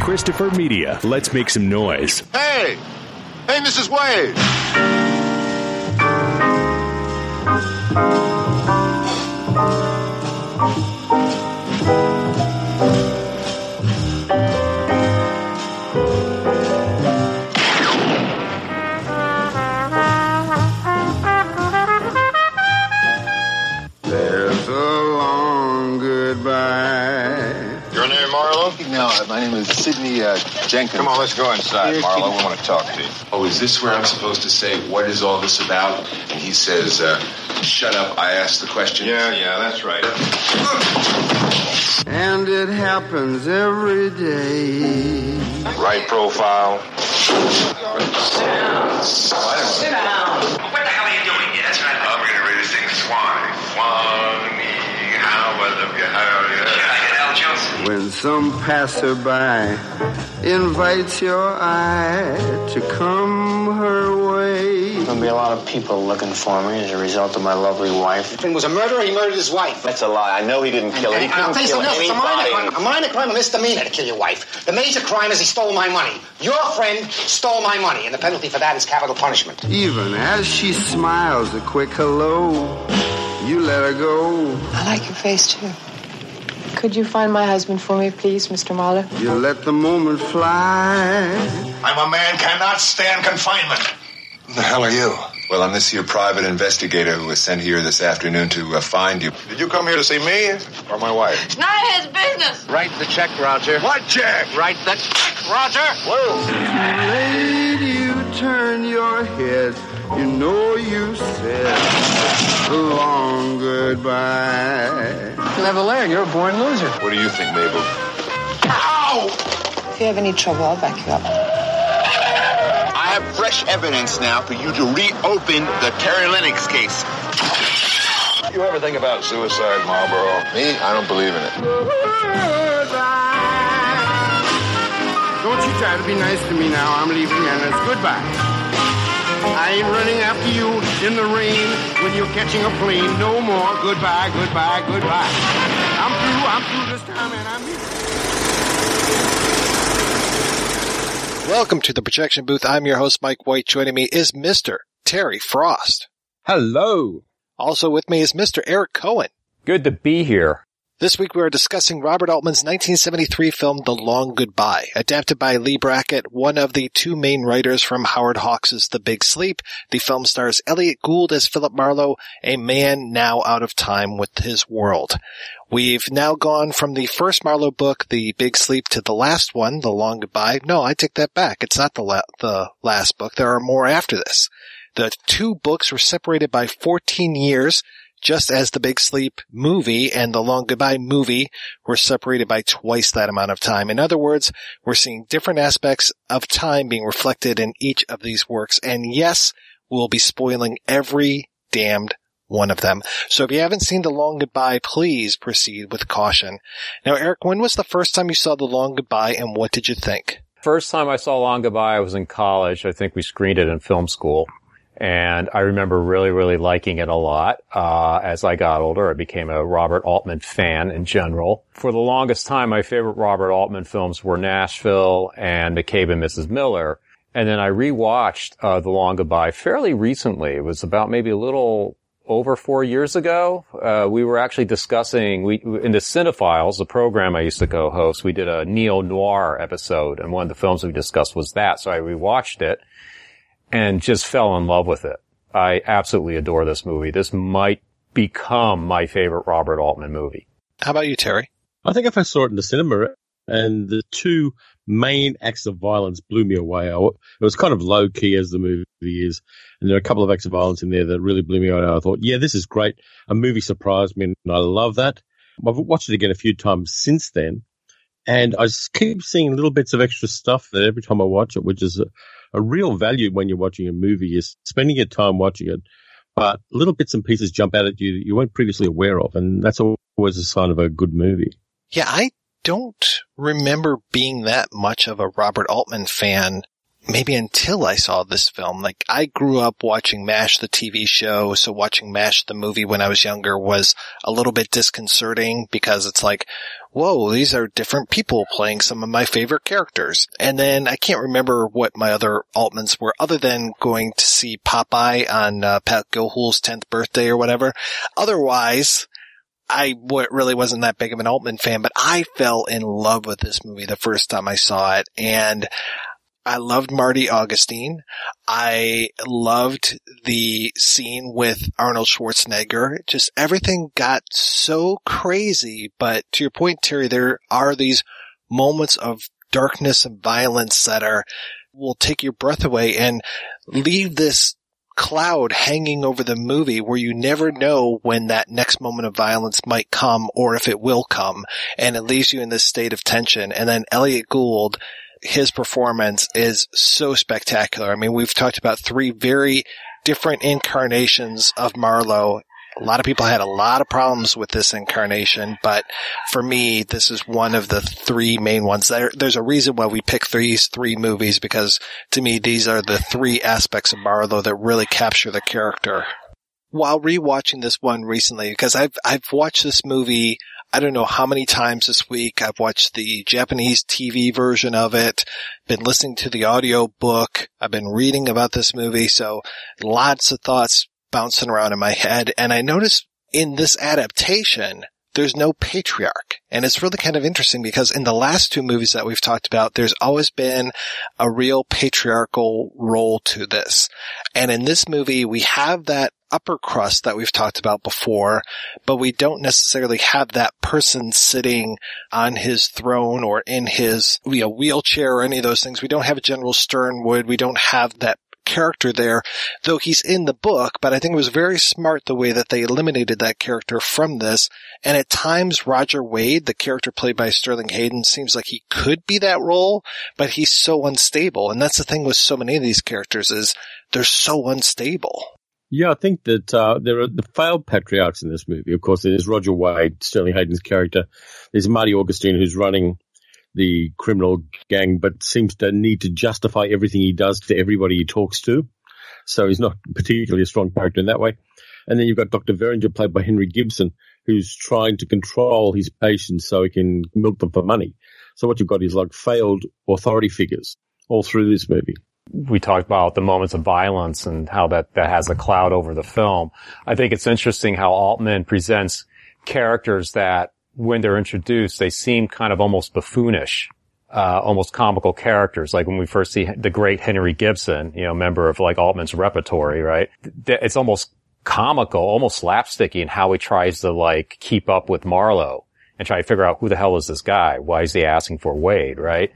Christopher Media. Let's make some noise. Hey! Hey, Mrs. Wade! My name is Sidney uh, Jenkins. Come on, let's go inside, Here, Marlowe. kid- We want to talk to you. Oh, is this where I'm supposed to say, what is all this about? And he says, uh, shut up, I asked the question. Yeah, yeah, that's right. And it happens every day. Right profile. Sit down. What the hell are you doing here? That's right. I'm getting ready to sing Swanee. Swanee, how I love you, how I love Should I get Al Jolson? When some passerby invites your eye to come her way. There'll be a lot of people looking for me as a result of my lovely wife. If it was a murderer, he murdered his wife. That's a lie. I know he didn't kill her. He And I'll couldn't tell you kill something else. It's a minor anybody. crime, a minor crime, a misdemeanor to kill your wife. The major crime is he stole my money. Your friend stole my money, and the penalty for that is capital punishment. Even as she smiles a quick hello, you let her go. I like your face too. Could you find my husband for me, please, Mr. Marlowe? You let the moment fly. I'm a man cannot stand confinement. Who the hell are you? Well, I'm this here private investigator who was sent here this afternoon to uh, find you. Did you come here to see me or my wife? It's none of his business. Write the check, Roger. What check? Write the check, Roger. Lady, you turn your head. You know you said a long goodbye. Never learn. You're a born loser. What do you think, Mabel? Ow! If you have any trouble, I'll back you up. I have fresh evidence now for you to reopen the Terry Lennox case. You ever think about suicide, Marlowe? Me? I don't believe in it. Goodbye. Don't you try to be nice to me now. I'm leaving and it's goodbye. I ain't running after you in the rain when you're catching a plane. No more. Goodbye, goodbye, goodbye. I'm through. I'm through this time and I'm here. Welcome to the projection booth. I'm your host, Mike White. Joining me is Mr. Terry Frost. Hello. Also with me is Mr. Eric Cohen. Good to be here. This week we are discussing Robert Altman's 1973 film The Long Goodbye, adapted by Leigh Brackett, one of the two main writers from Howard Hawks' The Big Sleep. The film stars Elliott Gould as Philip Marlowe, a man now out of time with his world. We've now gone from the first Marlowe book, The Big Sleep, to the last one, The Long Goodbye. No, I take that back. It's not the la- the last book. There are more after this. The two books were separated by 14 years, just as the Big Sleep movie and the Long Goodbye movie were separated by twice that amount of time. In other words, we're seeing different aspects of time being reflected in each of these works. And yes, we'll be spoiling every damned one of them. So if you haven't seen The Long Goodbye, please proceed with caution. Now, Eric, when was the first time you saw The Long Goodbye and what did you think? First time I saw Long Goodbye, I was in college. I think we screened it in film school. And I remember really, really liking it a lot. Uh, as I got older, I became a Robert Altman fan in general. For the longest time, my favorite Robert Altman films were Nashville and McCabe and Mrs. Miller. And then I rewatched uh, The Long Goodbye fairly recently. It was about maybe a little over four years ago, uh, we were actually discussing, we, in the Cinephiles, the program I used to co-host, we did a neo-noir episode, and one of the films we discussed was that, so I rewatched it, and just fell in love with it. I absolutely adore this movie. This might become my favorite Robert Altman movie. How about you, Terry? I think if I saw it in the cinema, and the two main acts of violence blew me away. I, it was kind of low key as the movie is, and there are a couple of acts of violence in there that really blew me away. I thought, yeah, this is great. A movie surprised me, and I love that. I've watched it again a few times since then, and I keep seeing little bits of extra stuff that every time I watch it, which is a, a real value when you're watching a movie, is spending your time watching it. But little bits and pieces jump out at you that you weren't previously aware of, and that's always a sign of a good movie. Yeah, I don't remember being that much of a Robert Altman fan maybe until I saw this film. Like I grew up watching MASH, the TV show. So watching MASH, the movie when I was younger was a little bit disconcerting because it's like, whoa, these are different people playing some of my favorite characters. And then I can't remember what my other Altmans were other than going to see Popeye on uh, Pat Gilhool's 10th birthday or whatever. Otherwise, I really wasn't that big of an Altman fan, but I fell in love with this movie the first time I saw it. And I loved Marty Augustine. I loved the scene with Arnold Schwarzenegger. Just everything got so crazy. But to your point, Terry, there are these moments of darkness and violence that are, will take your breath away and leave this cloud hanging over the movie where you never know when that next moment of violence might come or if it will come. And it leaves you in this state of tension. And then Elliott Gould, his performance is so spectacular. I mean, we've talked about three very different incarnations of Marlowe a lot of people had a lot of problems with this incarnation, but for me, this is one of the three main ones. There, there's a reason why we pick these three movies because to me, these are the three aspects of Marlowe that really capture the character. While rewatching this one recently, because I've, I've watched this movie I don't know how many times this week. I've watched the Japanese TV version of it, been listening to the audio book. I've been reading about this movie. So lots of thoughts bouncing around in my head. And I noticed in this adaptation, there's no patriarch. And it's really kind of interesting because in the last two movies that we've talked about, there's always been a real patriarchal role to this. And in this movie, we have that upper crust that we've talked about before, but we don't necessarily have that person sitting on his throne or in his you know, wheelchair or any of those things. We don't have General Sternwood. We don't have that character there, though he's in the book, but I think it was very smart the way that they eliminated that character from this. And at times, Roger Wade, the character played by Sterling Hayden, seems like he could be that role, but he's so unstable. And that's the thing with so many of these characters is they're so unstable. Yeah, I think that uh, there are the failed patriarchs in this movie. Of course, there's Roger Wade, Sterling Hayden's character. There's Marty Augustine, who's running the criminal gang, but seems to need to justify everything he does to everybody he talks to. So he's not particularly a strong character in that way. And then you've got Dr. Verringer, played by Henry Gibson, who's trying to control his patients so he can milk them for money. So what you've got is like failed authority figures all through this movie. We talked about the moments of violence and how that, that has a cloud over the film. I think it's interesting how Altman presents characters that when they're introduced, they seem kind of almost buffoonish, uh, almost comical characters. Like when we first see the great Henry Gibson, you know, member of like Altman's repertory, right? It's almost comical, almost slapsticky in how he tries to like keep up with Marlowe and try to figure out who the hell is this guy? Why is he asking for Wade, right?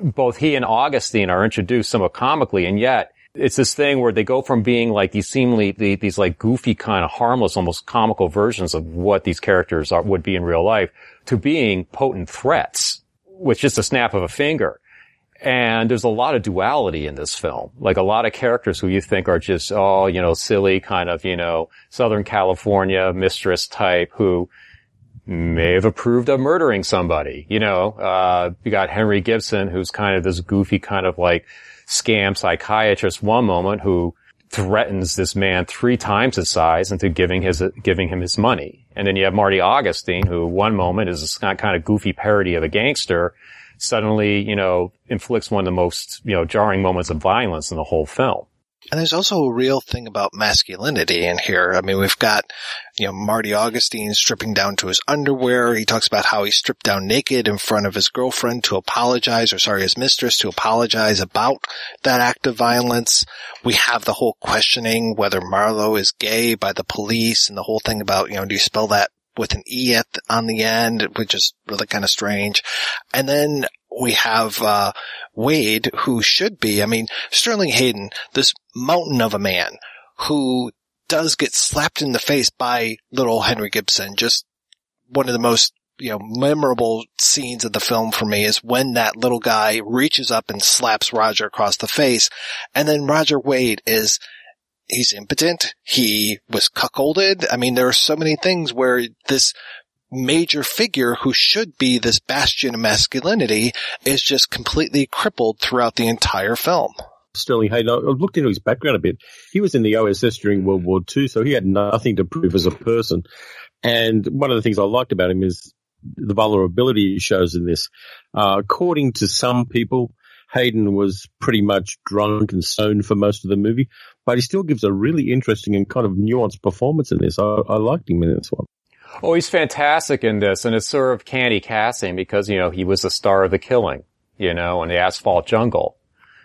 Both he and Augustine are introduced somewhat comically and yet it's this thing where they go from being like these seemingly these like goofy kind of harmless, almost comical versions of what these characters are, would be in real life to being potent threats with just a snap of a finger. And there's a lot of duality in this film. Like a lot of characters who you think are just, oh, you know, silly kind of, you know, Southern California mistress type who may have approved of murdering somebody. You know, uh, you got Henry Gibson who's kind of this goofy kind of like, scam psychiatrist one moment who threatens this man three times his size into giving his giving him his money. And then you have Marty Augustine, who one moment is this kind of goofy parody of a gangster, suddenly you know inflicts one of the most you know jarring moments of violence in the whole film. And there's also a real thing about masculinity in here. I mean, we've got, you know, Marty Augustine stripping down to his underwear. He talks about how he stripped down naked in front of his girlfriend to apologize, or sorry, his mistress to apologize about that act of violence. We have the whole questioning whether Marlowe is gay by the police and the whole thing about, you know, do you spell that with an E at, on the end, which is really kind of strange. And then we have, uh, Wade, who should be, I mean, Sterling Hayden, this mountain of a man who does get slapped in the face by little Henry Gibson. Just one of the most, you know, memorable scenes of the film for me is when that little guy reaches up and slaps Roger across the face. And then Roger Wade is, he's impotent. He was cuckolded. I mean, there are so many things where this major figure who should be this bastion of masculinity is just completely crippled throughout the entire film. Sterling Hayden, I looked into his background a bit. He was in the OSS during World War II, so he had nothing to prove as a person. And one of the things I liked about him is the vulnerability he shows in this. Uh, according to some people, Hayden was pretty much drunk and stoned for most of the movie, but he still gives a really interesting and kind of nuanced performance in this. I, I liked him in this one. Oh, he's fantastic in this, and it's sort of candy casting because, you know, he was the star of The Killing, you know, and The Asphalt Jungle.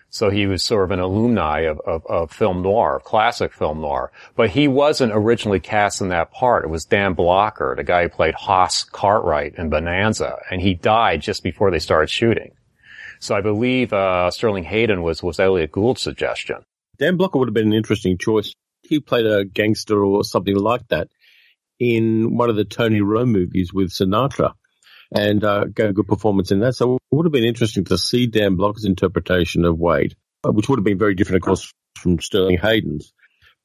So he was sort of an alumni of, of, of film noir, classic film noir. But he wasn't originally cast in that part. It was Dan Blocker, the guy who played Hoss Cartwright in Bonanza, and he died just before they started shooting. So I believe uh, Sterling Hayden was was Elliott Gould's suggestion. Dan Blocker would have been an interesting choice. He played a gangster or something like that in one of the Tony Rome movies with Sinatra and uh, gave a good performance in that. So it would have been interesting to see Dan Blocker's interpretation of Wade, uh, which would have been very different, of course, from Sterling Hayden's,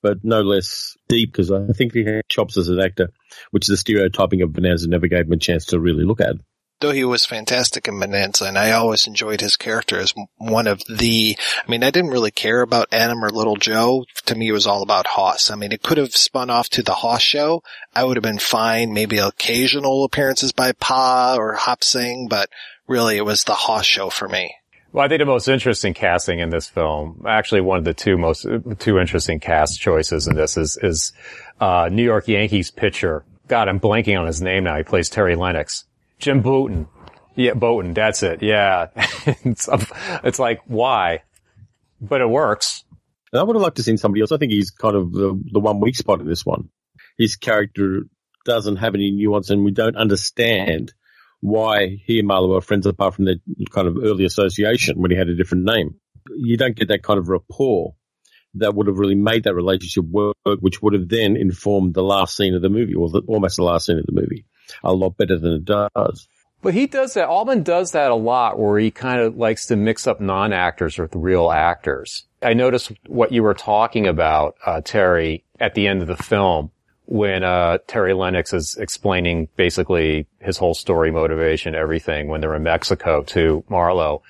but no less deep because I think he had chops as an actor, which the stereotyping of Bonanza never gave him a chance to really look at though he was fantastic in Bonanza, and I always enjoyed his character as one of the, I mean, I didn't really care about Adam or Little Joe. To me, it was all about Hoss. I mean, it could have spun off to the Hoss show. I would have been fine. Maybe occasional appearances by Pa or Hop Sing, but really it was the Hoss show for me. Well, I think the most interesting casting in this film, actually one of the two most, two interesting cast choices in this is, is, uh, New York Yankees pitcher. God, I'm blanking on his name now. He plays Terry Lennox. Jim Bouton. Yeah, Bouton. That's it. Yeah. it's, um, it's like, why? But it works. And I would have liked to see somebody else. I think he's kind of the, the one weak spot in this one. His character doesn't have any nuance and we don't understand why he and Marlowe are friends apart from their kind of early association when he had a different name. You don't get that kind of rapport that would have really made that relationship work, which would have then informed the last scene of the movie, or the, almost the last scene of the movie a lot better than it does. But he does that. Altman does that a lot where he kind of likes to mix up non-actors with real actors. I noticed what you were talking about, uh, Terry, at the end of the film when, uh, Terry Lennox is explaining basically his whole story, motivation, everything when they're in Mexico to Marlowe.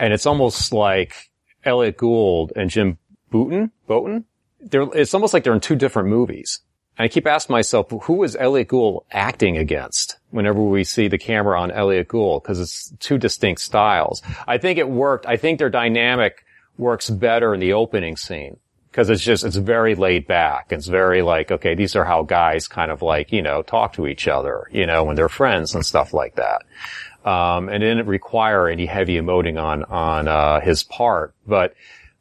And it's almost like Elliott Gould and Jim Bouton, Bouton, they're, it's almost like they're in two different movies. I keep asking myself, who is Elliott Gould acting against whenever we see the camera on Elliott Gould? Because it's two distinct styles. I think it worked. I think their dynamic works better in the opening scene because it's just, it's very laid back. It's very like, okay, these are how guys kind of like, you know, talk to each other, you know, when they're friends and stuff like that. Um, and it didn't require any heavy emoting on, on, uh, his part, but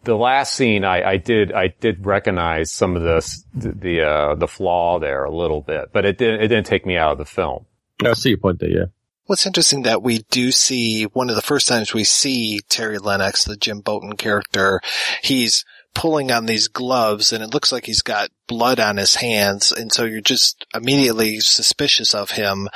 the last scene, I, I, did, I did recognize some of the, the, uh, the flaw there a little bit, but it didn't, it didn't take me out of the film. I see your point there, yeah. What's interesting that we do see one of the first times we see Terry Lennox, the Jim Bouton character, he's pulling on these gloves and it looks like he's got blood on his hands. And so you're just immediately suspicious of him.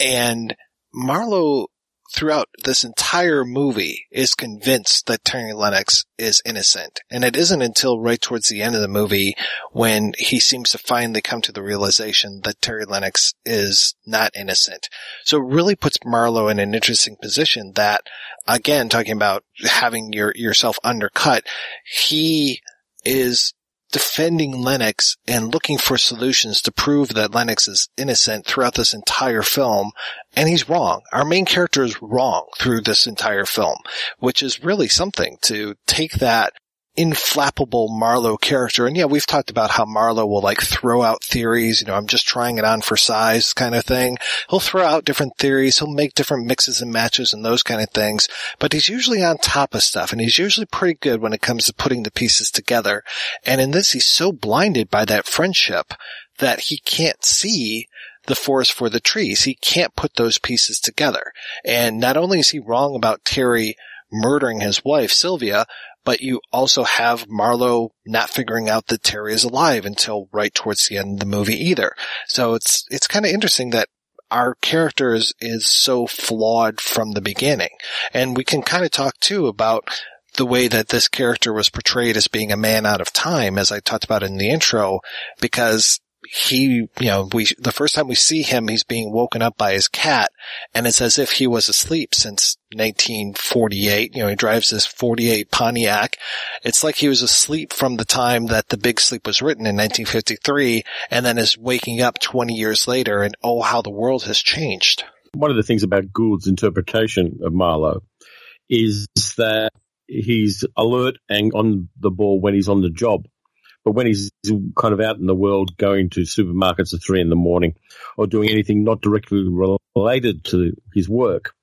And Marlowe throughout this entire movie is convinced that Terry Lennox is innocent. And it isn't until right towards the end of the movie when he seems to finally come to the realization that Terry Lennox is not innocent. So it really puts Marlowe in an interesting position that, again, talking about having your, yourself undercut, he is defending Lennox and looking for solutions to prove that Lennox is innocent throughout this entire film. And he's wrong. Our main character is wrong through this entire film, which is really something to take that inflappable Marlowe character. And yeah, we've talked about how Marlowe will like throw out theories, you know, I'm just trying it on for size kind of thing. He'll throw out different theories, he'll make different mixes and matches and those kind of things, but he's usually on top of stuff and he's usually pretty good when it comes to putting the pieces together. And in this, he's so blinded by that friendship that he can't see the forest for the trees. He can't put those pieces together. And not only is he wrong about Terry murdering his wife, Sylvia, but you also have Marlowe not figuring out that Terry is alive until right towards the end of the movie either. So it's, it's kind of interesting that our character is, is so flawed from the beginning. And we can kind of talk too about the way that this character was portrayed as being a man out of time, as I talked about in the intro, because he, you know, we, the first time we see him, he's being woken up by his cat and it's as if he was asleep since 1948. You know, he drives this 48 Pontiac. It's like he was asleep from the time that the big sleep was written in 1953 and then is waking up 20 years later and oh, how the world has changed. One of the things about Gould's interpretation of Marlowe is that he's alert and on the ball when he's on the job. But when he's kind of out in the world going to supermarkets at three in the morning or doing anything not directly related to his work,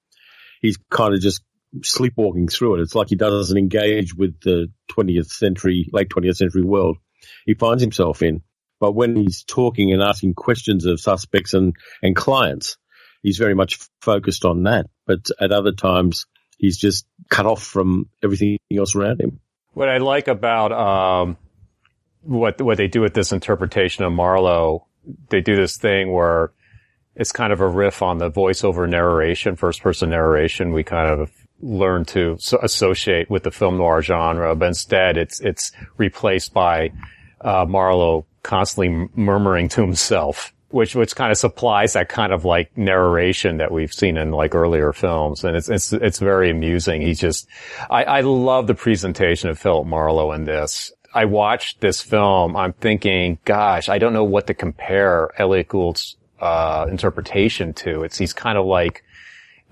he's kind of just sleepwalking through it. It's like he doesn't engage with the 20th century, late 20th century world he finds himself in. But when he's talking and asking questions of suspects and, and clients, he's very much focused on that. But at other times, he's just cut off from everything else around him. What I like about um, what what they do with this interpretation of Marlowe, they do this thing where it's kind of a riff on the voiceover narration, first person narration. We kind of learn to so associate with the film noir genre, but instead it's it's replaced by uh, Marlowe constantly murmuring to himself. Which, which kind of supplies that kind of like narration that we've seen in like earlier films. And it's, it's, it's very amusing. He's just, I, I love the presentation of Philip Marlowe in this. I watched this film, I'm thinking, gosh, I don't know what to compare Elliott Gould's uh, interpretation to. It's he's kind of like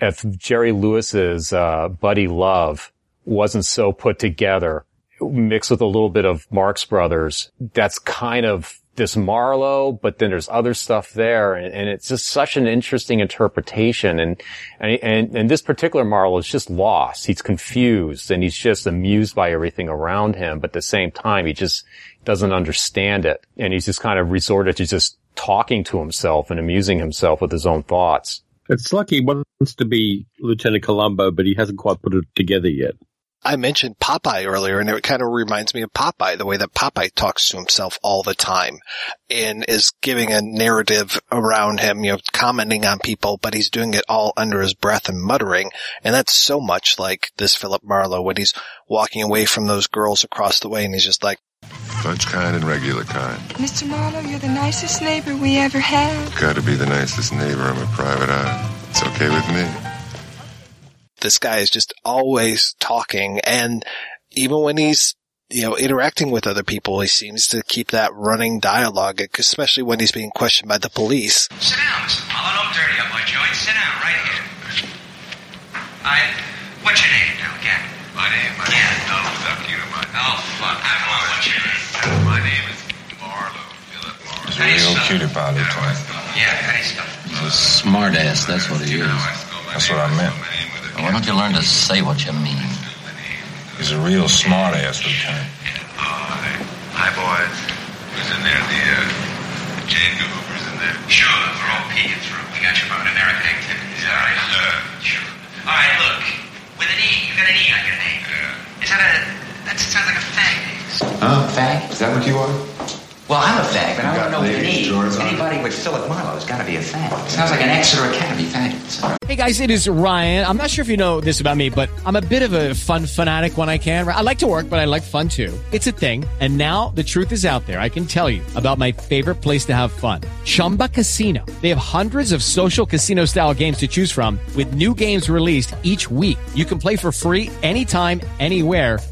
if Jerry Lewis's uh, Buddy Love wasn't so put together, mixed with a little bit of Marx Brothers. That's kind of this Marlowe, but then there's other stuff there, and, and, it's just such an interesting interpretation. And, and and this particular Marlowe is just lost. He's confused, and he's just amused by everything around him. But at the same time, he just doesn't understand it, and he's just kind of resorted to just talking to himself and amusing himself with his own thoughts. It's like he wants to be Lieutenant Columbo, but he hasn't quite put it together yet. I mentioned Popeye earlier, and it kind of reminds me of Popeye, the way that Popeye talks to himself all the time and is giving a narrative around him, you know, commenting on people, but he's doing it all under his breath and muttering. And that's so much like this Philip Marlowe when he's walking away from those girls across the way and he's just like, Fudge kind and regular kind. Mr. Marlowe, you're the nicest neighbor we ever had. Gotta be the nicest neighbor. I'm a private eye. It's okay with me this guy is just always talking. And even when he's, you know, interacting with other people, he seems to keep that running dialogue, especially when he's being questioned by the police. Sit down, Mr. Mullen. Don't dirty up my joint. Sit down right here. I, what's your name now again? My name? My yeah. name? No, without you to mind. Oh, fuck. I don't know what's your name. My name is Marlowe. Philip Marlowe. How do you Real spell cutie pie, Lieutenant. Yeah, how do you spell He's a smart ass, that's what he is. That's what I meant. Why don't you learn to say what you mean? He's a real smart ass, Lieutenant. Oh, hi, boys. Who's in there? The, uh, Jane Hooper's in there. Sure, we're all peeking through. We got you about American activities, all right? Uh, sure. All right, look. With an E, you got an E on your name. Yeah. Is that a, that sounds like a fag name. Huh? Fag? Is that what you are? Well, I'm a fag, but I don't know what you need. Anybody with Philip Marlowe's got to be a fag. Sounds like an Exeter Academy fag. Hey guys, it is Ryan. I'm not sure if you know this about me, but I'm a bit of a fun fanatic when I can. I like to work, but I like fun too. It's a thing. And now the truth is out there. I can tell you about my favorite place to have fun. Chumba Casino. They have hundreds of social casino style games to choose from with new games released each week. You can play for free anytime, anywhere.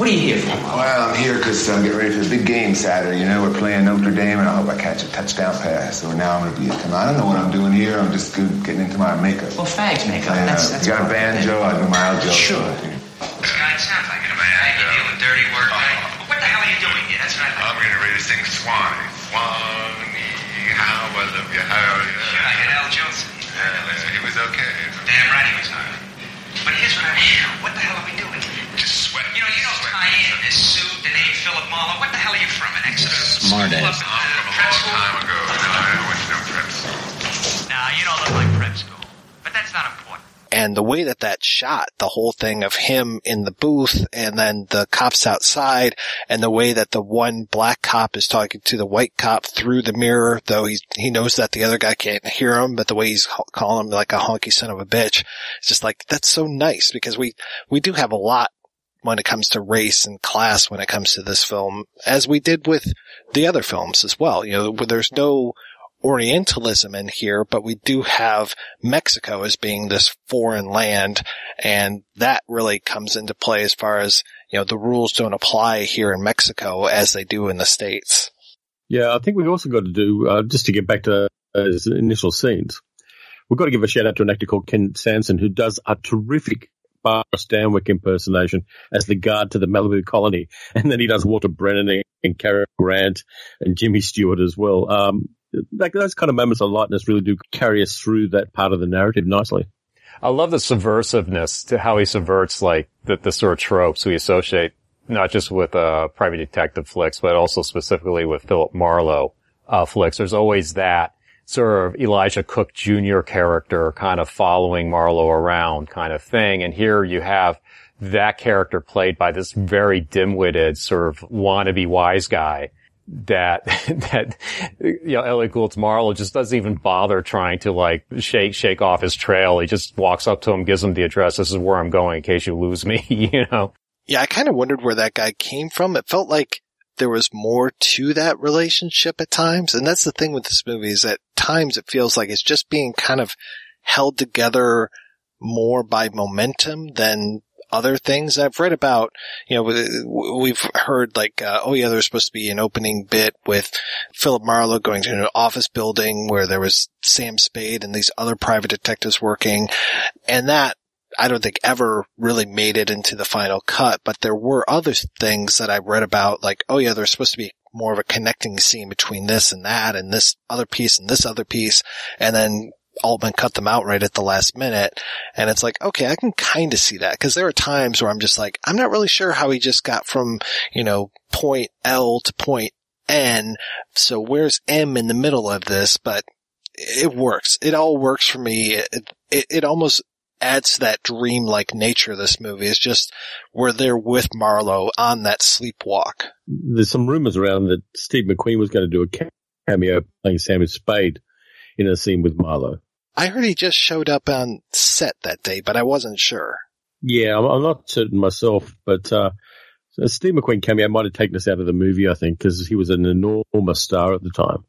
what are you here for? Well, I'm here because I'm getting ready for the big game Saturday. You know, we're playing Notre Dame, and I hope I catch a touchdown pass. So now I'm going to be. I don't know what I'm doing here. I'm just good, getting into my makeup. Well, fags makeup. Yeah, That's, that's you got a banjo? I do my aljo. Sure. Scott, it sounds like it. I mean, I can deal with dirty work. right? What the hell are you doing here? That's what I I'm getting ready to sing Swanee. Swanee, how I love you, how I Sure, I get Al Jolson. Yeah, he was okay. Damn right he was hard. But here's what I What the hell are we doing? Just sweat. You know, you know Cayenne, this suit, the name Philip Marlowe. What the hell are you from? An Exeter Smart school ass. up in, I'm uh, from a long school? time ago. I went to prep school. Nah, you don't look like prep school. But that's not important. And the way that that shot, the whole thing of him in the booth and then the cops outside and the way that the one black cop is talking to the white cop through the mirror, though he, he knows that the other guy can't hear him, but the way he's calling him like a honky son of a bitch, it's just like, that's so nice because we, we do have a lot when it comes to race and class when it comes to this film, as we did with the other films as well. You know, there's no Orientalism in here, but we do have Mexico as being this foreign land, and that really comes into play as far as, you know, the rules don't apply here in Mexico as they do in the States. Yeah, I think we've also got to do, uh, just to get back to uh, initial scenes, we've got to give a shout out to an actor called Ken Sansom who does a terrific Bar Stanwyck impersonation as the guard to the Malibu colony. And then he does Walter Brennan and Cary Grant and Jimmy Stewart as well. Um, like those kind of moments of lightness really do carry us through that part of the narrative nicely. I love the subversiveness to how he subverts like the, the sort of tropes we associate not just with uh, private detective flicks, but also specifically with Philip Marlowe uh, flicks. There's always that sort of Elisha Cook Jr. character kind of following Marlowe around kind of thing. And here you have that character played by this very dim-witted sort of wannabe wise guy that that you know Elliott Gould's Marlowe just doesn't even bother trying to like shake shake off his trail. He just walks up to him, gives him the address. This is where I'm going in case you lose me. You know. Yeah, I kind of wondered where that guy came from. It felt like there was more to that relationship at times. And that's the thing with this movie is at times it feels like it's just being kind of held together more by momentum than other things I've read about, you know, we've heard like, uh, oh yeah, there's supposed to be an opening bit with Philip Marlowe going to an office building where there was Sam Spade and these other private detectives working. And that I don't think ever really made it into the final cut, but there were other things that I read about like, oh yeah, there's supposed to be more of a connecting scene between this and that and this other piece and this other piece. And then Altman cut them out right at the last minute. And it's like, okay, I can kind of see that because there are times where I'm just like, I'm not really sure how he just got from, you know, point L to point N. So where's M in the middle of this? But it works. It all works for me. It, it, it almost adds to that dream-like nature of this movie. is just we're there with Marlowe on that sleepwalk. There's some rumors around that Steve McQueen was going to do a cameo playing Sammy Spade in a scene with Marlowe. I heard he just showed up on set that day, but I wasn't sure. Yeah, I'm, not certain myself, but uh, Steve McQueen cameo might have taken us out of the movie, I think, because he was an enormous star at the time.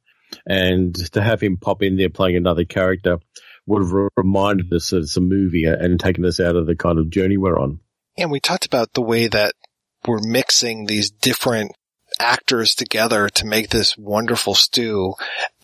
And to have him pop in there playing another character would have reminded us that it's a movie and taken us out of the kind of journey we're on. And we talked about the way that we're mixing these different actors together to make this wonderful stew.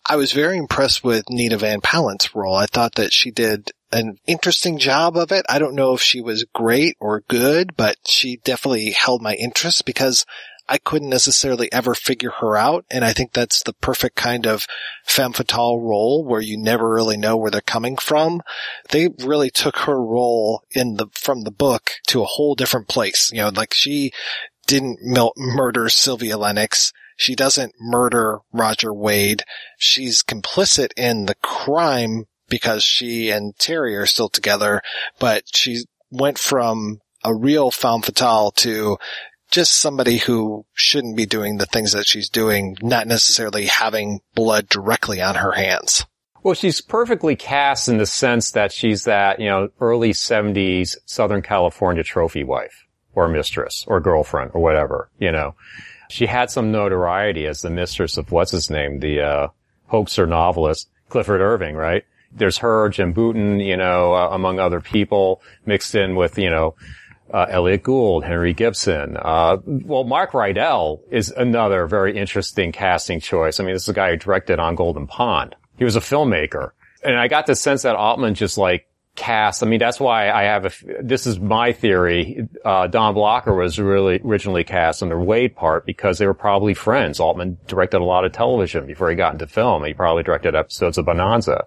I was very impressed with Nina Van Pallandt's role. I thought that she did an interesting job of it. I don't know if she was great or good, but she definitely held my interest because I couldn't necessarily ever figure her out. And I think that's the perfect kind of femme fatale role where you never really know where they're coming from. They really took her role in the, from the book to a whole different place. You know, like she didn't mil- murder Sylvia Lennox. She doesn't murder Roger Wade. She's complicit in the crime because she and Terry are still together, but she went from a real femme fatale to just somebody who shouldn't be doing the things that she's doing, not necessarily having blood directly on her hands. Well, she's perfectly cast in the sense that she's that, you know, early 70s Southern California trophy wife or mistress or girlfriend or whatever, you know. She had some notoriety as the mistress of what's his name, the, uh, hoaxer novelist, Clifford Irving, right? There's her, Jim Bouton, you know, uh, among other people mixed in with, you know, uh, Elliott Gould, Henry Gibson. Uh, well, Mark Rydell is another very interesting casting choice. I mean, this is a guy who directed on Golden Pond. He was a filmmaker. And I got the sense that Altman just like cast. I mean, that's why I have a, this is my theory. Uh, Don Blocker was really originally cast in the Wade part because they were probably friends. Altman directed a lot of television before he got into film. He probably directed episodes of Bonanza.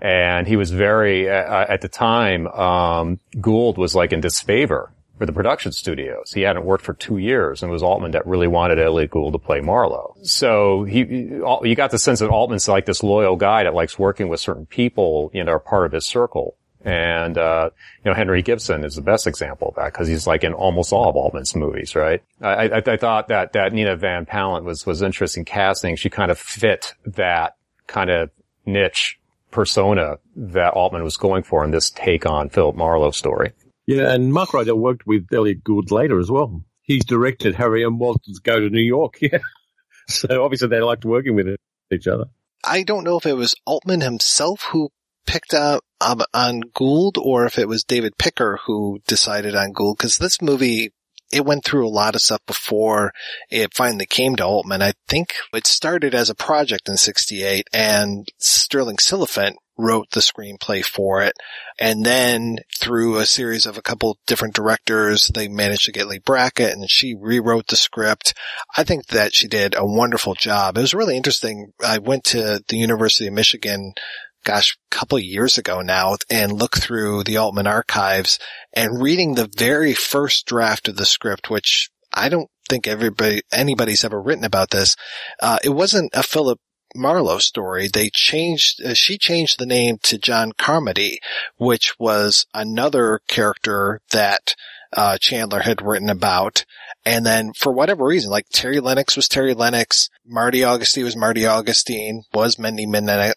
And he was very, uh, at the time, um, Gould was like in disfavor for the production studios. He hadn't worked for two years and it was Altman that really wanted Elliott Gould to play Marlowe. So he, you got the sense that Altman's like this loyal guy that likes working with certain people, you know, are part of his circle. And, uh, you know, Henry Gibson is the best example of that because he's like in almost all of Altman's movies, right? I, I, I thought that, that Nina Van Pallandt was, was interesting casting. She kind of fit that kind of niche persona that Altman was going for in this take on Philip Marlowe story. Yeah, and Mark Rydell worked with Elliott Gould later as well. He's directed Harry and Walter's Go to New York. Yeah. So obviously they liked working with each other. I don't know if it was Altman himself who picked up um, on Gould or if it was David Picker who decided on Gould because this movie it went through a lot of stuff before it finally came to Altman. I think it started as a project in 68 and Stirling Silliphant wrote the screenplay for it. And then through a series of a couple different directors, they managed to get Leigh Brackett and she rewrote the script. I think that she did a wonderful job. It was really interesting. I went to the University of Michigan gosh, a couple years ago now and look through the Altman archives and reading the very first draft of the script, which I don't think everybody, anybody's ever written about this. Uh, it wasn't a Philip Marlowe story. They changed, uh, she changed the name to John Carmody, which was another character that, uh, Chandler had written about. And then for whatever reason, like Terry Lennox was Terry Lennox, Marty Augustine was Marty Augustine, was Mendy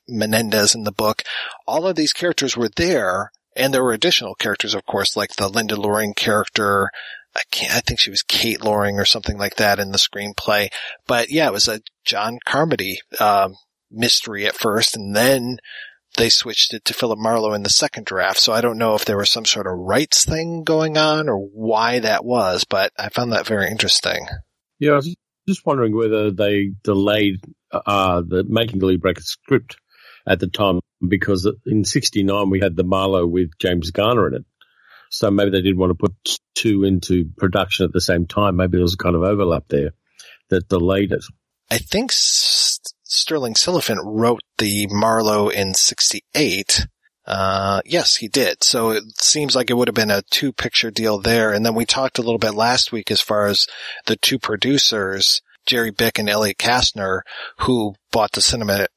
Menendez in the book. All of these characters were there, and there were additional characters, of course, like the Linda Loring character. I can't, I think she was Kate Loring or something like that in the screenplay. But yeah, it was a John Carmody, um, mystery at first, and then they switched it to Philip Marlowe in the second draft. So I don't know if there was some sort of rights thing going on or why that was, but I found that very interesting. Yeah, I was just wondering whether they delayed uh, the making the Leigh Brackett script at the time because in '69 we had the Marlowe with James Garner in it. So maybe they didn't want to put two into production at the same time. Maybe there was a kind of overlap there that delayed it. I think Stirling Silliphant wrote the Marlowe in 68. Uh, yes, he did. So it seems like it would have been a two picture deal there. And then we talked a little bit last week as far as the two producers, Jerry Bick and Elliott Kastner, who bought the cinema,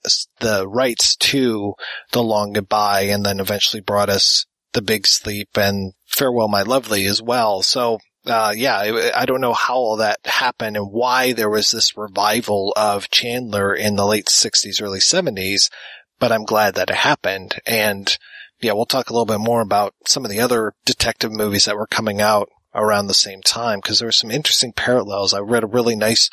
the rights to The Long Goodbye and then eventually brought us The Big Sleep and Farewell My Lovely as well. So uh, yeah, I don't know how all that happened and why there was this revival of Chandler in the late 60s, early 70s, but I'm glad that it happened. And yeah, we'll talk a little bit more about some of the other detective movies that were coming out around the same time because there were some interesting parallels. I read a really nice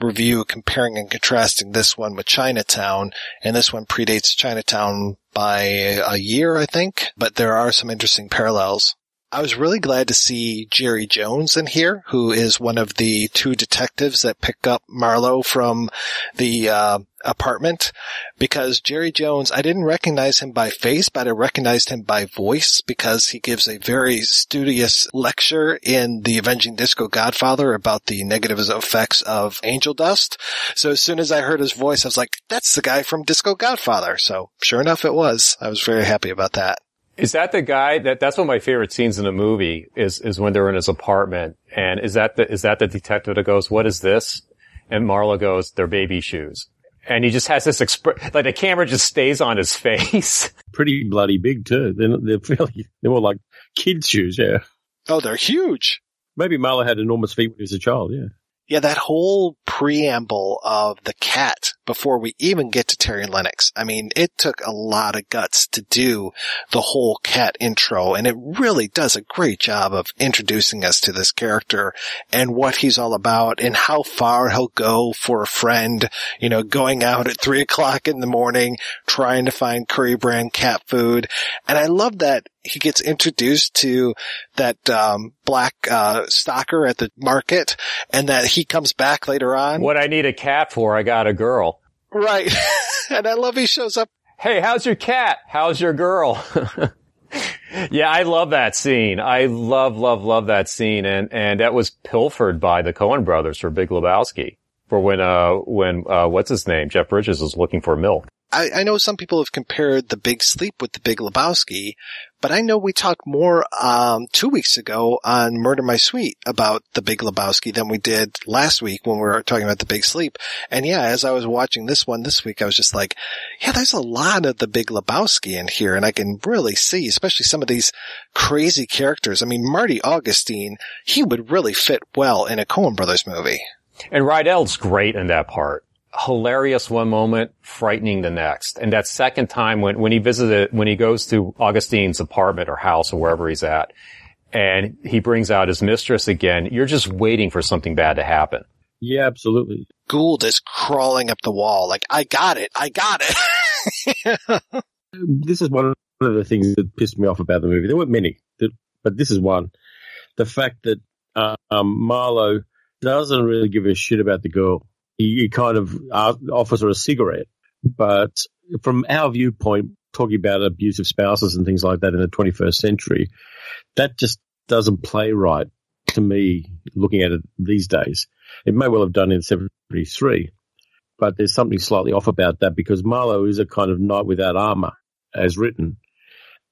review comparing and contrasting this one with Chinatown, and this one predates Chinatown by a year, I think, but there are some interesting parallels. I was really glad to see Jerry Jones in here, who is one of the two detectives that pick up Marlowe from the uh, apartment. Because Jerry Jones, I didn't recognize him by face, but I recognized him by voice because he gives a very studious lecture in The Avenging Disco Godfather about the negative effects of angel dust. So as soon as I heard his voice, I was like, that's the guy from Disco Godfather. So sure enough, it was. I was very happy about that. Is that the guy that that's one of my favorite scenes in the movie is is when they're in his apartment and is that the is that the detective that goes, What is this? And Marlowe goes, They're baby shoes. And he just has this exp- like the camera just stays on his face. Pretty bloody big too. They're, they're fairly, they're more like kids shoes, yeah. Oh, they're huge. Maybe Marlowe had enormous feet when he was a child, yeah. Yeah, that whole preamble of the cat before we even get to Terry Lennox. I mean, it took a lot of guts to do the whole cat intro and it really does a great job of introducing us to this character and what he's all about and how far he'll go for a friend, you know, going out at three o'clock in the morning, trying to find curry brand cat food. And I love that he gets introduced to that um, black uh, stalker at the market, and that he comes back later on. What I need a cat for, I got a girl. Right, and I love he shows up. Hey, how's your cat? How's your girl? yeah, I love that scene. I love, love, love that scene, and and that was pilfered by the Coen brothers for Big Lebowski for when uh when uh what's his name Jeff Bridges was looking for milk. I, I know some people have compared the Big Sleep with the Big Lebowski, but I know we talked more um, two weeks ago on Murder My Sweet about the Big Lebowski than we did last week when we were talking about the Big Sleep. And yeah, as I was watching this one this week, I was just like, yeah, there's a lot of the Big Lebowski in here, and I can really see, especially some of these crazy characters. I mean, Marty Augustine, he would really fit well in a Coen Brothers movie. And Rydell's great in that part hilarious one moment, frightening the next. And that second time when, when he visited, when he goes to Augustine's apartment or house or wherever he's at, and he brings out his mistress again, you're just waiting for something bad to happen. Yeah, absolutely. Gould is crawling up the wall like, I got it, I got it. this is one of the things that pissed me off about the movie. There weren't many, but this is one. The fact that uh, um, Marlowe doesn't really give a shit about the girl he, kind of uh, offers her a cigarette. But from our viewpoint, talking about abusive spouses and things like that in the 21st century, that just doesn't play right to me looking at it these days. It may well have done in 73, but there's something slightly off about that because Marlowe is a kind of knight without armor as written.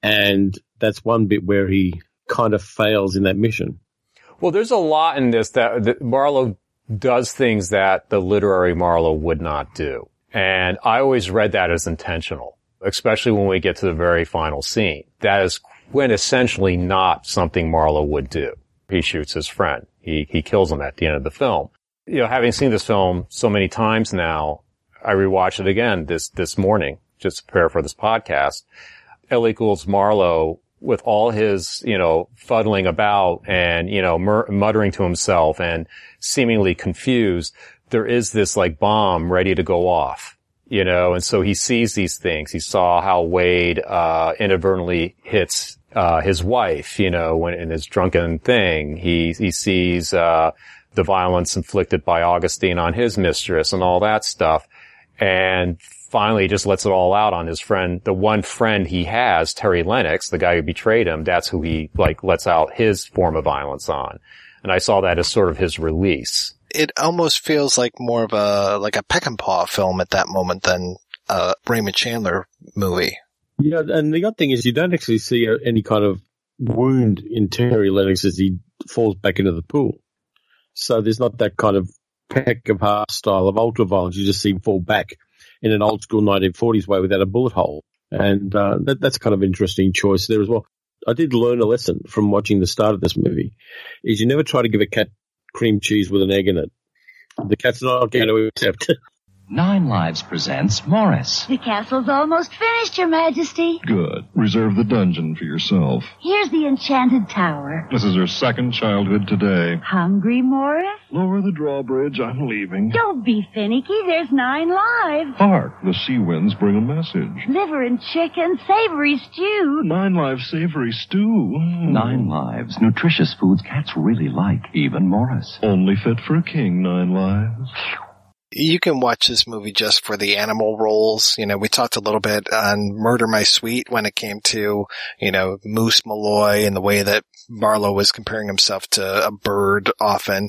And that's one bit where he kind of fails in that mission. Well, there's a lot in this that, that Marlowe does things that the literary Marlowe would not do. And I always read that as intentional, especially when we get to the very final scene. That is quintessentially not something Marlowe would do. He shoots his friend. He, he kills him at the end of the film. You know, having seen this film so many times now, I rewatched it again this, this morning, just to prepare for this podcast. Elliott Gould's Marlowe with all his, you know, fuddling about and, you know, mur- muttering to himself and seemingly confused, there is this like bomb ready to go off, you know, and so he sees these things. He saw how Wade, uh, inadvertently hits, uh, his wife, you know, when in his drunken thing. He, he sees, uh, the violence inflicted by Augustine on his mistress and all that stuff. And finally just lets it all out on his friend, the one friend he has, Terry Lennox, the guy who betrayed him. That's who he like lets out his form of violence on. And I saw that as sort of his release. It almost feels like more of a, like a Peckinpah film at that moment than a Raymond Chandler movie. Yeah, and the other thing is you don't actually see any kind of wound in Terry Lennox as he falls back into the pool. So there's not that kind of Peckinpah style of ultra violence. You just see him fall back in an old school 1940s way without a bullet hole. And uh, that, that's kind of interesting choice there as well. I did learn a lesson from watching the start of this movie is you never try to give a cat cream cheese with an egg in it. The cat's not going to accept it. Nine Lives presents Morris. The castle's almost finished, Your Majesty. Good. Reserve the dungeon for yourself. Here's the enchanted tower. This is her second childhood today. Hungry, Morris? Lower the drawbridge. I'm leaving. Don't be finicky. There's nine lives. Hark! The sea winds bring a message. Liver and chicken, savory stew. Nine Lives savory stew. Mm. Nine Lives. Nutritious foods cats really like. Even Morris. Only fit for a king, Nine Lives you can watch this movie just for the animal roles. You know, we talked a little bit on Murder My Sweet when it came to, you know, Moose Malloy and the way that Marlowe was comparing himself to a bird often.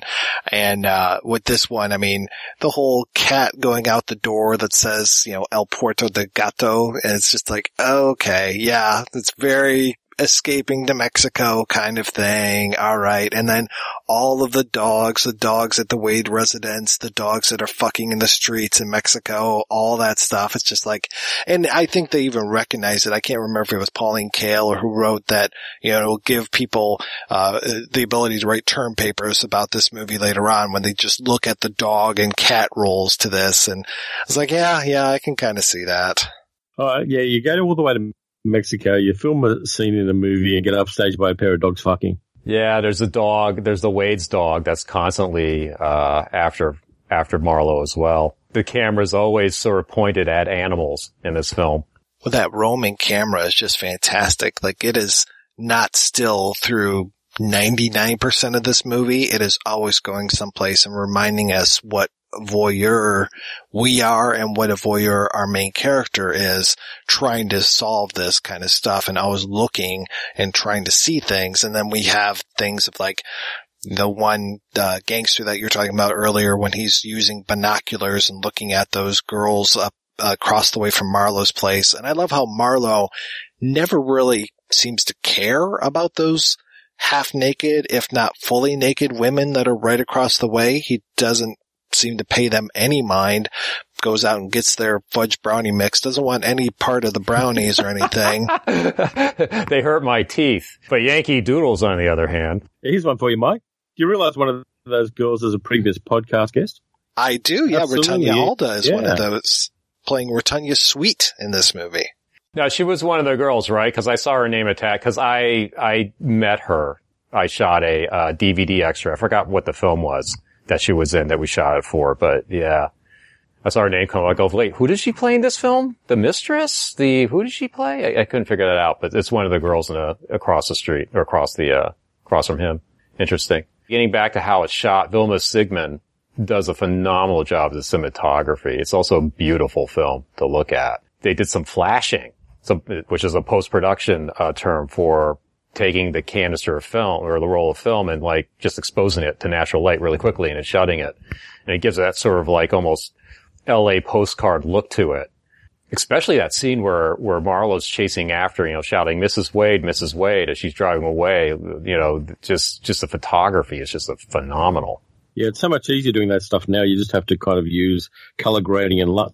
And, uh, with this one, I mean, the whole cat going out the door that says, you know, El Puerto de Gato. And it's just like, okay, yeah, it's very escaping to Mexico kind of thing. All right. And then all of the dogs, the dogs at the Wade residence, the dogs that are fucking in the streets in Mexico, all that stuff. It's just like, and I think they even recognize it. I can't remember if it was Pauline Kael or who wrote that, you know, it'll give people, uh, the ability to write term papers about this movie later on when they just look at the dog and cat roles to this. And I was like, yeah, yeah, I can kind of see that. Uh, yeah, you go all the way to Mexico, you film a scene in a movie and get upstaged by a pair of dogs fucking. Yeah, there's a dog. There's the Wade's dog that's constantly uh, after after Marlowe as well. The camera's always sort of pointed at animals in this film. Well, that roaming camera is just fantastic. Like it is not still through 99% of this movie. It is always going someplace and reminding us what voyeur we are and what a voyeur our main character is trying to solve this kind of stuff and always looking and trying to see things. And then we have things of like the one uh, gangster that you're talking about earlier when he's using binoculars and looking at those girls up uh, across the way from Marlowe's place. And I love how Marlowe never really seems to care about those half naked, if not fully naked women that are right across the way. He doesn't seem to pay them any mind. Goes out and gets their fudge brownie mix. Doesn't want any part of the brownies or anything. they hurt my teeth. But Yankee Doodles, on the other hand. Here's one for you, Mike. Do you realize one of those girls is a previous podcast guest? I do, yeah. Absolutely, Rutanya. Alda is one of those playing Rutanya Sweet in this movie. No, she was one of the girls, right? Because I saw her name tag. Because I I met her. I shot a uh, DVD extra. I forgot what the film was that she was in that we shot it for. But yeah, I saw her name come. up. I go, wait, who did she play in this film? The mistress? The who did she play? I, I couldn't figure that out. But it's one of the girls in a, across the street or across the uh, across from him. Interesting. Getting back to how it's shot, Vilmos Zsigmond does a phenomenal job of the cinematography. It's also a beautiful film to look at. They did some flashing, some, which is a post-production uh, term for taking the canister of film or the roll of film and like just exposing it to natural light really quickly and then shutting it. And it gives that sort of like almost LA postcard look to it. Especially that scene where, where Marlowe's chasing after, you know, shouting, Mrs. Wade, Mrs. Wade, as she's driving away, you know, just, just the photography is just a phenomenal. Yeah, it's so much easier doing that stuff now. You just have to kind of use color grading and LUT.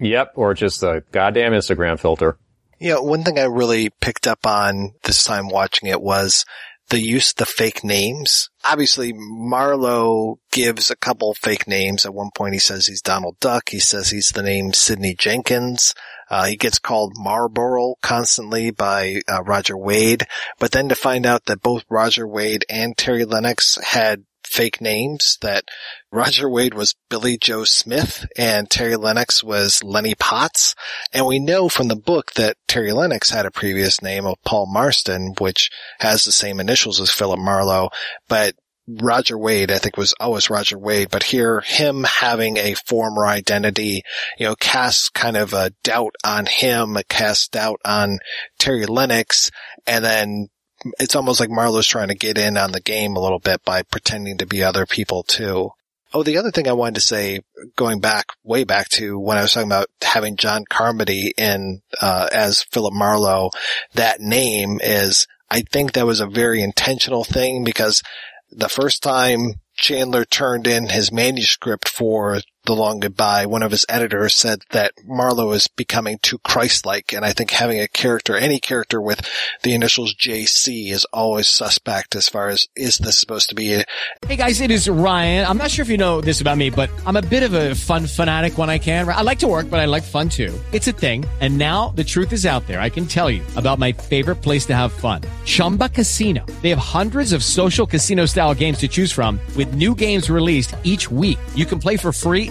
Yep. Or just a goddamn Instagram filter. You know, one thing I really picked up on this time watching it was the use of the fake names. Obviously, Marlowe gives a couple fake names. At one point, he says he's Donald Duck. He says he's the name Sidney Jenkins. Uh, he gets called Marlboro constantly by uh, Roger Wade. But then to find out that both Roger Wade and Terry Lennox had fake names that Roger Wade was Billy Joe Smith and Terry Lennox was Lenny Potts. And we know from the book that Terry Lennox had a previous name of Paul Marston, which has the same initials as Philip Marlowe, but Roger Wade, I think was always Roger Wade, but here him having a former identity, you know, casts kind of a doubt on him, casts doubt on Terry Lennox, and then it's almost like Marlowe's trying to get in on the game a little bit by pretending to be other people too. Oh, the other thing I wanted to say, going back, way back to when I was talking about having John Carmody in, uh, as Philip Marlowe, that name is, I think that was a very intentional thing because the first time Chandler turned in his manuscript for The Long Goodbye, one of his editors said that Marlowe is becoming too Christ-like, and I think having a character, any character with the initials JC is always suspect as far as, is this supposed to be Hey guys, it is Ryan. I'm not sure if you know this about me, but I'm a bit of a fun fanatic when I can. I like to work, but I like fun too. It's a thing. And now the truth is out there. I can tell you about my favorite place to have fun. Chumba Casino. They have hundreds of social casino style games to choose from with new games released each week. You can play for free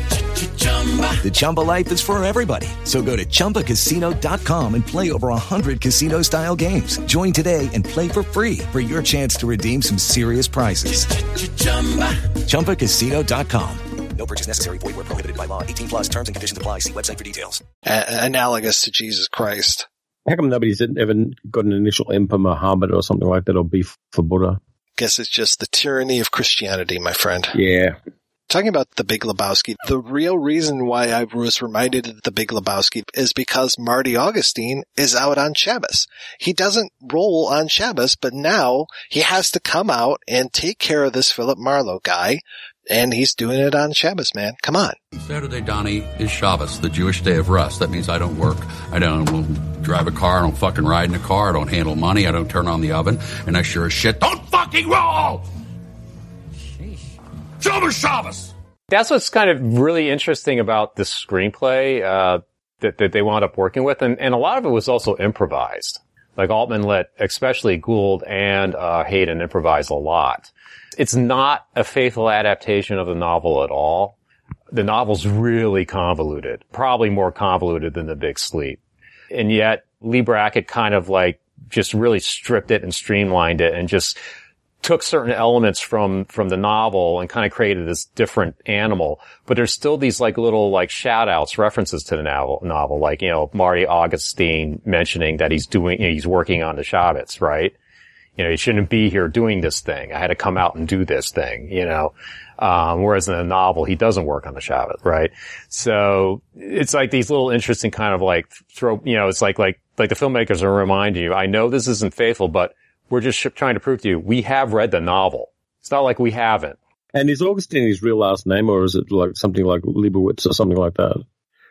The Chumba life is for everybody. So go to ChumbaCasino.com and play over 100 casino style games. Join today and play for free for your chance to redeem some serious prizes. ChumbaCasino.com. No purchase necessary. Void where prohibited by law. 18 plus terms and conditions apply. See website for details. A- analogous to Jesus Christ. How come nobody's ever got an initial M for Muhammad or something like that, or B for Buddha? Guess it's just the tyranny of Christianity, my friend. Yeah. Talking about the Big Lebowski, the real reason why I was reminded of the Big Lebowski is because Marty Augustine is out on Shabbos. He doesn't roll on Shabbos, but now he has to come out and take care of this Philip Marlowe guy, and he's doing it on Shabbos, man. Come on. Saturday, Donnie, is Shabbos, the Jewish day of rest. That means I don't work. I don't drive a car. I don't fucking ride in a car. I don't handle money. I don't turn on the oven. And I sure as shit don't fucking roll! Shabbos! That's what's kind of really interesting about the screenplay uh, that, that they wound up working with, and, and a lot of it was also improvised. Like Altman let, especially Gould and uh, Hayden improvise a lot. It's not a faithful adaptation of the novel at all. The novel's really convoluted, probably more convoluted than The Big Sleep. And yet Leigh Brackett kind of like just really stripped it and streamlined it and just took certain elements from, from the novel and kind of created this different animal. But there's still these like little like shout outs, references to the novel, novel, like, you know, Marty Augustine mentioning that he's doing, you know, he's working on the Shabbats, right? You know, he shouldn't be here doing this thing. I had to come out and do this thing, you know. Um, whereas in the novel, he doesn't work on the Shabbat, right? So it's like these little interesting kind of like throw, you know, it's like, like, like the filmmakers are reminding you, I know this isn't faithful, but we're just trying to prove to you, we have read the novel. It's not like we haven't. And is Augustine his real last name or is it like something like Leibowitz or something like that?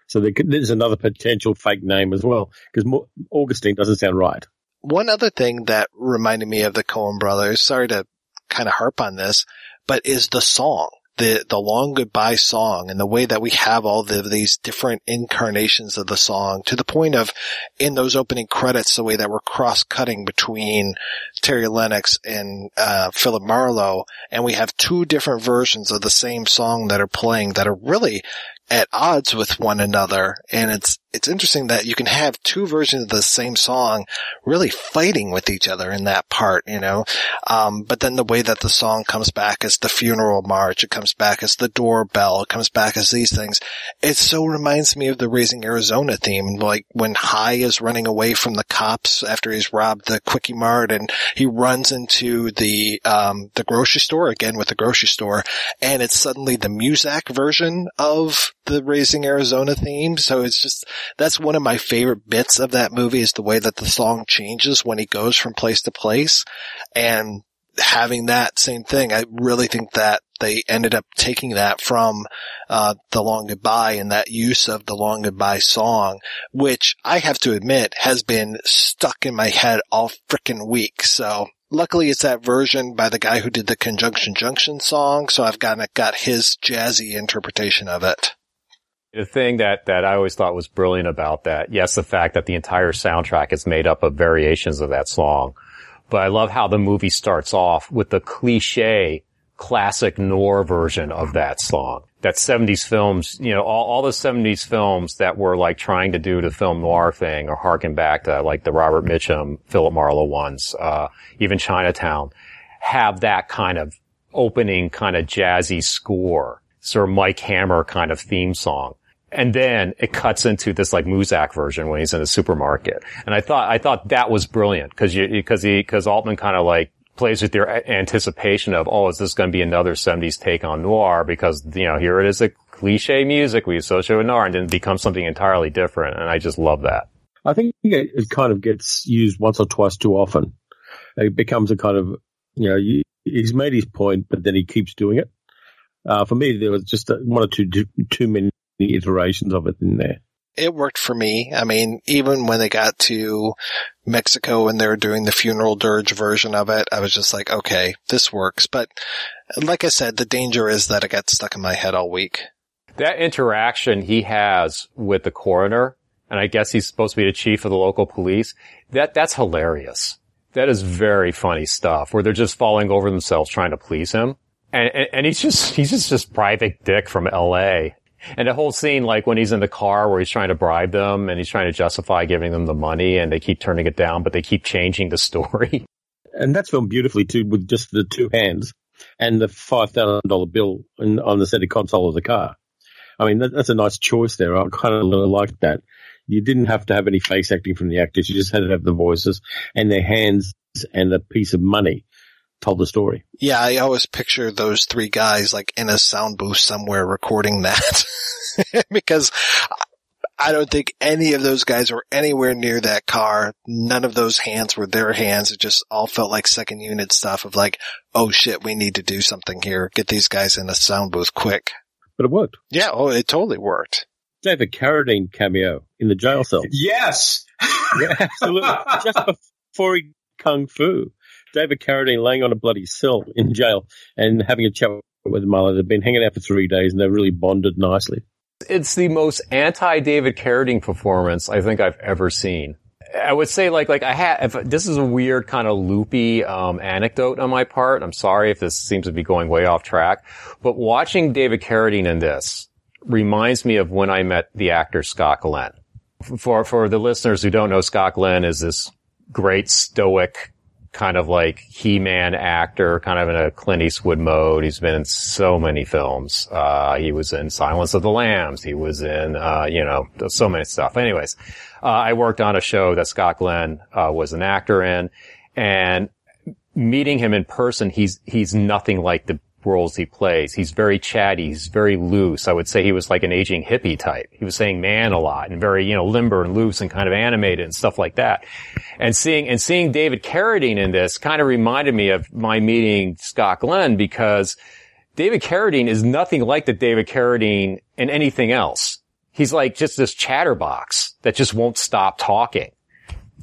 So there could, there's another potential fake name as well because Augustine doesn't sound right. One other thing that reminded me of the Coen brothers, sorry to kind of harp on this, but is the song. The, the long goodbye song and the way that we have all the, these different incarnations of the song to the point of in those opening credits, the way that we're cross cutting between Terry Lennox and, uh, Philip Marlowe. And we have two different versions of the same song that are playing that are really at odds with one another. And it's, it's interesting that you can have two versions of the same song really fighting with each other in that part, you know. Um, but then the way that the song comes back as the funeral march, it comes back as the doorbell, it comes back as these things. It so reminds me of the Raising Arizona theme, like when Hi is running away from the cops after he's robbed the Quickie Mart and he runs into the, um, the grocery store again with the grocery store and it's suddenly the Muzak version of the Raising Arizona theme. So it's just, that's one of my favorite bits of that movie is the way that the song changes when he goes from place to place and having that same thing. I really think that they ended up taking that from, uh, the long goodbye and that use of the long goodbye song, which I have to admit has been stuck in my head all frickin' week. So luckily it's that version by the guy who did the conjunction junction song. So I've got, got his jazzy interpretation of it. The thing that, that I always thought was brilliant about that, yes, the fact that the entire soundtrack is made up of variations of that song, but I love how the movie starts off with the cliche classic noir version of that song. That 70s films, you know, all, all the 70s films that were like trying to do the film noir thing or harken back to like the Robert Mitchum, Philip Marlowe ones, uh, even Chinatown have that kind of opening kind of jazzy score, sort of Mike Hammer kind of theme song. And then it cuts into this like Muzak version when he's in the supermarket. And I thought, I thought that was brilliant because you, because he, because Altman kind of like plays with your anticipation of, oh, is this going to be another 70s take on noir? Because, you know, here it is a cliche music we associate with noir and then it becomes something entirely different. And I just love that. I think it kind of gets used once or twice too often. It becomes a kind of, you know, he's made his point, but then he keeps doing it. Uh, for me, there was just one or two too many iterations of it in there. It worked for me. I mean, even when they got to Mexico and they were doing the funeral dirge version of it, I was just like, okay, this works. But like I said, the danger is that it got stuck in my head all week. That interaction he has with the coroner, and I guess he's supposed to be the chief of the local police, that, that's hilarious. That is very funny stuff where they're just falling over themselves trying to please him. And, and, and he's just, he's just this private dick from LA And the whole scene, like when he's in the car where he's trying to bribe them and he's trying to justify giving them the money and they keep turning it down, but they keep changing the story. And that's filmed beautifully too, with just the two hands and the five thousand dollar bill in, on the center console of the car. I mean, that, that's a nice choice there. I kind of like that. You didn't have to have any face acting from the actors. You just had to have the voices and their hands and a piece of money told the story. Yeah, I always picture those three guys like in a sound booth somewhere recording that because I don't think any of those guys were anywhere near that car. None of those hands were their hands. It just all felt like second unit stuff of like, oh shit, we need to do something here. Get these guys in a sound booth quick. But it worked. Yeah, oh, it totally worked. David Carradine cameo in the jail cell. Yes. yeah, absolutely. Just before he kung fu. David Carradine laying on a bloody cell in jail and having a chat with Marlowe. They've been hanging out for three days and they're really bonded nicely. It's the most anti-David Carradine performance I think I've ever seen. I would say like, like I had, this is a weird kind of loopy, um, anecdote on my part. I'm sorry if this seems to be going way off track, but watching David Carradine in this reminds me of when I met the actor Scott Glenn. For, for the listeners who don't know, Scott Glenn is this great stoic, kind of like He-Man actor, kind of in a Clint Eastwood mode. He's been in so many films. Uh, he was in Silence of the Lambs. He was in, uh, you know, so many stuff. Anyways, uh, I worked on a show that Scott Glenn, uh, was an actor in and meeting him in person, he's, he's nothing like the roles he plays. He's very chatty. He's very loose. I would say he was like an aging hippie type. He was saying man a lot and very, you know, limber and loose and kind of animated and stuff like that. And seeing, and seeing David Carradine in this kind of reminded me of my meeting Scott Glenn because David Carradine is nothing like the David Carradine in anything else. He's like just this chatterbox that just won't stop talking.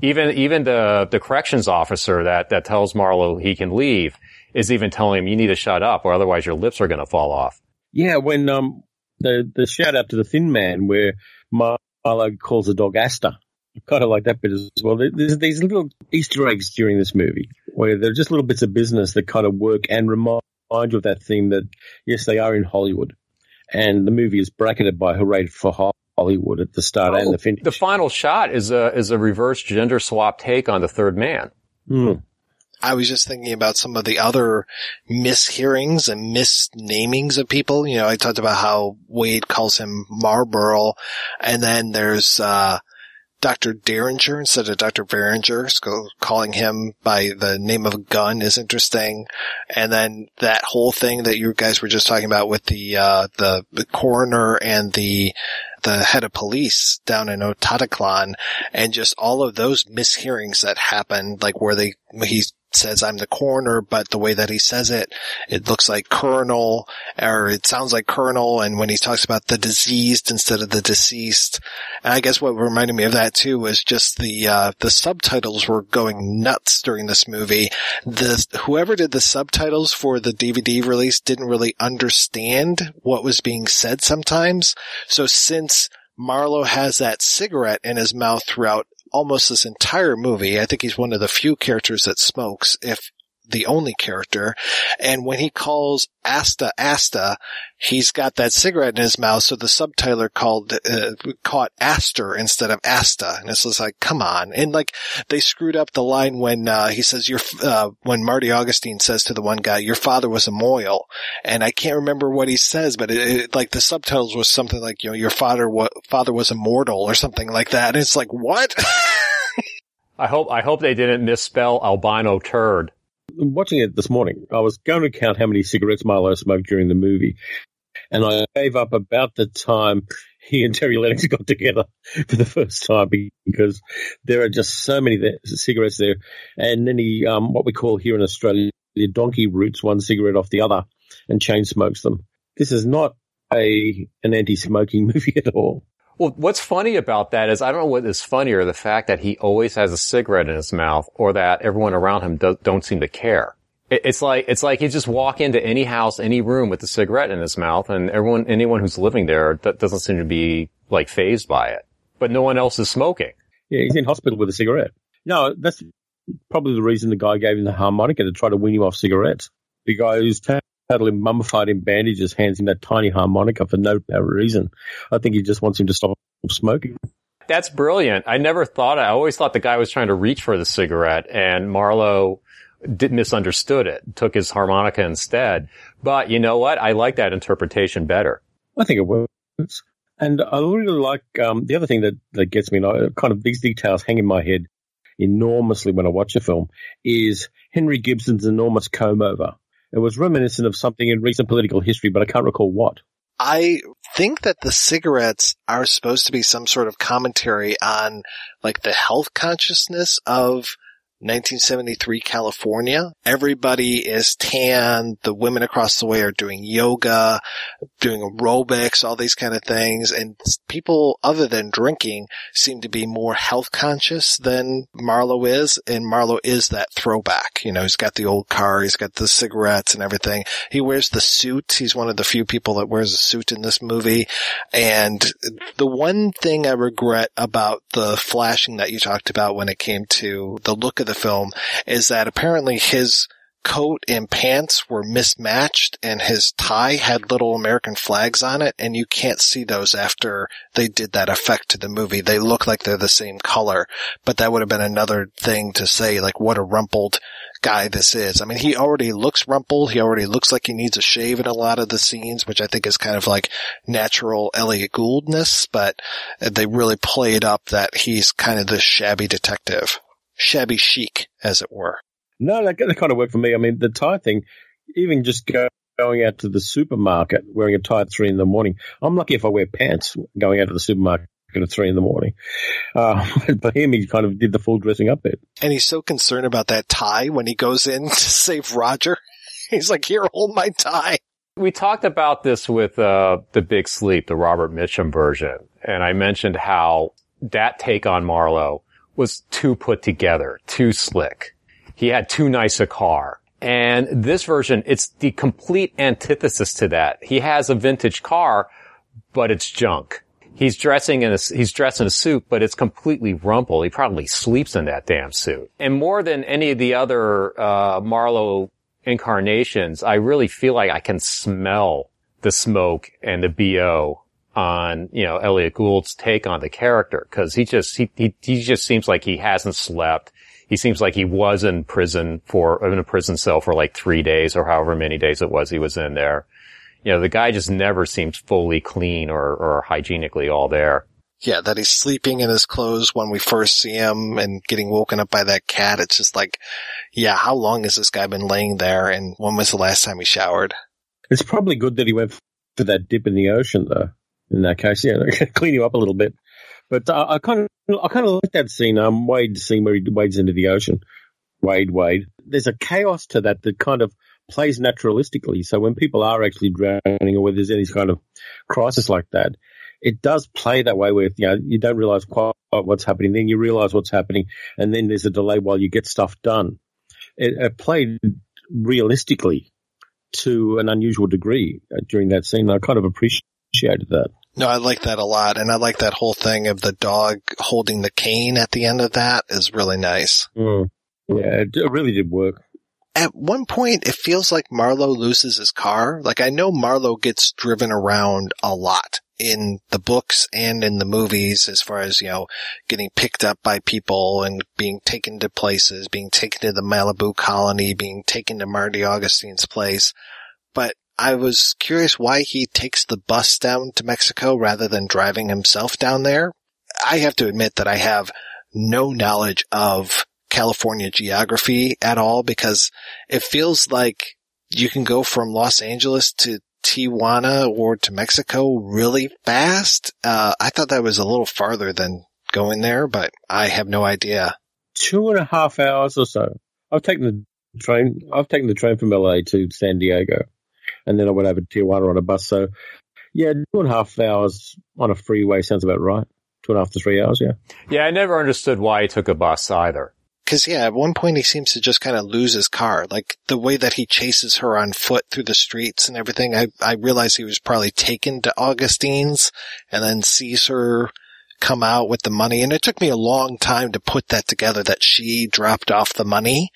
Even, even the, the corrections officer that, that tells Marlowe he can leave is even telling him you need to shut up or otherwise your lips are going to fall off. Yeah, when um the the shout out to the Thin Man where Marlowe calls the dog Asta. Kind of like that bit as well. There's these little Easter eggs during this movie where they're just little bits of business that kind of work and remind you of that theme that yes, they are in Hollywood, and the movie is bracketed by "Hooray for Hollywood" at the start oh, and the finish. The final shot is a is a reverse gender swap take on the Third Man. Mm. I was just thinking about some of the other mishearings and misnamings of people. You know, I talked about how Wade calls him Marlboro, and then there's uh, Dr. Derringer instead of Dr. Verringer. So calling him by the name of a gun is interesting. And then that whole thing that you guys were just talking about with the uh, the, the coroner and the the head of police down in Otatoclán and just all of those mishearings that happened, like where they, he says I'm the coroner, but the way that he says it, it looks like colonel, or it sounds like colonel, and when he talks about the diseased instead of the deceased. And I guess what reminded me of that too was just the, uh, the subtitles were going nuts during this movie. The, whoever did the subtitles for the DVD release didn't really understand what was being said sometimes. So since Marlowe has that cigarette in his mouth throughout almost this entire movie. I think he's one of the few characters that smokes, if the only character. And when he calls Asta Asta, he's got that cigarette in his mouth. So the subtitler called, uh, caught Aster instead of Asta. And it's just like, come on. And like they screwed up the line when, uh, he says your, uh, when Marty Augustine says to the one guy, your father was a Moyle. And I can't remember what he says, but it, it, like the subtitles was something like, you know, your father, father was immortal or something like that. And it's like, what? I hope, I hope they didn't misspell albino turd watching it this morning, I was going to count how many cigarettes Marlowe smoked during the movie, and I gave up about the time he and Terry Lennox got together for the first time because there are just so many cigarettes there, and then he, um, what we call here in Australia, the donkey roots one cigarette off the other and chain smokes them. This is not a an anti-smoking movie at all. Well, what's funny about that is I don't know what is funnier, the fact that he always has a cigarette in his mouth or that everyone around him do, don't seem to care. It, it's like, it's like he just walk into any house, any room with a cigarette in his mouth and everyone, anyone who's living there doesn't seem to be like phased by it. But no one else is smoking. Yeah, he's in hospital with a cigarette. No, that's probably the reason the guy gave him the harmonica to try to wean him off cigarettes. The guy who's totally mummified in bandages, hands him that tiny harmonica for no apparent reason. I think he just wants him to stop smoking. That's brilliant. I never thought, I always thought the guy was trying to reach for the cigarette and Marlowe did, misunderstood it, took his harmonica instead. But you know what? I like that interpretation better. I think it works. And I really like um, the other thing that, that gets me, and I, kind of these details hang in my head enormously when I watch a film, is Henry Gibson's enormous comb over. It was reminiscent of something in recent political history, but I can't recall what. I think that the cigarettes are supposed to be some sort of commentary on like the health consciousness of 1973 California. Everybody is tan. The women across the way are doing yoga, doing aerobics, all these kind of things. And people other than drinking seem to be more health conscious than Marlowe is. And Marlowe is that throwback. You know, he's got the old car. He's got the cigarettes and everything. He wears the suit. He's one of the few people that wears a suit in this movie. And the one thing I regret about the flashing that you talked about when it came to the look of the film is that apparently his coat and pants were mismatched and his tie had little American flags on it and you can't see those after they did that effect to the movie. They look like they're the same color, but that would have been another thing to say like what a rumpled guy this is. I mean, he already looks rumpled. He already looks like he needs a shave in a lot of the scenes, which I think is kind of like natural Elliott Gouldness, but they really played up that he's kind of this shabby detective shabby chic, as it were. No, that, that kind of worked for me. I mean, the tie thing, even just go, going out to the supermarket wearing a tie at three in the morning. I'm lucky if I wear pants going out to the supermarket at three in the morning. Uh, but him, he kind of did the full dressing up bit. And he's so concerned about that tie when he goes in to save Roger. He's like, here, hold my tie. We talked about this with uh, the Big Sleep, the Robert Mitchum version, and I mentioned how that take on Marlowe was too put together, too slick. He had too nice a car. And this version, it's the complete antithesis to that. He has a vintage car, but it's junk. He's dressing in a, he's dressed in a suit, but it's completely rumpled. He probably sleeps in that damn suit. And more than any of the other, uh, Marlowe incarnations, I really feel like I can smell the smoke and the BO on, you know, Elliott Gould's take on the character. Cause he just, he, he, he just seems like he hasn't slept. He seems like he was in prison for, in a prison cell for like three days or however many days it was he was in there. You know, the guy just never seems fully clean or, or hygienically all there. Yeah, that he's sleeping in his clothes when we first see him and getting woken up by that cat. It's just like, yeah, how long has this guy been laying there and when was the last time he showered? It's probably good that he went for that dip in the ocean though in that case. Yeah, clean you up a little bit. But uh, I kind of, I kind of like that scene. Um, Wade scene where he wades into the ocean. Wade, Wade. There's a chaos to that that kind of plays naturalistically. So when people are actually drowning or where there's any kind of crisis like that, it does play that way where, you know, you don't realize quite what's happening. Then you realize what's happening and then there's a delay while you get stuff done. It, it played realistically to an unusual degree uh, during that scene. I kind of appreciated that. No, I like that a lot. And I like that whole thing of the dog holding the cane at the end of that is really nice. Mm. Yeah, it really did work. At one point, it feels like Marlowe loses his car. Like I know Marlowe gets driven around a lot in the books and in the movies as far as, you know, getting picked up by people and being taken to places, being taken to the Malibu colony, being taken to Marty Augustine's place. But I was curious why he takes the bus down to Mexico rather than driving himself down there. I have to admit that I have no knowledge of California geography at all because it feels like you can go from Los Angeles to Tijuana or to Mexico really fast. Uh, I thought that was a little farther than going there, but I have no idea. Two and a half hours or so. I've taken the train. I've taken the train from LA to San Diego and then I went over to Tijuana on a bus. So, yeah, two and a half hours on a freeway sounds about right. Two and a half to three hours, yeah. Yeah, I never understood why he took a bus either. Cause yeah, at one point he seems to just kind of lose his car. Like the way that he chases her on foot through the streets and everything. I, I realized he was probably taken to Augustine's and then sees her come out with the money. And it took me a long time to put that together that she dropped off the money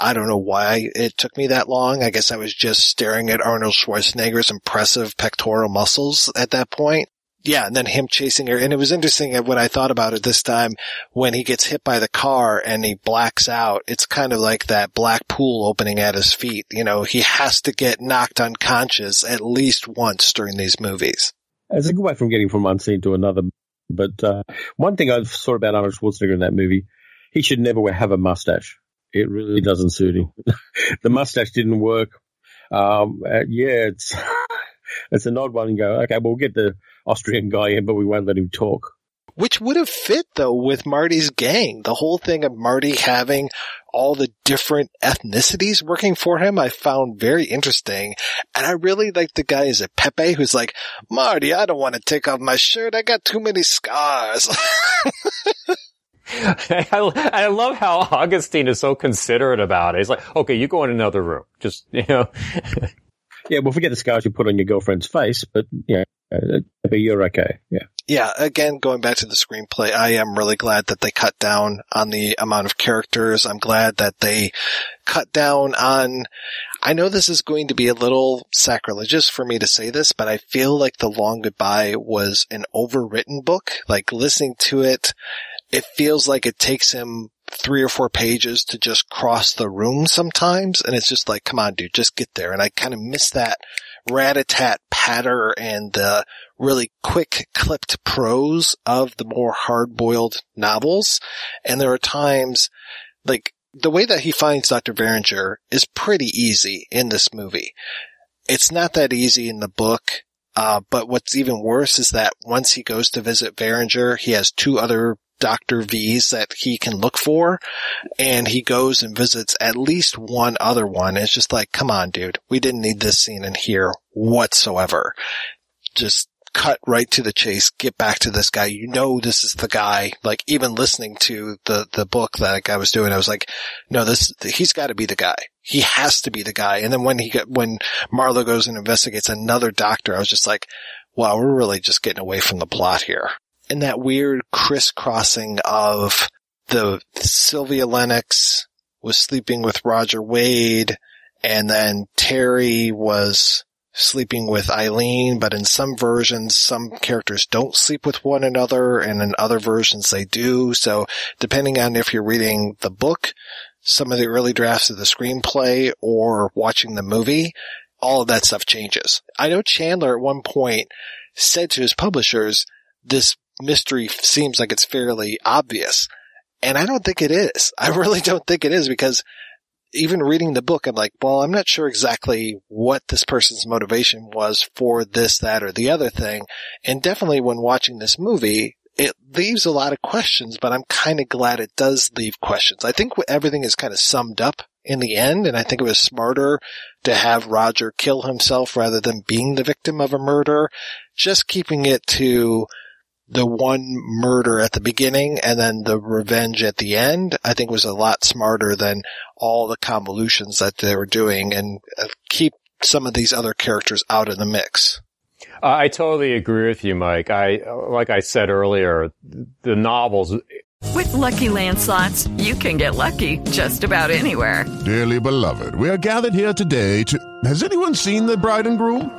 I don't know why it took me that long. I guess I was just staring at Arnold Schwarzenegger's impressive pectoral muscles at that point. Yeah, and then him chasing her. And it was interesting when I thought about it this time when he gets hit by the car and he blacks out. It's kind of like that black pool opening at his feet. You know, he has to get knocked unconscious at least once during these movies. It's a good way from getting from one scene to another. But uh, one thing I've thought about Arnold Schwarzenegger in that movie, he should never have a mustache. It really doesn't suit him. the mustache didn't work. Um, uh, yeah, it's it's an odd one. You go, okay, we'll get the Austrian guy in, but we won't let him talk. Which would have fit though with Marty's gang. The whole thing of Marty having all the different ethnicities working for him, I found very interesting. And I really like the guy is a Pepe who's like, Marty, I don't want to take off my shirt. I got too many scars. I, I love how Augustine is so considerate about it. He's like, okay, you go in another room. Just, you know. yeah, well, forget the scars you put on your girlfriend's face, but yeah, uh, but you're okay. Yeah. Yeah. Again, going back to the screenplay, I am really glad that they cut down on the amount of characters. I'm glad that they cut down on, I know this is going to be a little sacrilegious for me to say this, but I feel like The Long Goodbye was an overwritten book. Like listening to it, it feels like it takes him three or four pages to just cross the room sometimes. And it's just like, come on, dude, just get there. And I kind of miss that rat-a-tat patter and the really quick clipped prose of the more hard-boiled novels. And there are times like the way that he finds Dr. Verringer is pretty easy in this movie. It's not that easy in the book. Uh, but what's even worse is that once he goes to visit Verringer, he has two other Dr. V's that he can look for. And he goes and visits at least one other one. It's just like, come on, dude. We didn't need this scene in here whatsoever. Just cut right to the chase. Get back to this guy. You know, this is the guy. Like even listening to the, the book that I was doing, I was like, no, this, he's got to be the guy. He has to be the guy. And then when he got, when Marlowe goes and investigates another doctor, I was just like, wow, we're really just getting away from the plot here and that weird crisscrossing of the Sylvia Lennox was sleeping with Roger Wade and then Terry was sleeping with Eileen, but in some versions, some characters don't sleep with one another and in other versions they do. So depending on if you're reading the book, some of the early drafts of the screenplay or watching the movie, all of that stuff changes. I know Chandler at one point said to his publishers, this mystery seems like it's fairly obvious. And I don't think it is. I really don't think it is because even reading the book, I'm like, well, I'm not sure exactly what this person's motivation was for this, that, or the other thing. And definitely when watching this movie, it leaves a lot of questions, but I'm kind of glad it does leave questions. I think everything is kind of summed up in the end, and I think it was smarter to have Roger kill himself rather than being the victim of a murder. Just keeping it to the one murder at the beginning and then the revenge at the end, I think was a lot smarter than all the convolutions that they were doing and uh, keep some of these other characters out of the mix. Uh, I totally agree with you, Mike. I, like I said earlier, the novels. With lucky landslots, you can get lucky just about anywhere. Dearly beloved, we are gathered here today to. Has anyone seen the bride and groom?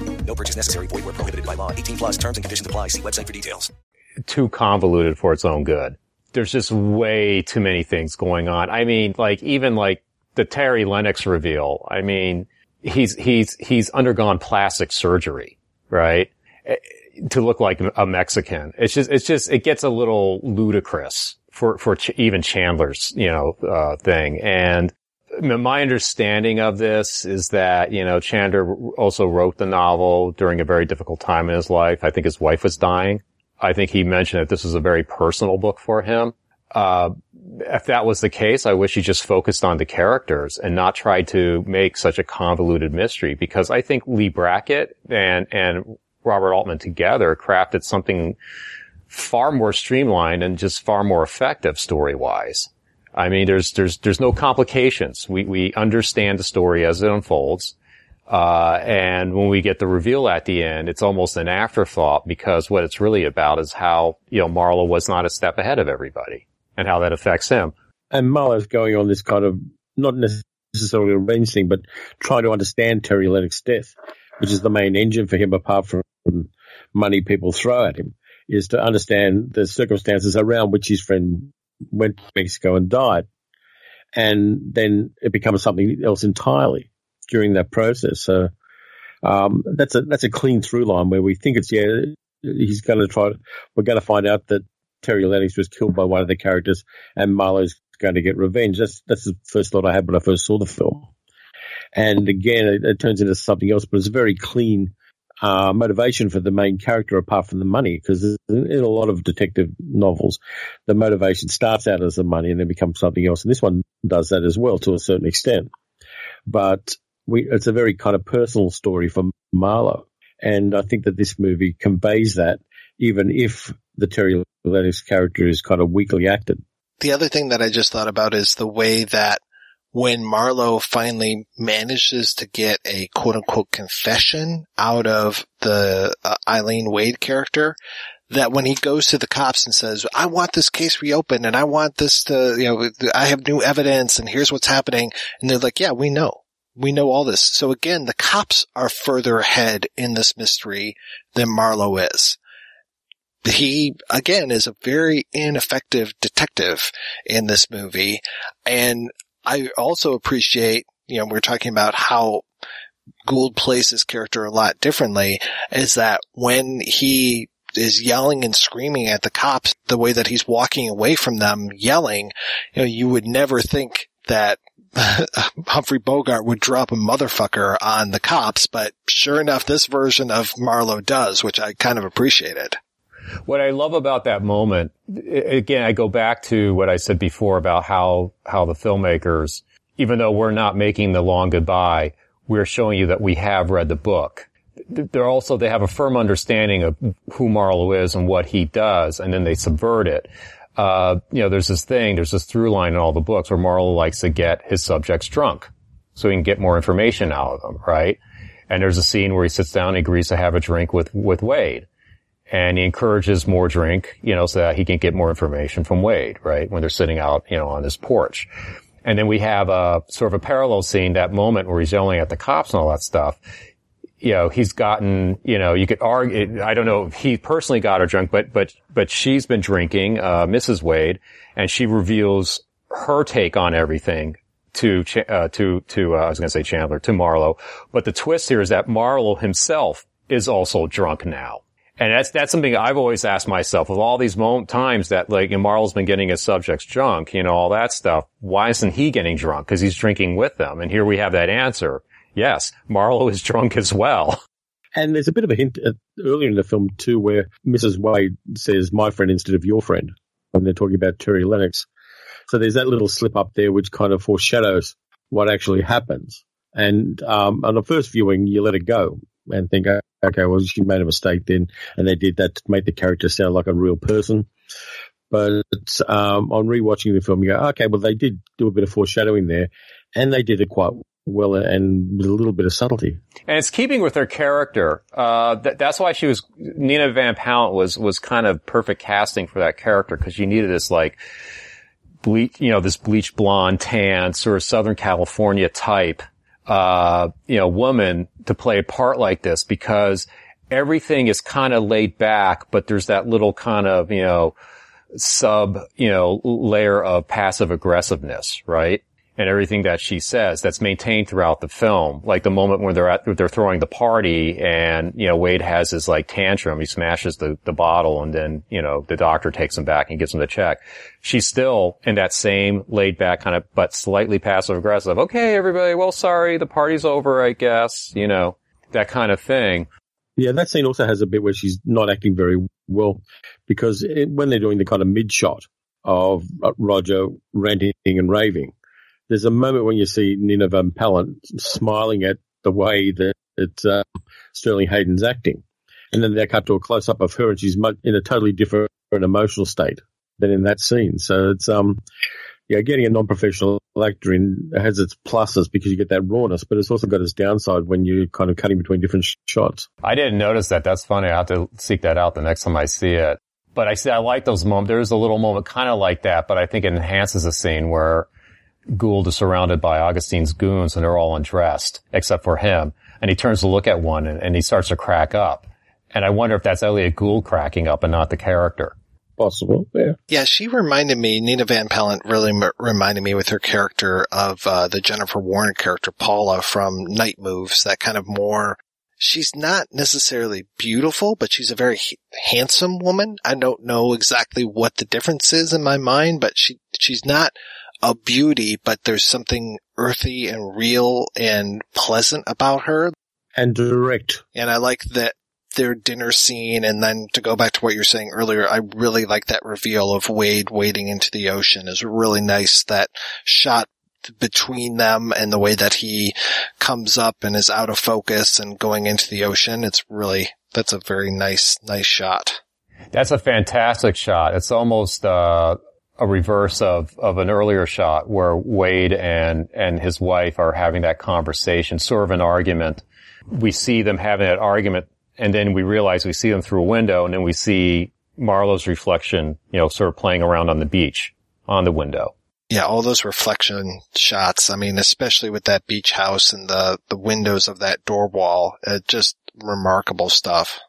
No purchase necessary. Void where prohibited by law. 18 plus terms and conditions apply. See website for details. Too convoluted for its own good. There's just way too many things going on. I mean, like, even like the Terry Lennox reveal. I mean, he's, he's, he's undergone plastic surgery, right? To look like a Mexican. It's just, it's just, it gets a little ludicrous for, for even Chandler's, you know, uh, thing. And my understanding of this is that, you know, Chandler also wrote the novel during a very difficult time in his life. I think his wife was dying. I think he mentioned that this was a very personal book for him. Uh, if that was the case, I wish he just focused on the characters and not tried to make such a convoluted mystery because I think Leigh Brackett and, and Robert Altman together crafted something far more streamlined and just far more effective story wise. I mean, there's, there's, there's no complications. We, we understand the story as it unfolds. Uh, and when we get the reveal at the end, it's almost an afterthought because what it's really about is how, you know, Marlowe was not a step ahead of everybody and how that affects him. And Marlowe's going on this kind of, not necessarily revenge thing, but trying to understand Terry Lennox's death, which is the main engine for him apart from money people throw at him, is to understand the circumstances around which his friend went to Mexico and died. And then it becomes something else entirely during that process. So, um, that's a, that's a clean through line where we think it's, yeah, he's going to try, we're going to find out that Terry Lennox was killed by one of the characters and Marlowe's going to get revenge. That's, that's the first thought I had when I first saw the film. And again, it, it turns into something else, but it's very clean, uh, motivation for the main character apart from the money. Because in a lot of detective novels, the motivation starts out as the money and then becomes something else. And this one does that as well to a certain extent. But we, it's a very kind of personal story for Marlowe. And I think that this movie conveys that, even if the Terry Lennox character is kind of weakly acted. The other thing that I just thought about is the way that when Marlowe finally manages to get a quote unquote confession out of the uh, Eileen Wade character, that when he goes to the cops and says, I want this case reopened and I want this to, you know, I have new evidence and here's what's happening. And they're like, yeah, we know. We know all this. So again, the cops are further ahead in this mystery than Marlowe is he again is a very ineffective detective in this movie. And I also appreciate, you know, we're talking about how Gould plays his character a lot differently is that when he is yelling and screaming at the cops, the way that he's walking away from them yelling, you know, you would never think that Humphrey Bogart would drop a motherfucker on the cops, but sure enough, this version of Marlowe does, which I kind of appreciated. What I love about that moment, again, I go back to what I said before about how, how the filmmakers, even though we're not making the long goodbye, we're showing you that we have read the book. They're also, they have a firm understanding of who Marlowe is and what he does, and then they subvert it. Uh, you know, there's this thing, there's this through line in all the books where Marlowe likes to get his subjects drunk so he can get more information out of them, right? And there's a scene where he sits down and agrees to have a drink with, with Wade and he encourages more drink, you know, so that he can get more information from Wade, right? When they're sitting out, you know, on his porch. And then we have a sort of a parallel scene, that moment where he's yelling at the cops and all that stuff. You know, he's gotten, you know, you could argue, I don't know if he personally got her drunk, but, but, but she's been drinking, uh, Mrs. Wade, and she reveals her take on everything to, uh, to, to, uh, I was going to say Chandler, to Marlowe. But the twist here is that Marlowe himself is also drunk now. And that's, that's something I've always asked myself of all these moment, times that like, and Marlowe's been getting his subjects drunk, you know, all that stuff. Why isn't he getting drunk? Cause he's drinking with them. And here we have that answer. Yes, Marlowe is drunk as well. And there's a bit of a hint uh, earlier in the film too, where Mrs. Wade says "my friend" instead of "your friend" when they're talking about Terry Lennox. So there's that little slip up there, which kind of foreshadows what actually happens. And um, on the first viewing, you let it go and think, okay, well, she made a mistake then, and they did that to make the character sound like a real person. But um, on rewatching the film, you go, okay, well, they did do a bit of foreshadowing there, and they did it quite well and with a little bit of subtlety. And it's keeping with her character. Uh, th- that's why she was, Nina Van Pallandt was, was kind of perfect casting for that character because you needed this like, bleach, you know, this bleach blonde, tan, sort of Southern California type, uh, you know, woman to play a part like this because everything is kind of laid back, but there's that little kind of, you know, sub, you know, layer of passive aggressiveness, right? And everything that she says that's maintained throughout the film. Like the moment where they're at, they're throwing the party and, you know, Wade has his like tantrum. He smashes the, the bottle and then, you know, the doctor takes him back and gives him the check. She's still in that same laid back kind of, but slightly passive aggressive. Okay, everybody. Well, sorry. The party's over, I guess, you know, that kind of thing. Yeah, that scene also has a bit where she's not acting very well because it, when they're doing the kind of mid shot of uh, Roger ranting and raving, there's a moment when you see Nina Van Pallandt smiling at the way that, uh, Sterling Hayden's acting. And then they cut to a close up of her and she's in a totally different emotional state than in that scene. So it's, um, yeah, getting a non-professional actor in has its pluses because you get that rawness, but it's also got its downside when you're kind of cutting between different sh- shots. I didn't notice that. That's funny. I have to seek that out the next time I see it. But I see, I like those moments. There's a little moment kind of like that, but I think it enhances a scene where Gould is surrounded by Augustine's goons and they're all undressed except for him. And he turns to look at one and, and he starts to crack up. And I wonder if that's Elliott Gould cracking up and not the character possible. Yeah. Yeah, she reminded me, Nina Van Pallandt really m- reminded me with her character of uh, the Jennifer Warren character, Paula from Night Moves, that kind of more, she's not necessarily beautiful, but she's a very h- handsome woman. I don't know exactly what the difference is in my mind, but she, she's not a beauty, but there's something earthy and real and pleasant about her. And direct. And I like that their dinner scene. And then to go back to what you were saying earlier, I really like that reveal of Wade wading into the ocean is really nice. That shot between them and the way that he comes up and is out of focus and going into the ocean. It's really, that's a very nice, nice shot. That's a fantastic shot. It's almost, uh, a reverse of, of an earlier shot where Wade and, and his wife are having that conversation, sort of an argument. We see them having that argument and then we realize we see them through a window and then we see Marlowe's reflection, you know, sort of playing around on the beach on the window. Yeah, all those reflection shots. I mean, especially with that beach house and the, the windows of that door wall, uh, just remarkable stuff.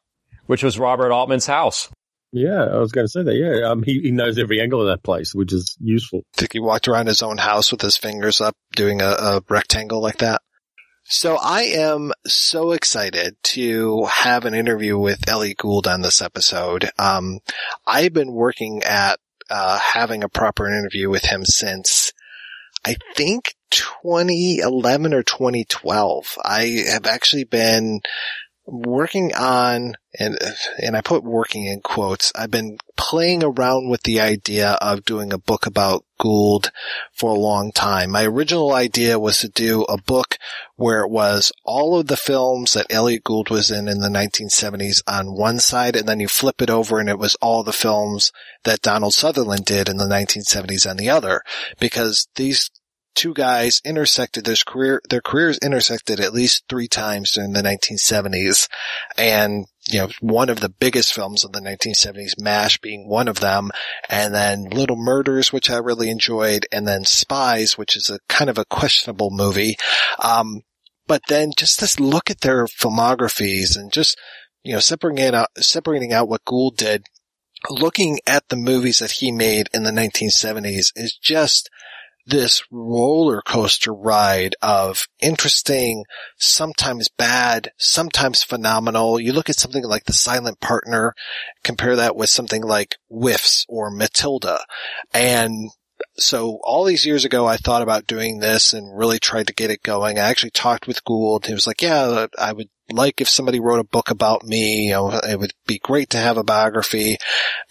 Which was Robert Altman's house. Yeah, I was going to say that. Yeah, um, he, he knows every angle of that place, which is useful. I think he walked around his own house with his fingers up doing a, a rectangle like that. So I am so excited to have an interview with Ellie Gould on this episode. Um, I've been working at uh, having a proper interview with him since I think 2011 or 2012. I have actually been working on, and, and I put working in quotes, I've been playing around with the idea of doing a book about Gould for a long time. My original idea was to do a book where it was all of the films that Elliott Gould was in in the 1970s on one side, and then you flip it over and it was all the films that Donald Sutherland did in the 1970s on the other. Because these two guys intersected their career, their careers intersected at least three times during the 1970s. And, you know, one of the biggest films of the 1970s, MASH being one of them. And then Little Murders, which I really enjoyed. And then Spies, which is a kind of a questionable movie. Um, but then just this look at their filmographies and just, you know, separating out, separating out what Gould did, looking at the movies that he made in the 1970s is just, this roller coaster ride of interesting, sometimes bad, sometimes phenomenal. You look at something like The Silent Partner, compare that with something like Whiffs or Matilda. And so all these years ago, I thought about doing this and really tried to get it going. I actually talked with Gould. He was like, yeah, I would like if somebody wrote a book about me. You know, it would be great to have a biography.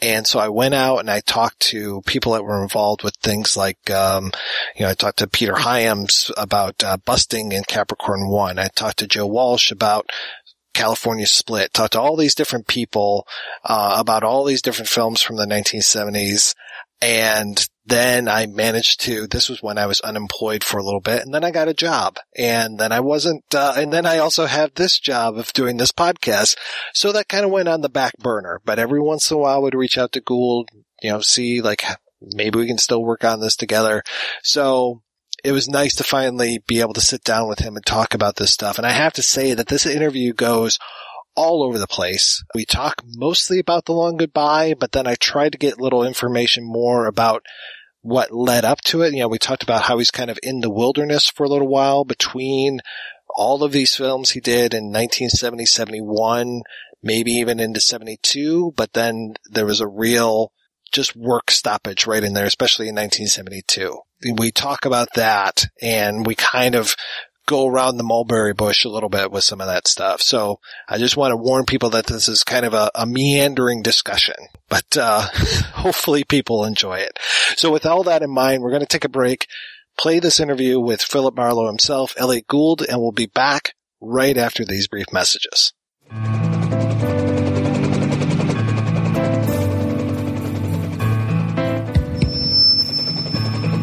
And so I went out and I talked to people that were involved with things like, um, you know, I talked to Peter Hyams about uh, busting in Capricorn One. I talked to Joe Walsh about California Split. Talked to all these different people uh, about all these different films from the 1970s. And then I managed to, this was when I was unemployed for a little bit and then I got a job and then I wasn't, uh, and then I also have this job of doing this podcast. So that kind of went on the back burner, but every once in a while I would reach out to Gould, you know, see like maybe we can still work on this together. So it was nice to finally be able to sit down with him and talk about this stuff. And I have to say that this interview goes all over the place. We talk mostly about the long goodbye, but then I try to get little information more about what led up to it. You know, we talked about how he's kind of in the wilderness for a little while between all of these films he did in 1970, 71, maybe even into 72, but then there was a real just work stoppage right in there, especially in 1972. We talk about that and we kind of go around the mulberry bush a little bit with some of that stuff. So I just want to warn people that this is kind of a, a meandering discussion, but, uh, hopefully people enjoy it. So with all that in mind, we're going to take a break, play this interview with Philip Marlowe himself, Elliott Gould, and we'll be back right after these brief messages.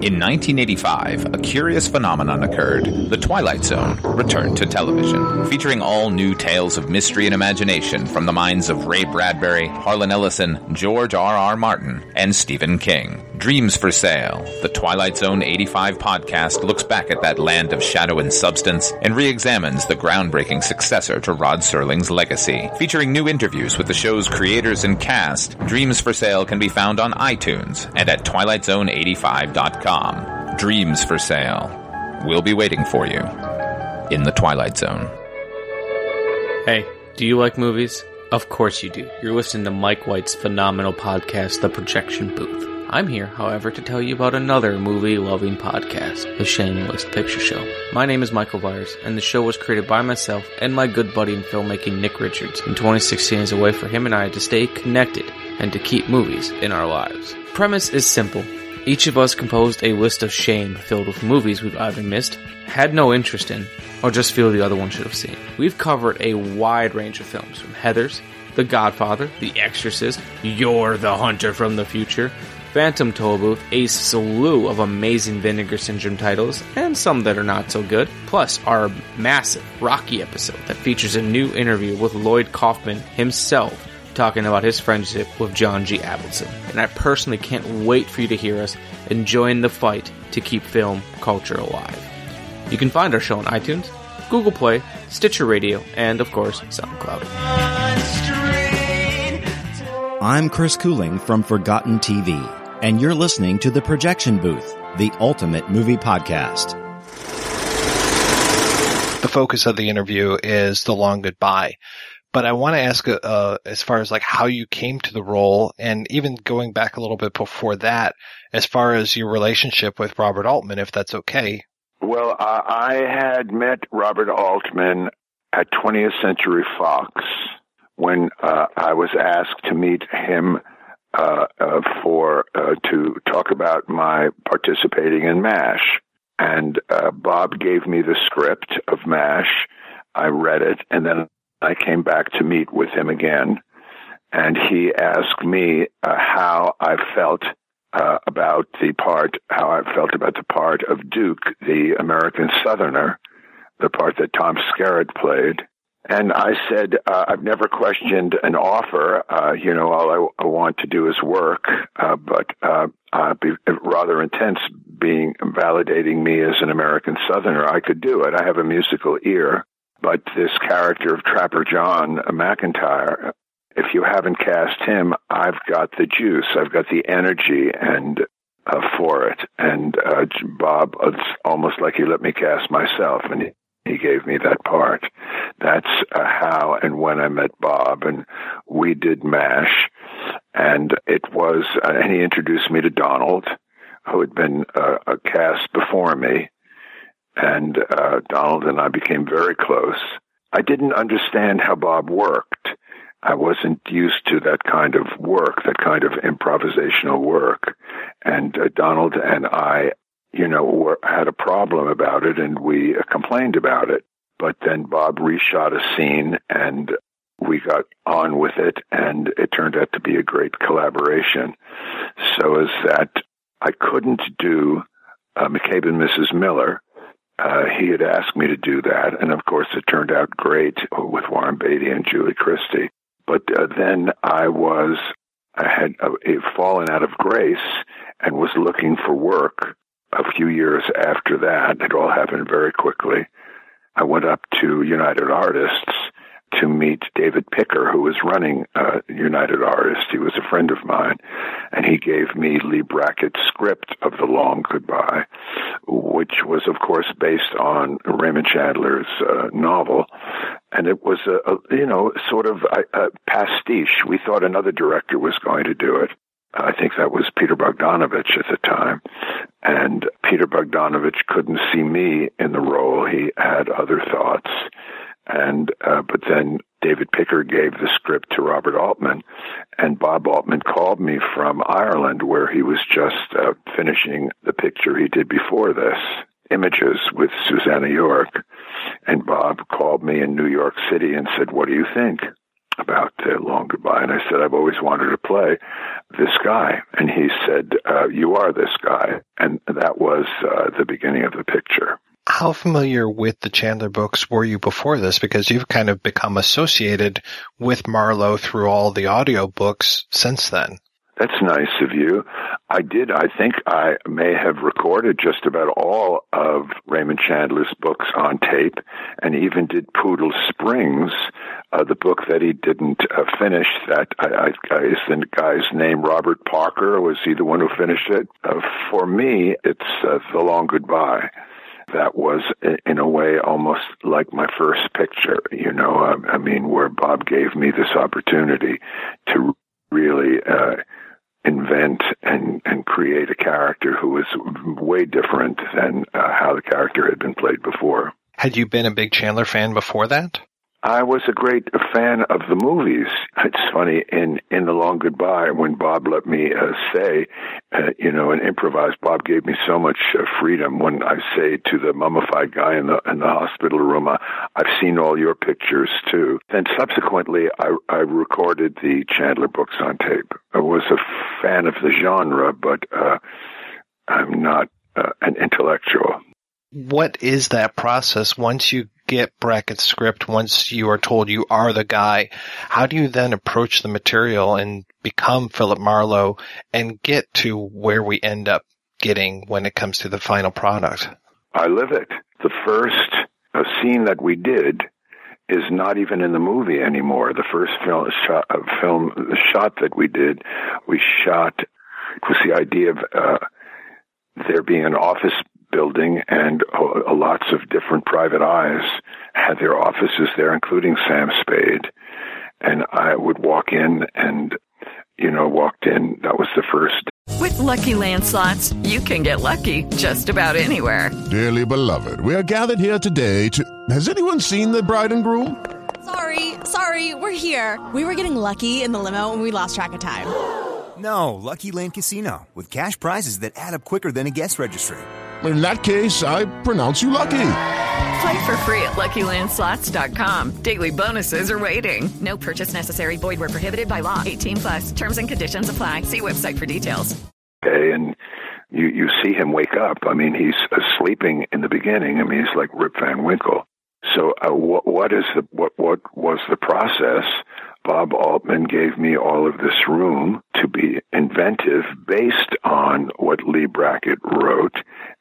In 1985, a curious phenomenon occurred. The Twilight Zone returned to television, featuring all new tales of mystery and imagination from the minds of Ray Bradbury, Harlan Ellison, George R. R. Martin, and Stephen King. Dreams for Sale, the Twilight Zone 85 podcast looks back at that land of shadow and substance and re-examines the groundbreaking successor to Rod Serling's legacy. Featuring new interviews with the show's creators and cast, Dreams for Sale can be found on iTunes and at twilightzone85.com. Dreams for Sale. We'll be waiting for you in the Twilight Zone. Hey, do you like movies? Of course you do. You're listening to Mike White's phenomenal podcast, The Projection Booth. I'm here, however, to tell you about another movie loving podcast, The Shameless Picture Show. My name is Michael Byers, and the show was created by myself and my good buddy in filmmaking, Nick Richards, in 2016 as a way for him and I to stay connected and to keep movies in our lives. Premise is simple. Each of us composed a list of shame filled with movies we've either missed, had no interest in, or just feel the other one should have seen. We've covered a wide range of films from Heathers, The Godfather, The Exorcist, Yor the Hunter from the Future, Phantom Tollbooth, a slew of amazing Vinegar Syndrome titles, and some that are not so good, plus our massive Rocky episode that features a new interview with Lloyd Kaufman himself talking about his friendship with John G. Avildsen. And I personally can't wait for you to hear us and enjoying the fight to keep film culture alive. You can find our show on iTunes, Google Play, Stitcher Radio, and of course, SoundCloud. I'm Chris Cooling from Forgotten TV, and you're listening to The Projection Booth, the ultimate movie podcast. The focus of the interview is The Long Goodbye. But I want to ask, uh, as far as like how you came to the role and even going back a little bit before that, as far as your relationship with Robert Altman, if that's okay. Well, uh, I had met Robert Altman at 20th Century Fox when uh, I was asked to meet him uh, uh, for uh, to talk about my participating in MASH. And uh, Bob gave me the script of MASH. I read it, and then I came back to meet with him again. And he asked me uh, how I felt about the part, how I felt about the part of Duke, the American Southerner, the part that Tom Skerritt played. And I said, uh, I've never questioned an offer. Uh, you know, all I, want to do is work, uh, but uh, be rather intense being validating me as an American Southerner. I could do it. I have a musical ear. But this character of Trapper John McIntyre, if you haven't cast him, I've got the juice. I've got the energy and uh, for it. And uh, Bob, it's almost like he let me cast myself, and he, gave me that part. That's uh, how and when I met Bob, and we did MASH, and it was, uh, and he introduced me to Donald, who had been uh, a cast before me, and uh, Donald and I became very close. I didn't understand how Bob worked. I wasn't used to that kind of work, that kind of improvisational work. And uh, Donald and I you know, were, had a problem about it and we uh, complained about it. But then Bob reshot a scene and we got on with it and it turned out to be a great collaboration. So as that I couldn't do uh, McCabe and Mrs. Miller. Uh, he had asked me to do that, and of course, it turned out great with Warren Beatty and Julie Christie. But uh, then I was, I had uh, fallen out of grace and was looking for work. A few years after that, it all happened very quickly. I went up to United Artists to meet David Picker, who was running uh, United Artists. He was a friend of mine, and he gave me Leigh Brackett's script of The Long Goodbye, which was, of course, based on Raymond Chandler's uh, novel. And it was a, a you know, sort of a, a pastiche. We thought another director was going to do it. I think that was Peter Bogdanovich at the time. And Peter Bogdanovich couldn't see me in the role. He had other thoughts. And, uh, but then David Picker gave the script to Robert Altman and Bob Altman called me from Ireland where he was just uh, finishing the picture he did before this, Images with Susannah York. And Bob called me in New York City and said, what do you think? about uh, Long Goodbye, and I said I've always wanted to play this guy, and he said uh, you are this guy, and that was uh, the beginning of the picture. How familiar with the Chandler books were you before this? Because you've kind of become associated with Marlowe through all the audio books since then. That's nice of you. I did. I think I may have recorded just about all of Raymond Chandler's books on tape and even did Poodle Springs, uh, the book that he didn't uh, finish. That I, I, is the guy's name Robert Parker? Was he the one who finished it? Uh, for me, it's uh, The Long Goodbye that was in a way almost like my first picture you know? I, I mean where bob gave me this opportunity to really uh invent and and create a character who was way different than uh, how the character had been played before. Had you been a big chandler fan before that I was a great fan of the movies. It's funny in in the Long Goodbye when Bob let me uh, say, uh, you know, and improvise. Bob gave me so much uh, freedom when I say to the mummified guy in the in the hospital room, "I've seen all your pictures too." Then subsequently, I I recorded the Chandler books on tape. I was a fan of the genre, but uh, I'm not uh, an intellectual what is that process once you get Brackett's script, once you are told you are the guy? How do you then approach the material and become Philip Marlowe and get to where we end up getting when it comes to the final product? I live it. The first uh, scene that we did is not even in the movie anymore. The first film shot, uh, film shot that we did, we shot was the idea of uh, there being an office building, and uh, lots of different private eyes had their offices there, including Sam Spade. And I would walk in and, you know, walked in. That was the first. With lucky landslots, you can get lucky just about anywhere. Dearly beloved, we are gathered here today to. Has anyone seen the bride and groom? Sorry, sorry, we're here. We were getting lucky in the limo and we lost track of time. No, Lucky Land Casino, with cash prizes that add up quicker than a guest registry in that case, I pronounce you lucky. Play for free at LuckyLandSlots.com. Daily bonuses are waiting. No purchase necessary. Void were prohibited by law. 18 plus. Terms and conditions apply. See website for details. Okay, and you you see him wake up. I mean, he's sleeping in the beginning. I mean, he's like Rip Van Winkle. So, uh, what what is the what what was the process? Bob Altman gave me all of this room to be inventive based on what Leigh Brackett wrote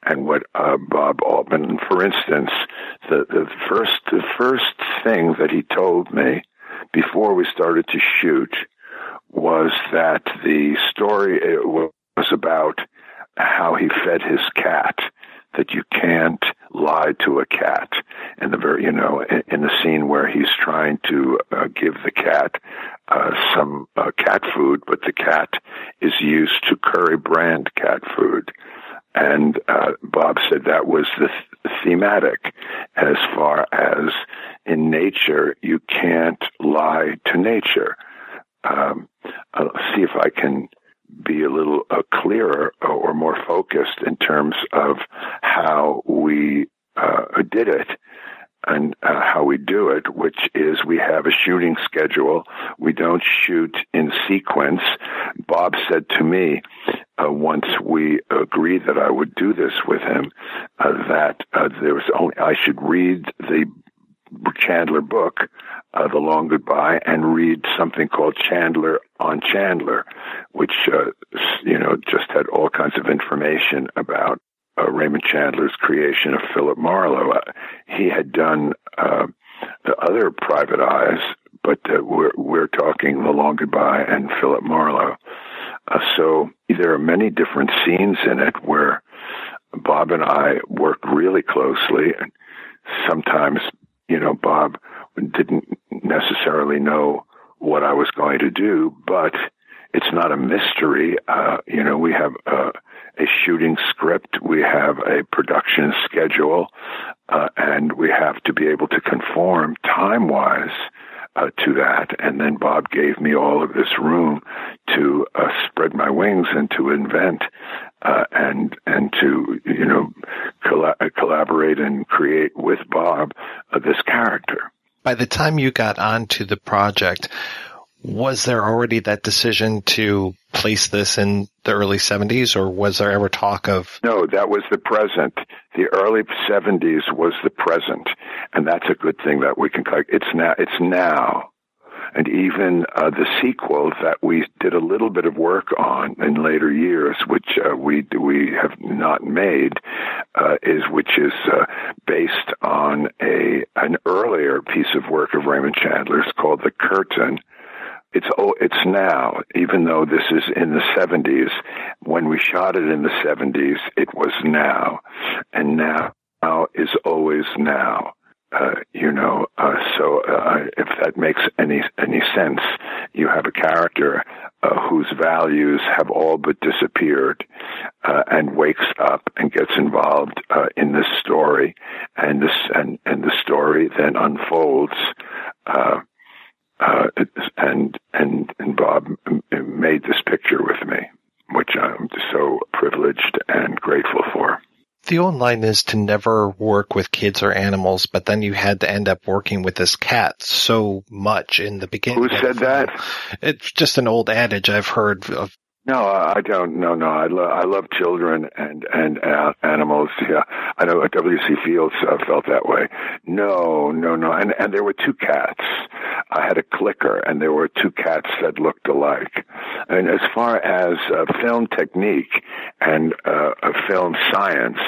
and what uh, Bob Altman. For instance, the the first the first thing that he told me before we started to shoot was that the story was about how he fed his cat that you can't lie to a cat. And the very, you know, in, in the scene where he's trying to uh, give the cat uh, some uh, cat food, but the cat is used to Coury brand cat food. And uh, Bob said that was the th- thematic as far as in nature, you can't lie to nature. Um, I'll see if I can be a little uh, clearer or more focused in terms of how we uh, did it and uh, how we do it, which is we have a shooting schedule. We don't shoot in sequence. Bob said to me, uh, once we agreed that I would do this with him, uh, that uh, there was only I should read the Chandler book, uh, The Long Goodbye, and read something called Chandler on Chandler, which uh, you know just had all kinds of information about uh, Raymond Chandler's creation of Philip Marlowe. Uh, he had done uh, the other Private Eyes, but uh, we're we're talking The Long Goodbye and Philip Marlowe. Uh, so there are many different scenes in it where Bob and I work really closely, and sometimes you know Bob didn't necessarily know what I was going to do, but it's not a mystery. Uh, you know, we have uh, a shooting script, we have a production schedule, uh, and we have to be able to conform time wise. Uh, to that, and then Bob gave me all of this room to uh, spread my wings and to invent uh, and and to you know colla- collaborate and create with Bob uh, this character. By the time you got onto the project, was there already that decision to place this in the early 70s or was there ever talk of? No that was the present. The early 70s was the present and that's a good thing that we can it's now it's now. And even uh, the sequel that we did a little bit of work on in later years, which uh, we we have not made, uh, is which is uh, based on a an earlier piece of work of Raymond Chandler's called The Curtain, it's oh, it's now. Even though this is in the 70s, when we shot it in the 70s, it was now, and now, now is always now. Uh, you know, uh, so uh, if that makes any any sense, you have a character uh, whose values have all but disappeared, uh, and wakes up and gets involved uh, in this story, and this and and the story then unfolds uh, and and and Bob made this picture with me, which I'm so privileged and grateful for. The old line is to never work with kids or animals, but then you had to end up working with this cat so much in the beginning. Who said that? It's just an old adage I've heard of no, I don't. No, no. I love I love children and and uh, animals. Yeah, I know W. C. Fields uh, felt that way. No, no, no. And and there were two cats. I had a clicker, and there were two cats that looked alike. And as far as uh, film technique and uh, film science,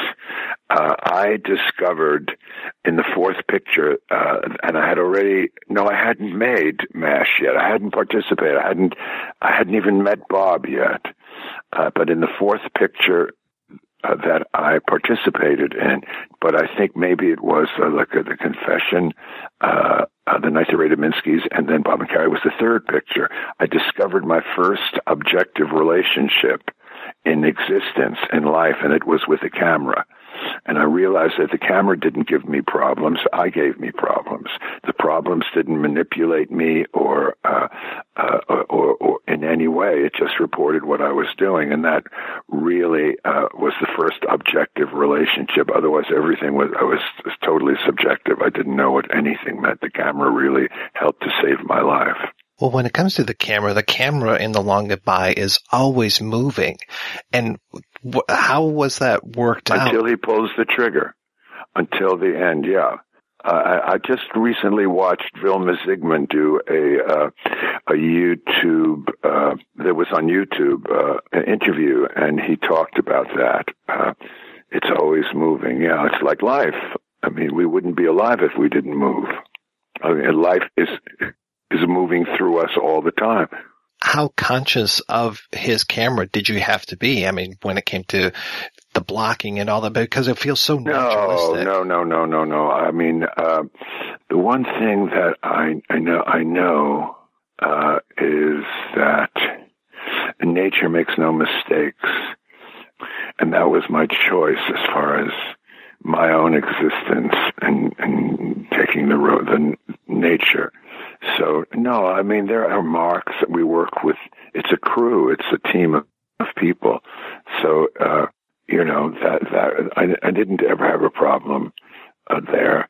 uh, I discovered in the fourth picture, uh, and I had already no, I hadn't made Mash yet. I hadn't participated. I hadn't, I hadn't even met Bob yet. Uh, but in the fourth picture uh, that I participated in, but I think maybe it was uh, like uh, the confession, the night raided Minsky's, and then Bob and Carrie was the third picture. I discovered my first objective relationship in existence in life, and it was with a camera. And I realized that the camera didn't give me problems. I gave me problems. The problems didn't manipulate me or, uh, uh, or, or in any way. It just reported what I was doing. And that really, uh, was the first objective relationship. Otherwise, everything was, I was, totally subjective. I didn't know what anything meant. The camera really helped to save my life. Well, when it comes to the camera, the camera in The Long Goodbye is always moving. And how was that worked Until out? Until he pulls the trigger. Until the end, yeah. Uh, I, I, just recently watched Vilmos Zsigmond do a uh, a YouTube uh, that was on YouTube uh, an interview, and he talked about that. Uh, it's always moving. Yeah, it's like life. I mean, we wouldn't be alive if we didn't move. I mean, life is is moving through us all the time. How conscious of his camera did you have to be? I mean, when it came to the blocking and all that, because it feels so naturalistic. No, no, no, no, no, no. I mean, uh, the one thing that I, I know, I know, uh, is that nature makes no mistakes. And that was my choice as far as my own existence and, and taking the road, the nature. So no, I mean there are marks that we work with. It's a crew. It's a team of, people. So uh, you know that that I, I didn't ever have a problem uh, there.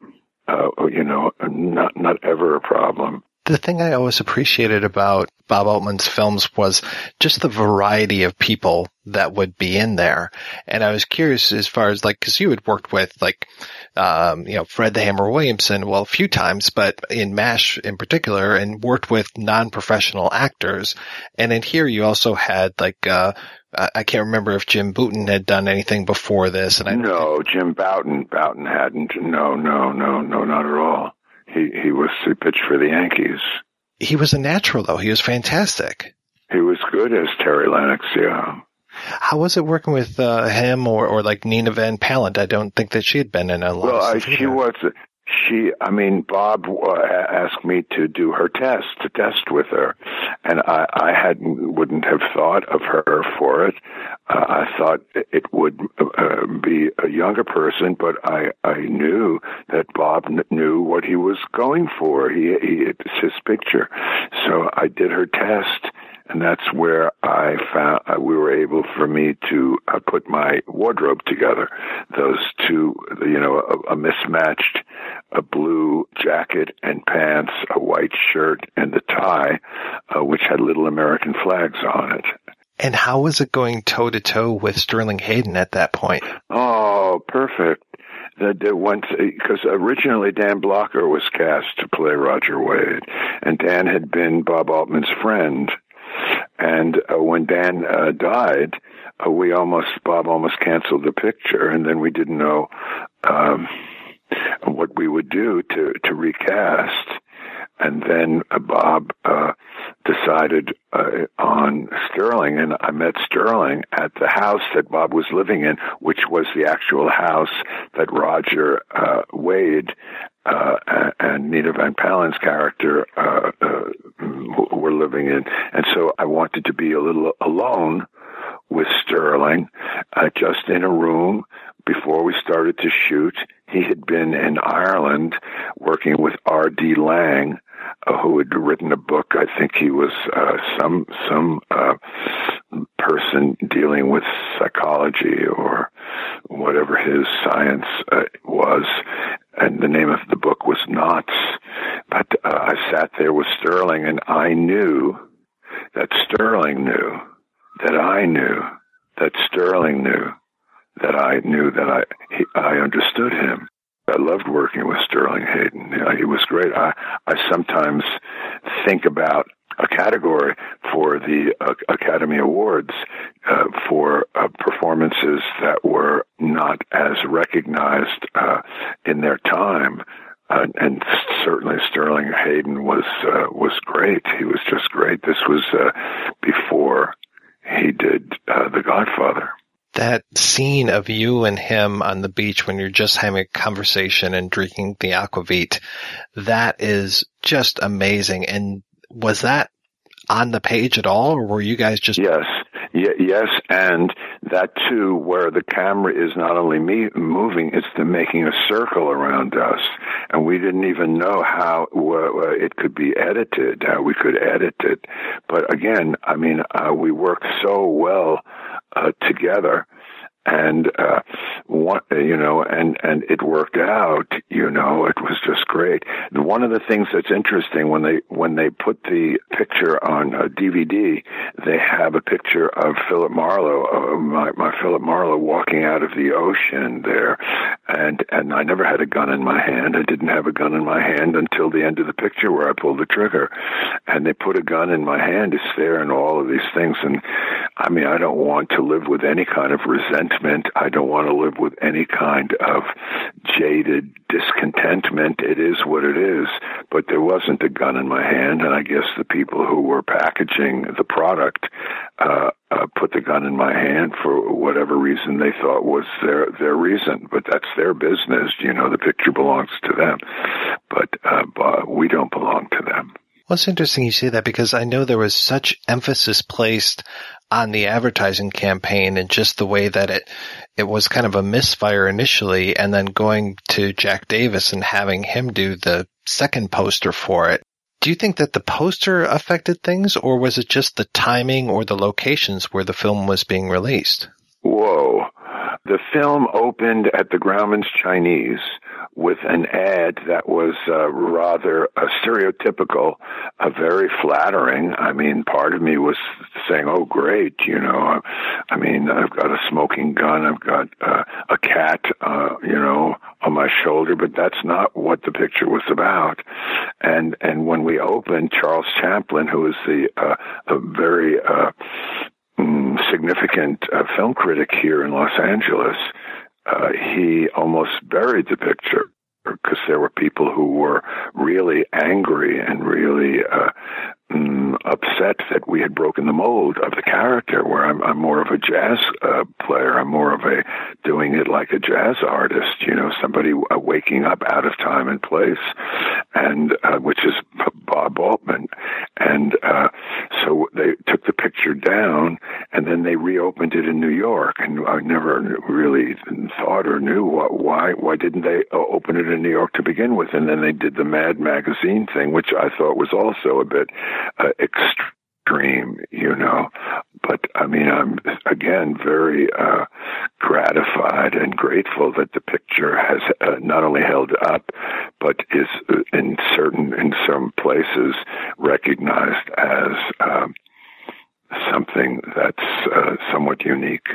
Uh, you know, not not ever a problem. The thing I always appreciated about Bob Altman's films was just the variety of people that would be in there. And I was curious as far as like, cause you had worked with like, um, you know, Fred the Hammer Williamson, well, a few times, but in MASH in particular and worked with non-professional actors. And in here you also had like, uh, I can't remember if Jim Bouton had done anything before this. And I no, Jim Bouton, Bouton hadn't. No, no, no, no, not at all. He he was he pitched for the Yankees. He was a natural though. He was fantastic. He was good as Terry Lennox. Yeah. How was it working with uh, him or, or like Nina Van Pallandt? I don't think that she had been in a lot. Well, of I, she was. She, I mean, Bob uh, asked me to do her test, to test with her, and I, I hadn't, wouldn't have thought of her for it. Uh, I thought it would uh, be a younger person, but I, I knew that Bob kn- knew what he was going for. He, he, it's his picture, so I did her test and that's where I found uh, we were able for me to uh, put my wardrobe together. Those two, you know, a, a mismatched a blue jacket and pants, a white shirt, and a tie, uh, which had little American flags on it. And how was it going toe to toe with Sterling Hayden at that point? Oh, perfect. That that went because originally Dan Blocker was cast to play Roger Wade, and Dan had been Bob Altman's friend. And uh, when Dan uh, died, uh, we almost Bob almost canceled the picture, and then we didn't know um, what we would do to to recast. And then uh, Bob uh, decided uh, on Sterling, and I met Sterling at the house that Bob was living in, which was the actual house that Roger uh, Wade uh, and Nina Van Pallandt's character uh, uh, were living in. And so I wanted to be a little alone with Sterling, uh, just in a room before we started to shoot. He had been in Ireland working with R.D. Laing, uh, who had written a book. I think he was uh, some some uh, person dealing with psychology or whatever his science uh, was, and the name of the book was Knots. But uh, I sat there with Sterling, and I knew that Sterling knew that I knew that Sterling knew that I knew that I he, I understood him. I loved working with Sterling Hayden. You know, he was great. I I sometimes think about a category for the uh, Academy Awards uh, for uh, performances that were not as recognized uh, in their time. Uh, and certainly Sterling Hayden was uh, was great. He was just great. This was before he did The Godfather that scene of you and him on the beach when you're just having a conversation and drinking the aquavit, that is just amazing. And was that on the page at all, or were you guys just? Yes, yes, and that too, where the camera is not only me moving, it's the making a circle around us, and we didn't even know how it could be edited, how we could edit it. But again, I mean, uh, we worked so well uh, together and uh one you know and and it worked out you know it was just great. One of the things that's interesting when they when they put the picture on a dvd they have a picture of philip marlowe uh, my my philip marlowe walking out of the ocean there. And and i never had a gun in my hand. I didn't have a gun in my hand until the end of the picture where i pulled the trigger. And they put a gun in my hand it's there and all of these things. And i mean i don't want to live with any kind of resentment I don't want to live with any kind of jaded discontentment. It is what it is. But there wasn't a gun in my hand, and I guess the people who were packaging the product uh, uh, put the gun in my hand for whatever reason they thought was their their reason. But that's their business. You know, the picture belongs to them, but, uh, we don't belong to them. Well, it's interesting you say that because I know there was such emphasis placed on the advertising campaign and just the way that it it was kind of a misfire initially and then going to Jack Davis and having him do the second poster for it. Do you think that the poster affected things or was it just the timing or the locations where the film was being released? Whoa. The film opened at the Grauman's Chinese with an ad that was uh, rather uh, stereotypical, uh, very flattering. I mean, part of me was saying, "Oh, great!" You know, I, mean, I've got a smoking gun, I've got uh, a cat, uh, you know, on my shoulder, but that's not what the picture was about. And and when we opened, Charles Champlin, who is the uh, a very uh, mm, significant uh, film critic here in Los Angeles, uh, he almost buried the picture because there were people who were really angry and really uh, mm, upset that we had broken the mold of the character. Where I'm, I'm more of a jazz uh, player, I'm more of a doing it like a jazz artist. You know, somebody uh, waking up out of time and place, and uh, which is Bob Altman. And uh, so they the down, and then they reopened it in New York. And I never really thought or knew what, why why didn't they open it in New York to begin with, and then they did the Mad magazine thing, which I thought was also a bit uh, extreme, you know. But I mean, I'm again very uh, gratified and grateful that the picture has uh, not only held up, but is uh, in certain in some places recognized as um, something that's uh, somewhat unique.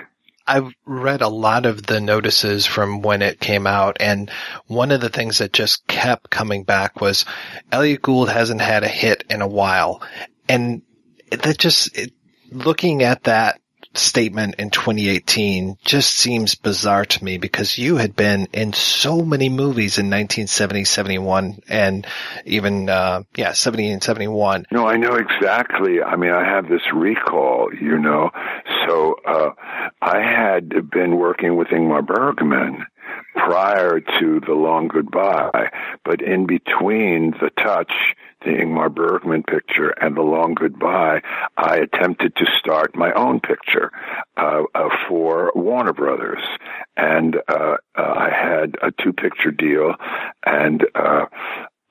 I've read a lot of the notices from when it came out, and one of the things that just kept coming back was Elliott Gould hasn't had a hit in a while. And that just, it, looking at that statement in 2018 just seems bizarre to me because you had been in so many movies in 1970, 71, and even, uh, yeah, 70 and 71. No, I know exactly. I mean, I have this recall, you know. So, uh, I had been working with Ingmar Bergman prior to The Long Goodbye, but in between The Touch, the Ingmar Bergman picture, and The Long Goodbye, I attempted to start my own picture uh, uh, for Warner Brothers. And uh, uh I had a two picture deal, and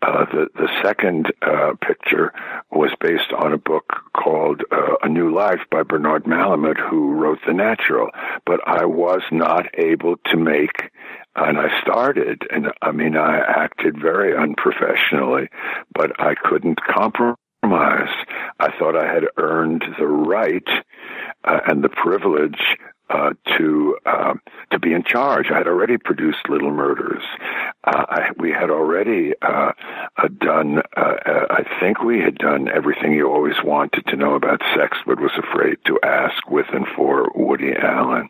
uh, the the second uh, picture was based on a book called uh, A New Life by Bernard Malamud, who wrote The Natural. But I was not able to make, and I started, and I mean I acted very unprofessionally, but I couldn't compromise. I thought I had earned the right uh, and the privilege uh, to uh, to be in charge. I had already produced Little Murders. Uh, I, we had already uh, uh, done. I think we had done everything you always wanted to know about sex, but was afraid to ask with and for Woody Allen.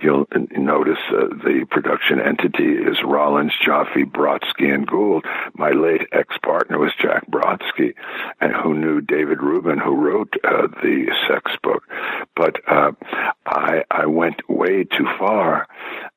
You'll notice the production entity is Rollins, Joffe, Brodsky, and Gould. My late ex-partner was Jack Brodsky, and who knew David Rubin, who wrote the sex book. But I I went way too far,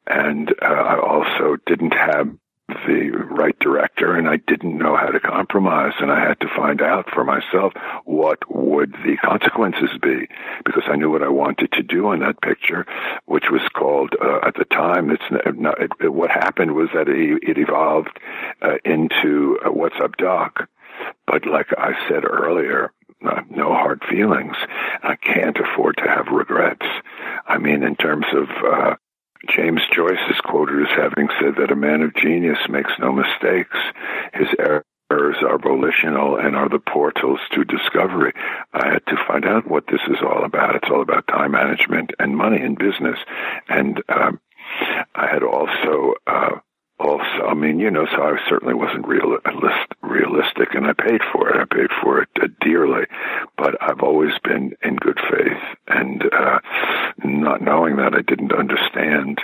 and uh, I also didn't have the right director and I didn't know how to compromise. And I had to find out for myself what would the consequences be. Because I knew what I wanted to do on that picture which was called uh, at the time it's not, it, it, what happened was that it, it evolved uh, into uh, what's up doc? But like I said earlier uh, no hard feelings. I can't afford to have regrets. I mean, in terms of uh, James Joyce is quoted as having said that a man of genius makes no mistakes. His errors are volitional and are the portals to discovery. I had to find out what this is all about. It's all about time management and money and business. And um, I had also uh, also, I mean, you know, so I certainly wasn't realist, realistic, and I paid for it. I paid for it uh, dearly, but I've always been in good faith, and uh, not knowing that I didn't understand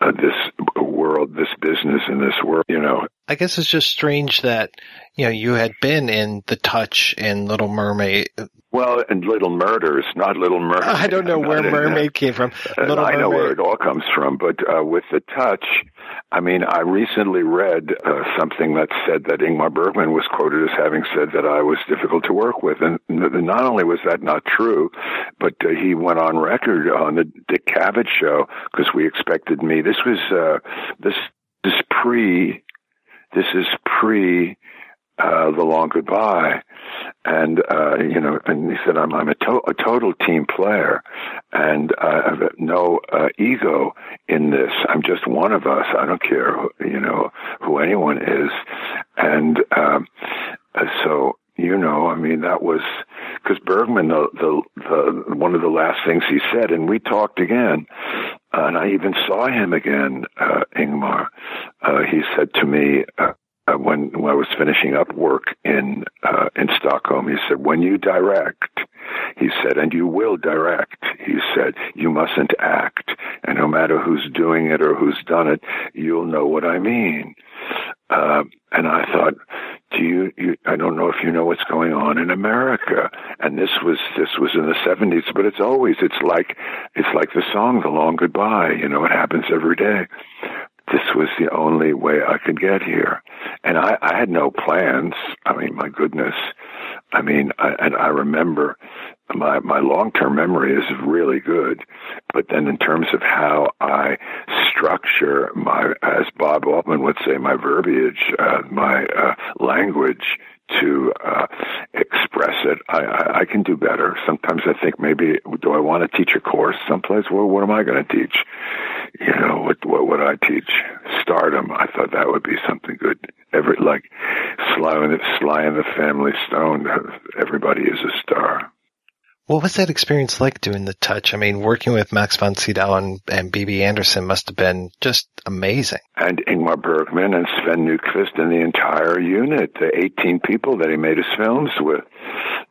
uh, this world, this business, in this world. You know, I guess it's just strange that you know you had been in The Touch and Little Mermaid. Well, and Little Murders, not Little Mermaid. I don't know where Mermaid came from. Little I know where it all comes from, but uh, with The Touch, I mean, I recently read uh, something that said that Ingmar Bergman was quoted as having said that I was difficult to work with, and not only was that not true, but uh, he went on record on the Dick Cavett show because we expected me. This was uh, this is pre. This is pre uh, the long goodbye. and uh, you know, and he said, "I'm I'm a, to- a total team player, and I have no uh, ego in this. I'm just one of us. I don't care, who, you know, who anyone is." And um, uh, so, you know, I mean, that was because Bergman, the, the the one of the last things he said, and we talked again, uh, and I even saw him again, uh, Ingmar. Uh, he said to me. Uh, uh, when when I was finishing up work in uh, in Stockholm, he said, "When you direct," he said, "and you will direct," he said, "you mustn't act, and no matter who's doing it or who's done it, you'll know what I mean." Uh, and I thought, do you, you? I don't know if you know what's going on in America. And this was this was in the seventies, but it's always it's like it's like the song "The Long Goodbye." You know, it happens every day this was the only way I could get here. And I, I had no plans. I mean, my goodness. I mean, I, and I remember my, my long-term memory is really good. But then in terms of how I structure my, as Bob Altman would say, my verbiage, uh, my uh, language, to uh, express it. I, I, I can do better. Sometimes I think maybe do I want to teach a course someplace? Well, what am I going to teach? You know, what what would I teach? Stardom. I thought that would be something good. Every like Sly in the, Sly in the Family Stone. Everybody is a star. What was that experience like doing the touch? I mean, working with Max von Sydow and, and Bibi Andersson must have been just amazing. And Ingmar Bergman and Sven Nykvist and the entire unit, the 18 people that he made his films with.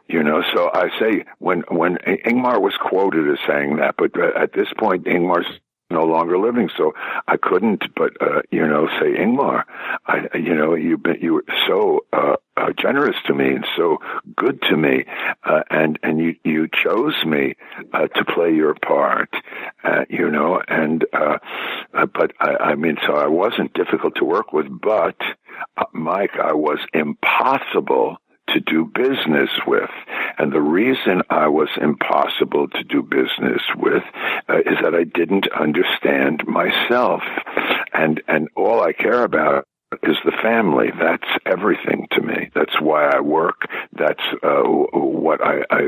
You know, so I say when when Ingmar was quoted as saying that, but at this point, Ingmar's no longer living, so I couldn't but uh, you know say Ingmar, I you know you've been you were so uh, uh, generous to me and so good to me, uh, and and you you chose me uh, to play your part, uh, you know, and uh, uh, but I, I mean, so I wasn't difficult to work with, but uh, Mike, I was impossible to do business with. And the reason I was impossible to do business with uh, is that I didn't understand myself. And, and all I care about is the family. That's everything to me. That's why I work. That's uh, what I, I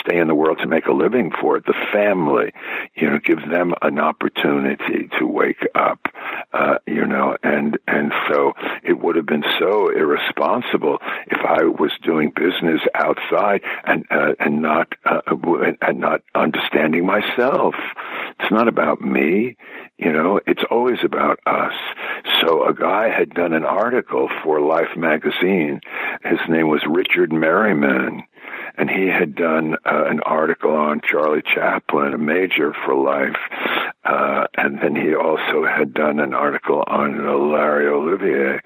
stay in the world to make a living for. The family, you know, give them an opportunity to wake up, uh, you know, and and so it would have been so irresponsible if I was doing business outside and uh, and not uh, and not understanding myself. It's not about me, you know. It's always about us. So a guy had done an article for Life magazine. His name was Richard Meryman, and he had done uh, an article on Charlie Chaplin, a major for Life, uh, and then he also had done an article on uh, Larry Olivier.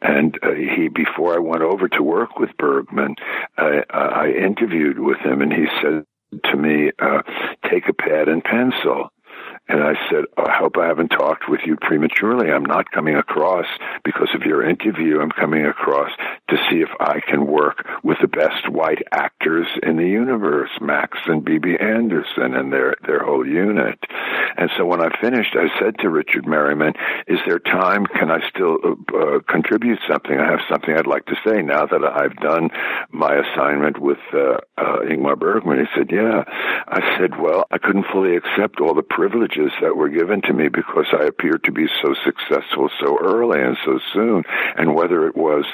And uh, he, before I went over to work with Bergman, uh, I interviewed with him, and he said to me, uh, "Take a pad and pencil." And I said, oh, I hope I haven't talked with you prematurely. I'm not coming across because of your interview. I'm coming across to see if I can work with the best white actors in the universe, Max and Bibi Andersson and their, their whole unit. And so when I finished, I said to Richard Meryman, is there time? Can I still uh, contribute something? I have something I'd like to say now that I've done my assignment with uh, uh, Ingmar Bergman. He said, yeah. I said, well, I couldn't fully accept all the privileges that were given to me because I appeared to be so successful so early and so soon. And whether it was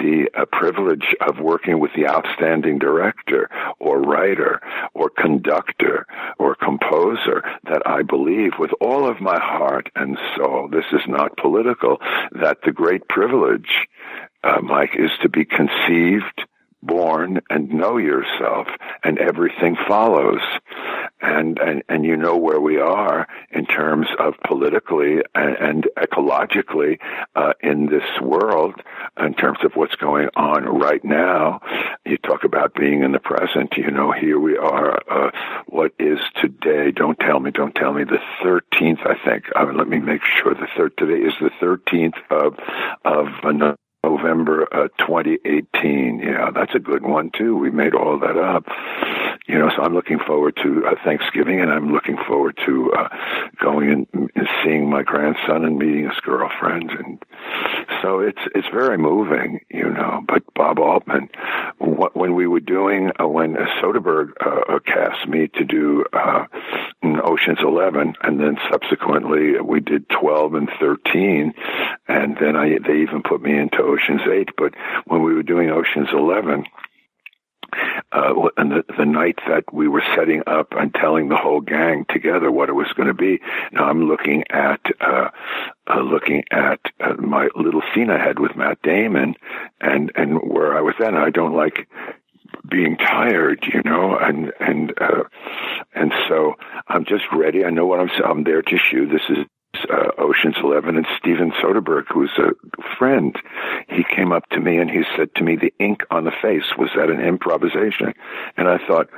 the uh, privilege of working with the outstanding director or writer or conductor or composer that I believe with all of my heart and soul, this is not political, that the great privilege, uh, Mike, is to be conceived, born and know yourself and everything follows. And and and you know where we are in terms of politically and, and ecologically uh, in this world in terms of what's going on right now. You talk about being in the present. You know here we are uh, what is today? Don't tell me don't tell me. The 13th i think. Uh, let me make sure. The third today is the 13th of of November uh, 2018. Yeah, that's a good one too. We made all that up. You know, so I'm looking forward to uh, Thanksgiving, and I'm looking forward to uh, going and, and seeing my grandson and meeting his girlfriend, and so it's it's very moving, you know. But Bob Altman, what, when we were doing uh, when Soderbergh uh, cast me to do uh, Ocean's Eleven, and then subsequently we did twelve and thirteen, and then I they even put me into Ocean's Eight. But when we were doing Ocean's Eleven uh, and the, the night that we were setting up and telling the whole gang together what it was going to be. Now I'm looking at uh, uh, looking at uh, my little scene I had with Matt Damon, and and where I was then. I don't like being tired, you know, and and uh, and so I'm just ready. I know what I'm. I'm there to shoot. This is uh, Ocean's Eleven, and Steven Soderbergh, who's a friend, he came up to me and he said to me, "The ink on the face was that an improvisation?" And I thought,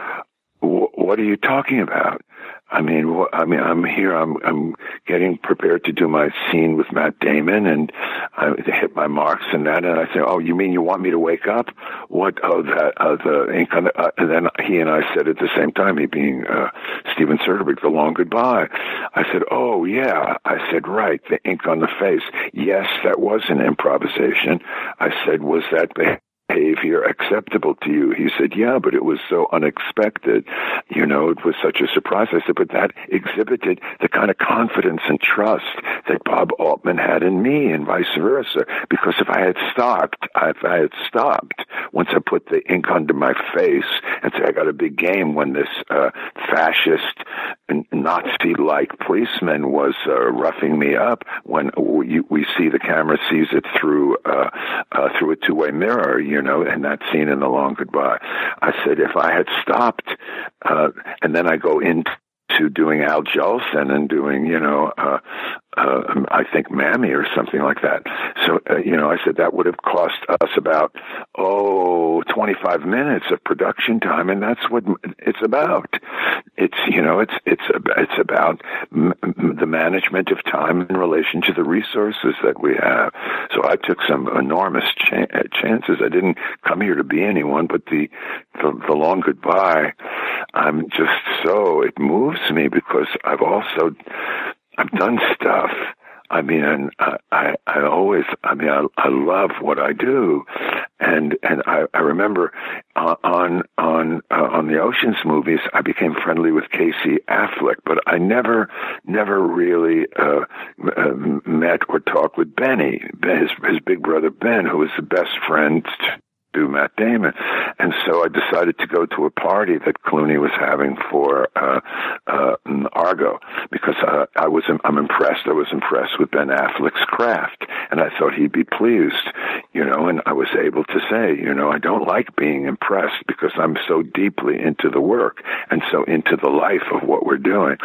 "What are you talking about?" I mean, I mean, I'm here. I'm I'm getting prepared to do my scene with Matt Damon, and I hit my marks and that. And I say, "Oh, you mean you want me to wake up?" What? Oh, that uh, the ink on the. Uh, and then he and I said at the same time, he being uh, Steven Soderbergh, "The Long Goodbye." I said, "Oh yeah." I said, "Right, the ink on the face." Yes, that was an improvisation. I said, "Was that?" Behavior acceptable to you? He said, yeah, but it was so unexpected. You know, it was such a surprise. I said, but that exhibited the kind of confidence and trust that Bob Altman had in me and vice versa. Because if I had stopped, if I had stopped, once I put the ink under my face and say, I got a big game when this, uh, fascist Nazi-like policeman was, uh, roughing me up, when we, we see the camera sees it through, uh, uh, through a two-way mirror, you know, and that scene in The Long Goodbye. I said, if I had stopped, uh, and then I go into doing Al Jolson and doing, you know, uh, uh, I think Mammy or something like that. So, uh, you know, I said that would have cost us about, oh, 25 minutes of production time. And that's what it's about. It's, you know, it's, it's, it's about m- the management of time in relation to the resources that we have. So I took some enormous cha- chances. I didn't come here to be anyone, but the, the, the long goodbye, I'm just so, it moves me because I've also I've done stuff. I mean, I, I, I always, I mean, I, I love what I do, and and I, I remember on on uh, on the Ocean's movies, I became friendly with Casey Affleck, but I never never really uh, uh, met or talked with Benny, his his big brother Ben, who was the best friend do Matt Damon. And so I decided to go to a party that Clooney was having for uh, uh, Argo because uh, I was I'm impressed. I was impressed with Ben Affleck's craft, and I thought he'd be pleased, you know. And I was able to say, you know, I don't like being impressed because I'm so deeply into the work and so into the life of what we're doing,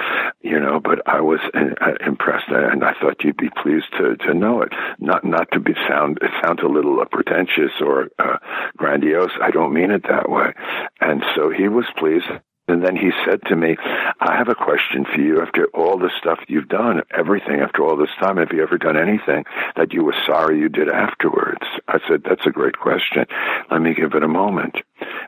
you know. But I was uh, impressed, and I thought you'd be pleased to to know it. Not not to be sound it sounds a little uh, pretentious or uh, grandiose. I don't mean it that way. And so he was pleased. And then he said to me, I have a question for you. After all the stuff you've done, everything after all this time, have you ever done anything that you were sorry you did afterwards? I said, that's a great question. Let me give it a moment.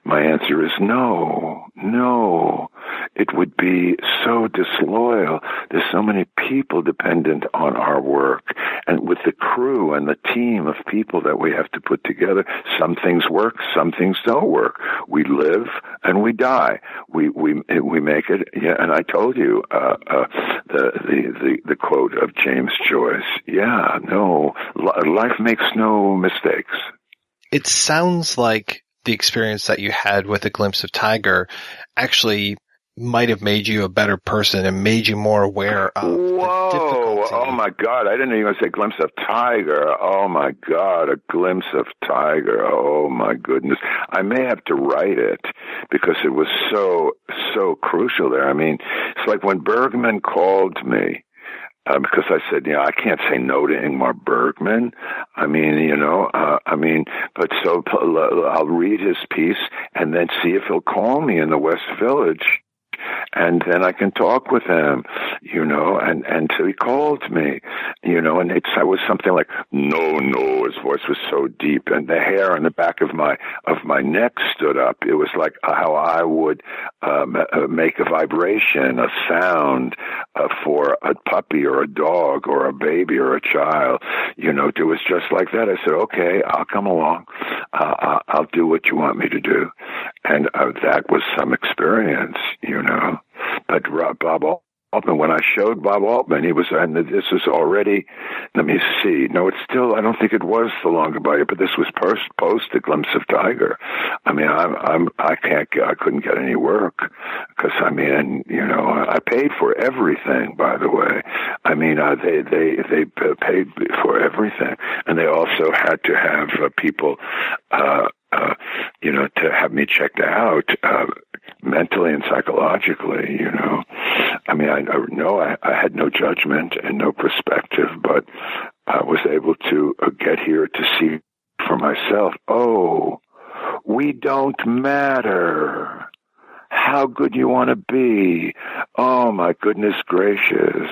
My answer is no, no. It would be so disloyal. There's so many people dependent on our work. And with the crew and the team of people that we have to put together, some things work, some things don't work. We live and we die. We, we, we make it. Yeah. And I told you, uh, uh, the, the, the, the quote of James Joyce. Yeah, no, life makes no mistakes. It sounds like the experience that you had with a glimpse of Tiger actually might have made you a better person and made you more aware of Whoa! Oh my God! I didn't even say glimpse of tiger. Oh my God! A glimpse of tiger. Oh my goodness! I may have to write it because it was so so crucial there. I mean, it's like when Bergman called me. Uh, because I said, you know, I can't say no to Ingmar Bergman. I mean, you know, uh, I mean, but so I'll read his piece and then see if he'll call me in the West Village and then I can talk with him, you know. And and so he called me, you know, and it's I was something like no, no. His voice was so deep, and the hair on the back of my of my neck stood up. It was like how I would um, uh, make a vibration, a sound uh, for a puppy or a dog or a baby or a child. You know, it was just like that. I said, okay, I'll come along. Uh, I'll do what you want me to do, and uh, that was some experience, you know. But Bob Altman, when I showed Bob Altman, he was, and this was already, let me see. No, it's still, I don't think it was the Long Goodbye, but this was post, post A Glimpse of Tiger. I mean, I'm, I'm, I can't I couldn't get any work because I mean, you know, I paid for everything, by the way. I mean, uh, they, they, they paid for everything and they also had to have uh, people, uh, uh, you know, to have me checked out uh, mentally and psychologically. You know, I mean, I, I know I, I had no judgment and no perspective, but I was able to uh, get here to see for myself. Oh, we don't matter how good you want to be. Oh my goodness gracious.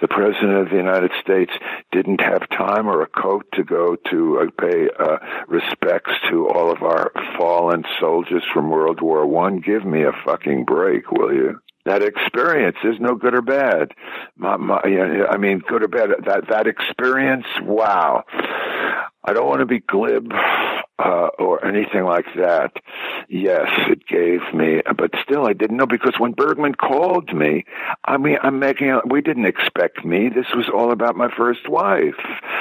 The President of the United States didn't have time or a coat to go to uh, pay uh, respects to all of our fallen soldiers from World War One. Give me a fucking break, will you? that experience is no good or bad. My, my, I mean, good or bad. That that experience, wow. I don't want to be glib uh, or anything like that. Yes, it gave me, but still, I didn't know because when Bergman called me, I mean, I'm making. A, we didn't expect me. This was all about my first wife.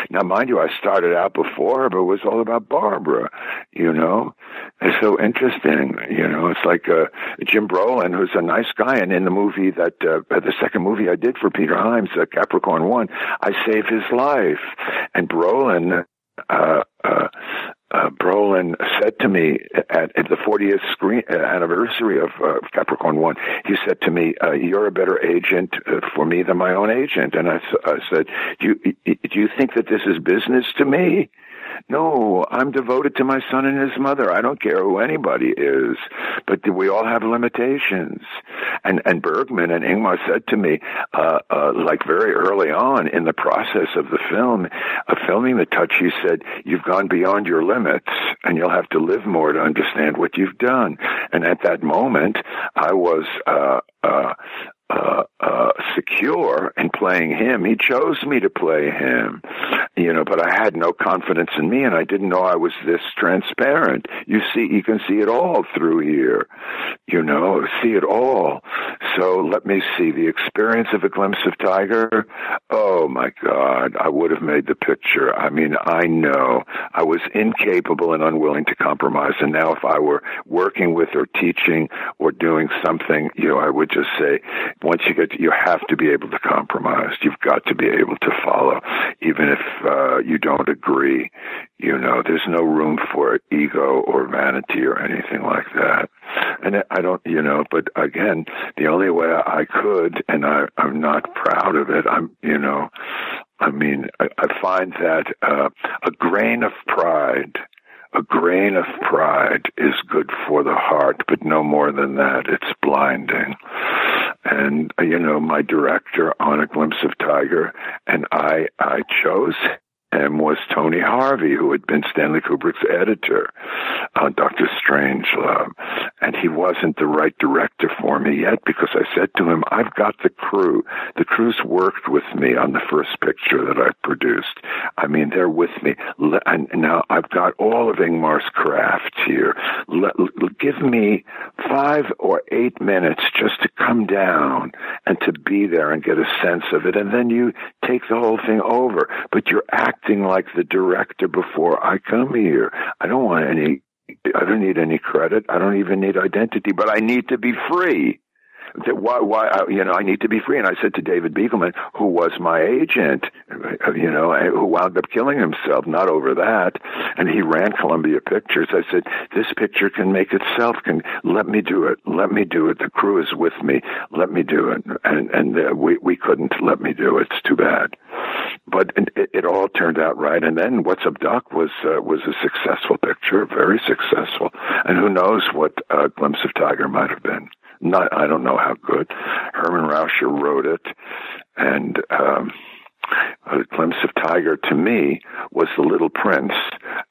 Now, mind you, I started out before but it was all about Barbara. You know, it's so interesting. You know, it's like uh, Jim Brolin, who's a nice guy, and in the movie that uh, the second movie I did for Peter Hyams, uh, Capricorn One, I save his life, and Brolin uh, uh, uh, Brolin said to me at, at the 40th screen uh, anniversary of uh, Capricorn One, he said to me, uh, "You're a better agent uh, for me than my own agent." And I, I said, "Do you do you think that this is business to me?" No, I'm devoted to my son and his mother. I don't care who anybody is, but we all have limitations. And and Bergman and Ingmar said to me, uh, uh, like very early on in the process of the film, of filming the touch, he said, "You've gone beyond your limits, and you'll have to live more to understand what you've done." And at that moment, I was. Uh, uh, uh, uh, secure in playing him. He chose me to play him, you know, but I had no confidence in me and I didn't know I was this transparent. You see, you can see it all through here, you know, see it all. So let me see the experience of a glimpse of Tiger. Oh my God, I would have made the picture. I mean, I know I was incapable and unwilling to compromise. And now if I were working with or teaching or doing something, you know, I would just say, once you get, to, you have to be able to compromise. You've got to be able to follow, even if uh, you don't agree. You know, there's no room for ego or vanity or anything like that. And I don't, you know, but again, the only way I could, and I, I'm not proud of it. I'm, you know, I mean, I, I find that uh, a grain of pride a grain of pride is good for the heart, but no more than that. It's blinding. And, uh, you know, my director on A Glimpse of Tiger and I, I chose was Tony Harvey, who had been Stanley Kubrick's editor on Doctor Strangelove. Um, and he wasn't the right director for me yet because I said to him, I've got the crew. The crew's worked with me on the first picture that I produced. I mean, they're with me. And now I've got all of Ingmar's craft here. Give me five or eight minutes just to come down and to be there and get a sense of it. And then you take the whole thing over. But you're acting acting like the director before I come here. I don't want any, I don't need any credit. I don't even need identity, but I need to be free that why why uh, you know I need to be free. And I said to David Begelman, who was my agent, uh, you know, who wound up killing himself, not over that, and he ran Columbia Pictures. I said, this picture can make itself. Can let me do it. Let me do it. The crew is with me. Let me do it. And and uh, we we couldn't let me do it. It's too bad. But it, it all turned out right. And then What's Up Doc was uh, was a successful picture, very successful. And who knows what uh, Glimpse of Tiger might have been not I don't know how good. Herman Raucher wrote it, and um, a glimpse of tiger to me was the little prince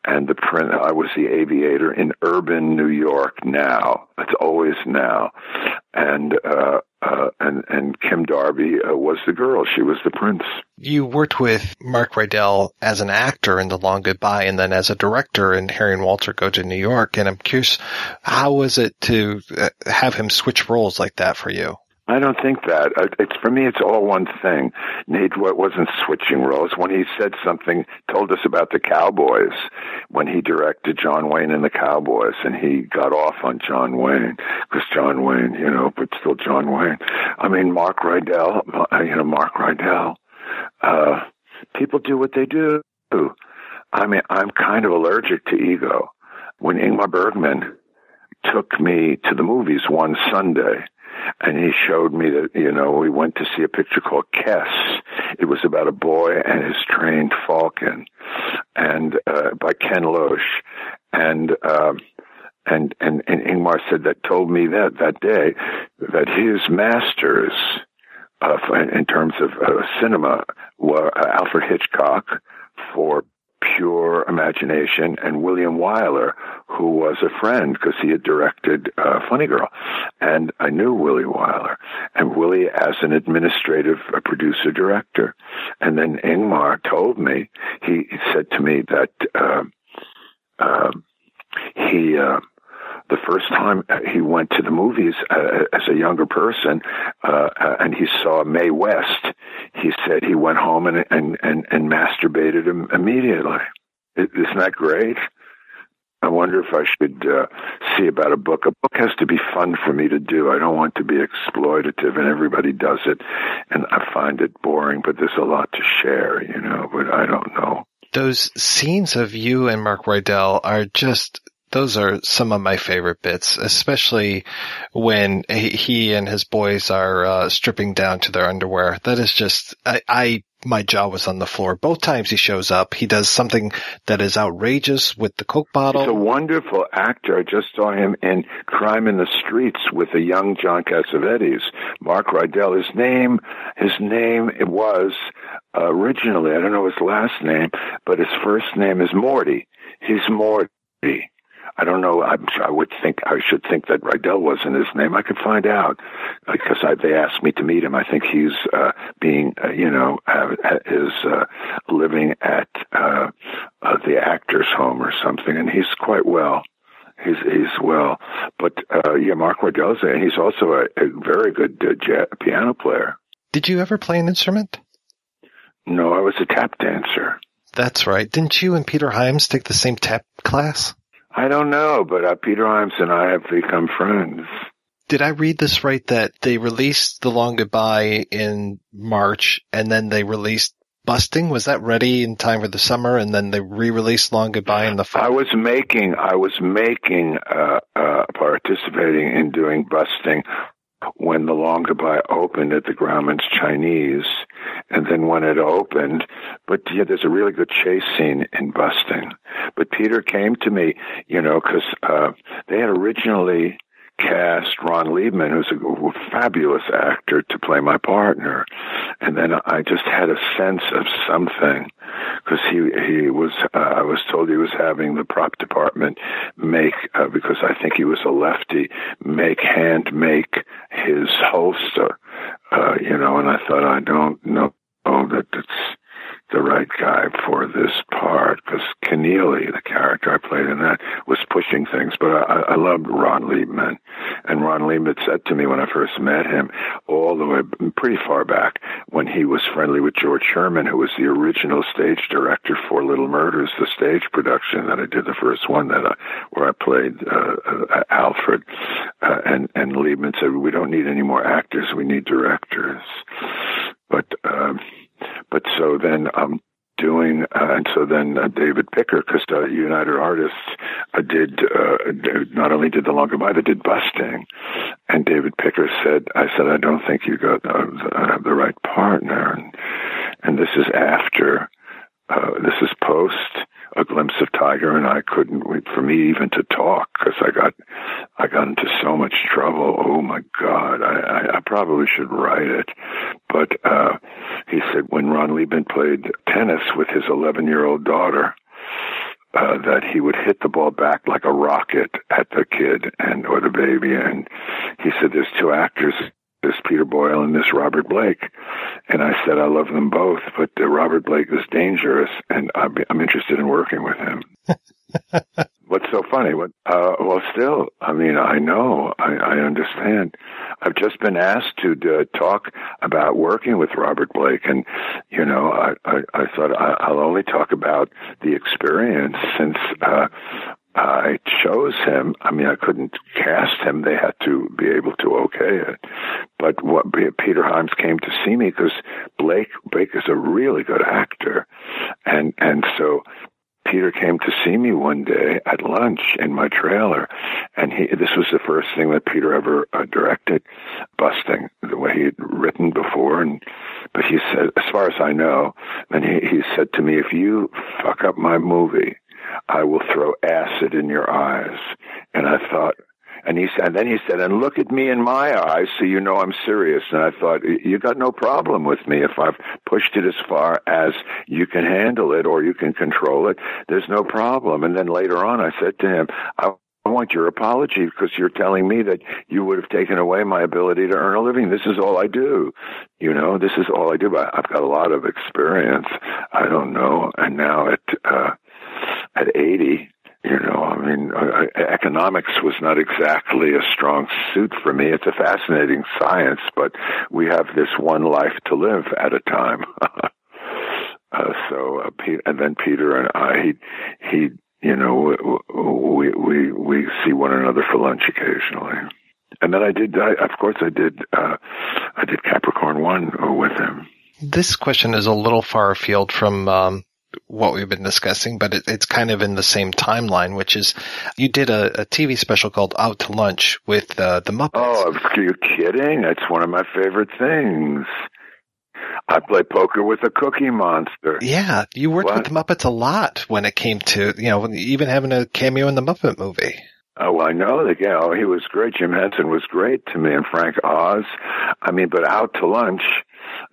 and the prince i was the aviator in urban new york now. It's always now. And uh uh and and kim darby uh, was the girl she was the prince You worked with Mark Rydell as an actor in The Long Goodbye and then as a director in Harry and Walter Go to New York. And I'm curious, how was it to uh, have him switch roles like that for you? I don't think that. Uh, It's for me. It's all one thing. Nate wa- wasn't switching roles when he said something, told us about the Cowboys when he directed John Wayne and the Cowboys, and he got off on John Wayne because John Wayne, you know, but still John Wayne. I mean, Mark Rydell, uh, you know, Mark Rydell. Uh, people do what they do. I mean, I'm kind of allergic to ego. When Ingmar Bergman took me to the movies one Sunday, and he showed me that you know we went to see a picture called Kes. It was about a boy and his trained falcon, and uh, by Ken Loach, and. um and, and and Ingmar said that told me that that day that his masters uh, in terms of uh, cinema were uh, Alfred Hitchcock for pure imagination and William Wyler, who was a friend because he had directed uh, Funny Girl. And I knew Willie Wyler and Willie as an administrative uh, producer director. And then Ingmar told me, he, said to me that uh, uh, he. The first time he went to the movies uh, as a younger person, uh, and he saw Mae West, he said he went home and and and, and masturbated im- immediately. Isn't that great? I wonder if I should uh, see about a book. A book has to be fun for me to do. I don't want to be exploitative, and everybody does it, and I find it boring. But there's a lot to share, you know. But I don't know. Those scenes of you and Mark Rydell are just those are some of my favorite bits, especially when he, and his boys are uh, stripping down to their underwear. That is just, I, I, my jaw was on the floor. Both times he shows up, he does something that is outrageous with the Coke bottle. He's a wonderful actor. I just saw him in Crime in the Streets with a young John Cassavetes. Mark Rydell. His name, his name it was uh, originally. I don't know his last name, but his first name is Morty. He's Morty. I don't know. I'm, I would think I should think that Rydell wasn't his name. I could find out because I, they asked me to meet him. I think he's uh, being, uh, you know, uh, is uh, living at uh, uh, the actors' home or something, and he's quite well. He's he's well, but uh, yeah, Mark Rydell's and he's also a, a very good uh, ja piano player. Did you ever play an instrument? No, I was a tap dancer. That's right. Didn't you and Peter Hyams take the same tap class? I don't know, but uh, Peter Hyams and I have become friends. Did I read this right that they released The Long Goodbye in March and then they released Busting? Was that ready in time for the summer and then they re-released Long Goodbye in the fall? I was making, I was making, uh, uh, participating in doing Busting when the Long Goodbye opened at the Grauman's Chinese, and then when it opened, but yeah, there's a really good chase scene in Busting. But Peter came to me, you know, because uh, they had originally cast Ron Leibman, who's a fabulous actor, to play my partner, and then I just had a sense of something because he he was uh, I was told he was having the prop department make uh, because I think he was a lefty make hand make his holster, uh, you know, and I thought I don't know oh, that it's the right guy for this part because Keneely, the character I played in that, was pushing things. But I, I loved Ron Leibman, and Ron Leibman said to me when I first met him, all the way pretty far back, when he was friendly with George Sherman, who was the original stage director for Little Murders, the stage production that I did, the first one that I, where I played uh, uh, Alfred, uh, and and Leibman said, "We don't need any more actors; we need directors." But um, but so then I'm doing, uh, and so then uh, David Picker, because uh, United Artists uh, did uh, not only did the Long Goodbye, they did Busting, and David Picker said, "I said I don't think you got uh, have the right partner," and and this is after, uh, this is post a glimpse of Tiger, and I couldn't wait for me even to talk because I got I got into so much trouble. Oh my God, I, I, I probably should write it. But uh, he said when Ron Leibman played tennis with his 11 year old daughter. Uh, that he would hit the ball back like a rocket at the kid and or the baby, and he said there's two actors this Peter Boyle and this Robert Blake. And I said, I love them both, but uh, Robert Blake is dangerous and I'm, I'm interested in working with him. What's so funny? What, uh, well, still, I mean, I know, I, I understand. I've just been asked to uh, talk about working with Robert Blake, and you know, I, I, I thought I, I'll only talk about the experience since uh, I chose him. I mean, I couldn't cast him. They had to be able to okay it. But what Peter Hyams came to see me because Blake Blake is a really good actor, and and so Peter came to see me one day at lunch in my trailer, and he this was the first thing that Peter ever uh, directed, busting the way he had written before, and but he said, as far as I know, and he he said to me, if you fuck up my movie. I will throw acid in your eyes. And I thought, and he said, and then he said, and look at me in my eyes so you know I'm serious. And I thought, you got no problem with me if I've pushed it as far as you can handle it or you can control it. There's no problem. And then later on, I said to him, I I want your apology because you're telling me that you would have taken away my ability to earn a living. This is all I do. You know, this is all I do. I've got a lot of experience. I don't know. And now at, uh, at 80, you know, I mean, uh, economics was not exactly a strong suit for me. It's a fascinating science, but we have this one life to live at a time. uh, so, uh, and then Peter and I, he, he, you know, we, we, we see one another for lunch occasionally. And then I did, I, of course I did, uh, I did Capricorn 1 with him. This question is a little far afield from, um, what we've been discussing, but it, it's kind of in the same timeline, which is you did a, a TV special called Out to Lunch with uh, the Muppets. Oh, are you kidding? That's one of my favorite things. I play poker with a Cookie Monster. Yeah, you worked what? with the Muppets a lot when it came to you know even having a cameo in the Muppet movie. Oh, I know the guy. Oh, he was great. Jim Henson was great to me, and Frank Oz. I mean, but out to lunch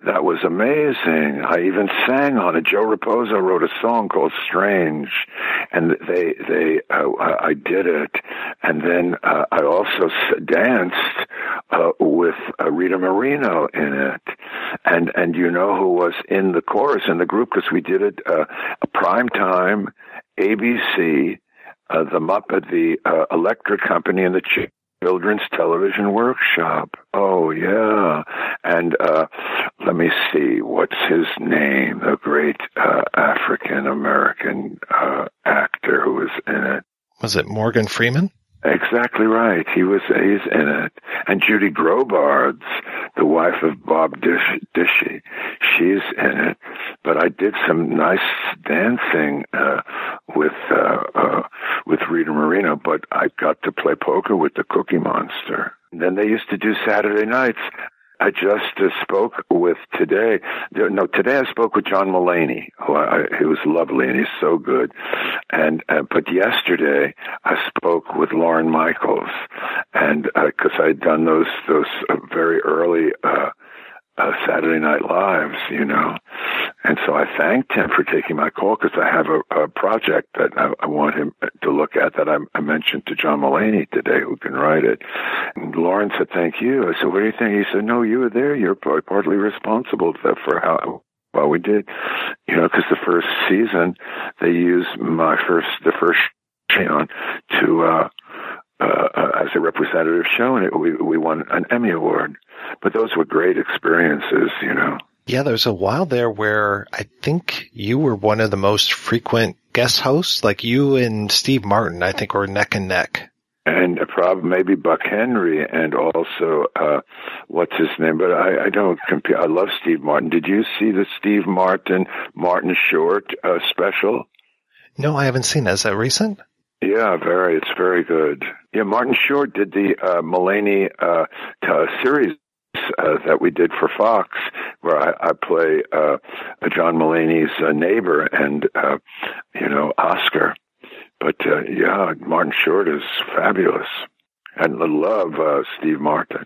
that was amazing. I even sang on it. Joe Raposo wrote a song called "Strange," and they they uh, I did it, and then uh, I also danced uh, with uh, Rita Moreno in it, and and you know who was in the chorus in the group because we did it uh, a prime time ABC. Uh, the Muppet, the electric company, and the Ch- Children's Television Workshop. Oh yeah, and uh, let me see, what's his name? The great uh, African American uh, actor who was in it. Was it Morgan Freeman? Exactly right. He was he's in it, and Judy Graubart, the wife of Bob Dish, Dishy, she's in it. But I did some nice dancing uh, with uh, uh, with Rita Moreno, but I got to play poker with the Cookie Monster. And then they used to do Saturday nights. I just uh, spoke with today. No, today I spoke with John Mulaney, who I, he was lovely and he's so good. And uh, but yesterday I spoke with Lorne Michaels, and because uh, I'd done those those uh, very early. Uh, Saturday Night Lives, you know. And so I thanked him for taking my call because I have a, a project that I, I, want him to look at that I, I, mentioned to John Mulaney today, who can write it. And Lorne said, "Thank you." I said, "What do you think?" He said, "No, you were there. You're partly responsible for how." Well, we did, you know, because the first season they used my first, the first on to uh, uh, uh, as a representative show, and it, we we won an Emmy award. But those were great experiences, you know. Yeah, there was a while there where I think you were one of the most frequent guest hosts. Like you and Steve Martin, I think, were neck and neck. And probably maybe Buck Henry, and also uh, what's his name? But I, I don't compare. I love Steve Martin. Did you see the Steve Martin Martin Short uh, special? No, I haven't seen that. Is that recent? Yeah, very. It's very good. Yeah, Martin Short did the uh, Mulaney uh, t- series uh, that we did for Fox, where I, I play uh, John Mulaney's uh, neighbor and uh, you know Oscar. But uh, yeah, Martin Short is fabulous, and I love uh, Steve Martin.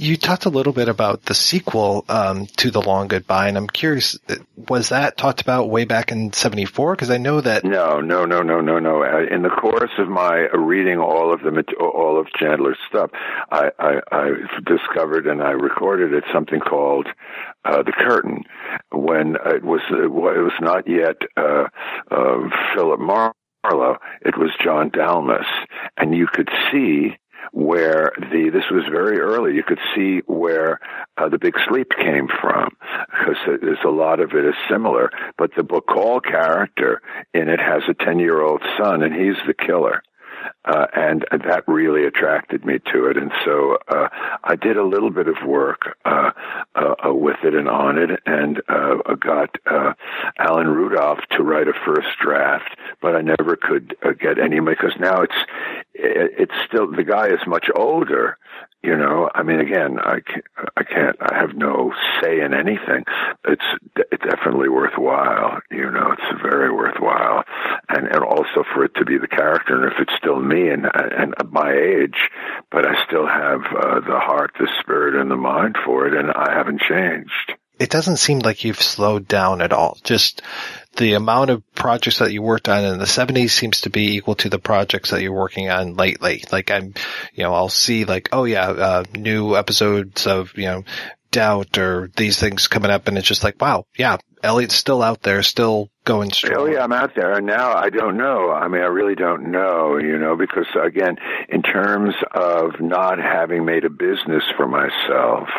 You talked a little bit about the sequel um, to The Long Goodbye, and I'm curious, was that talked about way back in '74? Because I know that. No, no, no, no, no, no. Uh, In the course of my reading all of the all of Chandler's stuff, I, I, I discovered and I recorded it something called uh, the Curtain, when it was it was not yet uh, uh, Philip Marlowe. It was John Dalmas, and you could see where the this was very early. You could see where uh, the Big Sleep came from because there's a lot of it is similar. But the Bacall character in it has a ten year old son, and he's the killer. Uh, and that really attracted me to it, and so uh, I did a little bit of work uh, uh, uh, with it and on it, and uh, got uh, Alan Rudolph to write a first draft, but I never could get any because now it's it, it's still the guy is much older. You know, I mean, again, I can't, I can't, I have no say in anything. It's definitely worthwhile. You know, it's very worthwhile, and and also for it to be the character, and if it's still me and and my age, but I still have uh, the heart, the spirit, and the mind for it, and I haven't changed. It doesn't seem like you've slowed down at all. Just the amount of projects that you worked on in the 70s seems to be equal to the projects that you're working on lately. Like I'm, you know, I'll see like, oh yeah, uh, new episodes of, you know, Doubt or these things coming up and it's just like, wow, yeah, Elliott's still out there, still going strong. Oh yeah, I'm out there, and now I don't know. I mean, I really don't know, you know, because again, in terms of not having made a business for myself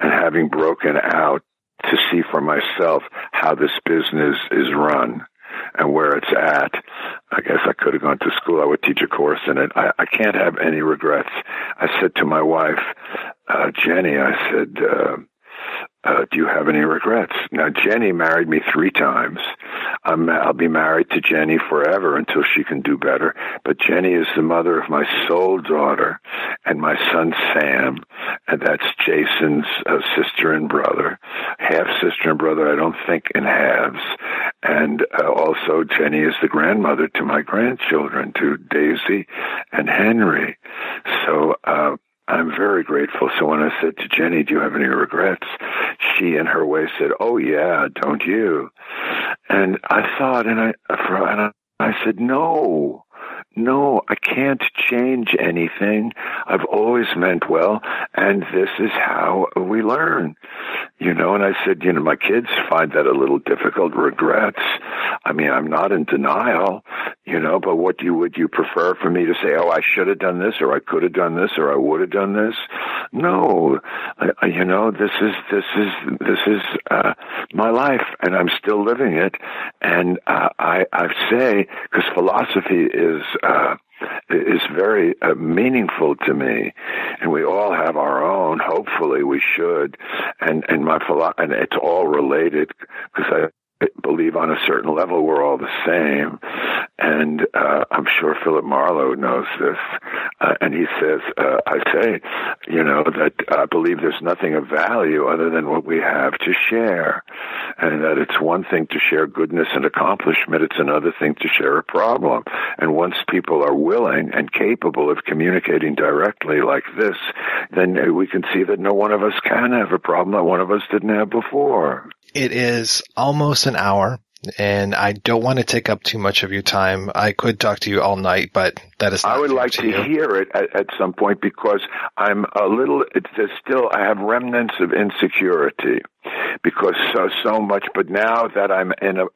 and having broken out to see for myself how this business is run and where it's at. I guess I could have gone to school. I would teach a course in it. I, I can't have any regrets. I said to my wife, uh, Jenny, I said, uh, uh, do you have any regrets? Now, Jenny married me three times. I'm, I'll be married to Jenny forever until she can do better. But Jenny is the mother of my sole daughter and my son Sam, and that's Jason's uh, sister and brother, half sister and brother. I don't think in halves. And uh, also, Jenny is the grandmother to my grandchildren, to Daisy and Henry. So. I'm very grateful. So when I said to Jenny, do you have any regrets? She in her way said, oh yeah, don't you? And I thought, and I, and I said, no, no, I can't change anything. I've always meant well, and this is how we learn. You know, and I said, you know, my kids find that a little difficult. Regrets. I mean, I'm not in denial, you know, but what do you, would you prefer for me to say, oh, I should have done this, or I could have done this, or I would have done this? No, I, you know, this is, this is, this is, uh, my life, and I'm still living it. And, uh, I, I say, because philosophy is, uh, is very uh, meaningful to me, and we all have our own. Hopefully, we should, and and my philo- and it's all related because I believe on a certain level we're all the same. And uh, I'm sure Philip Marlowe knows this. Uh, and he says, uh, I say, you know, that I believe there's nothing of value other than what we have to share. And that it's one thing to share goodness and accomplishment, it's another thing to share a problem. And once people are willing and capable of communicating directly like this, then we can see that no one of us can have a problem that one of us didn't have before. It is almost an hour and I don't want to take up too much of your time. I could talk to you all night, but that is. I would like to, you. hear it at, at, some point because I'm a little. It's still. I have remnants of insecurity because so so much. But now that I'm in a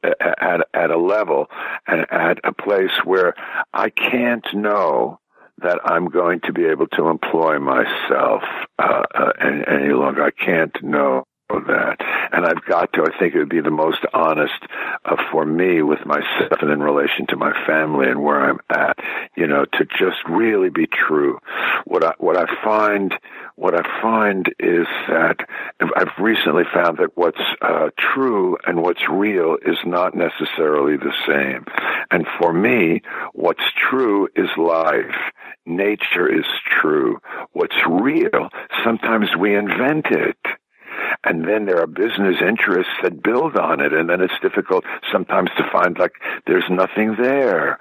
at at a level and at a place where I can't know that I'm going to be able to employ myself uh, uh, any, any longer. I can't know that. And I've got to, I think it would be the most honest uh, for me with myself and in relation to my family and where I'm at, you know, to just really be true. What I, what I find, what I find is that I've recently found that what's uh, true and what's real is not necessarily the same. And for me, what's true is life. Nature is true. What's real sometimes we invent it. And then there are business interests that build on it, and then it's difficult sometimes to find like there's nothing there.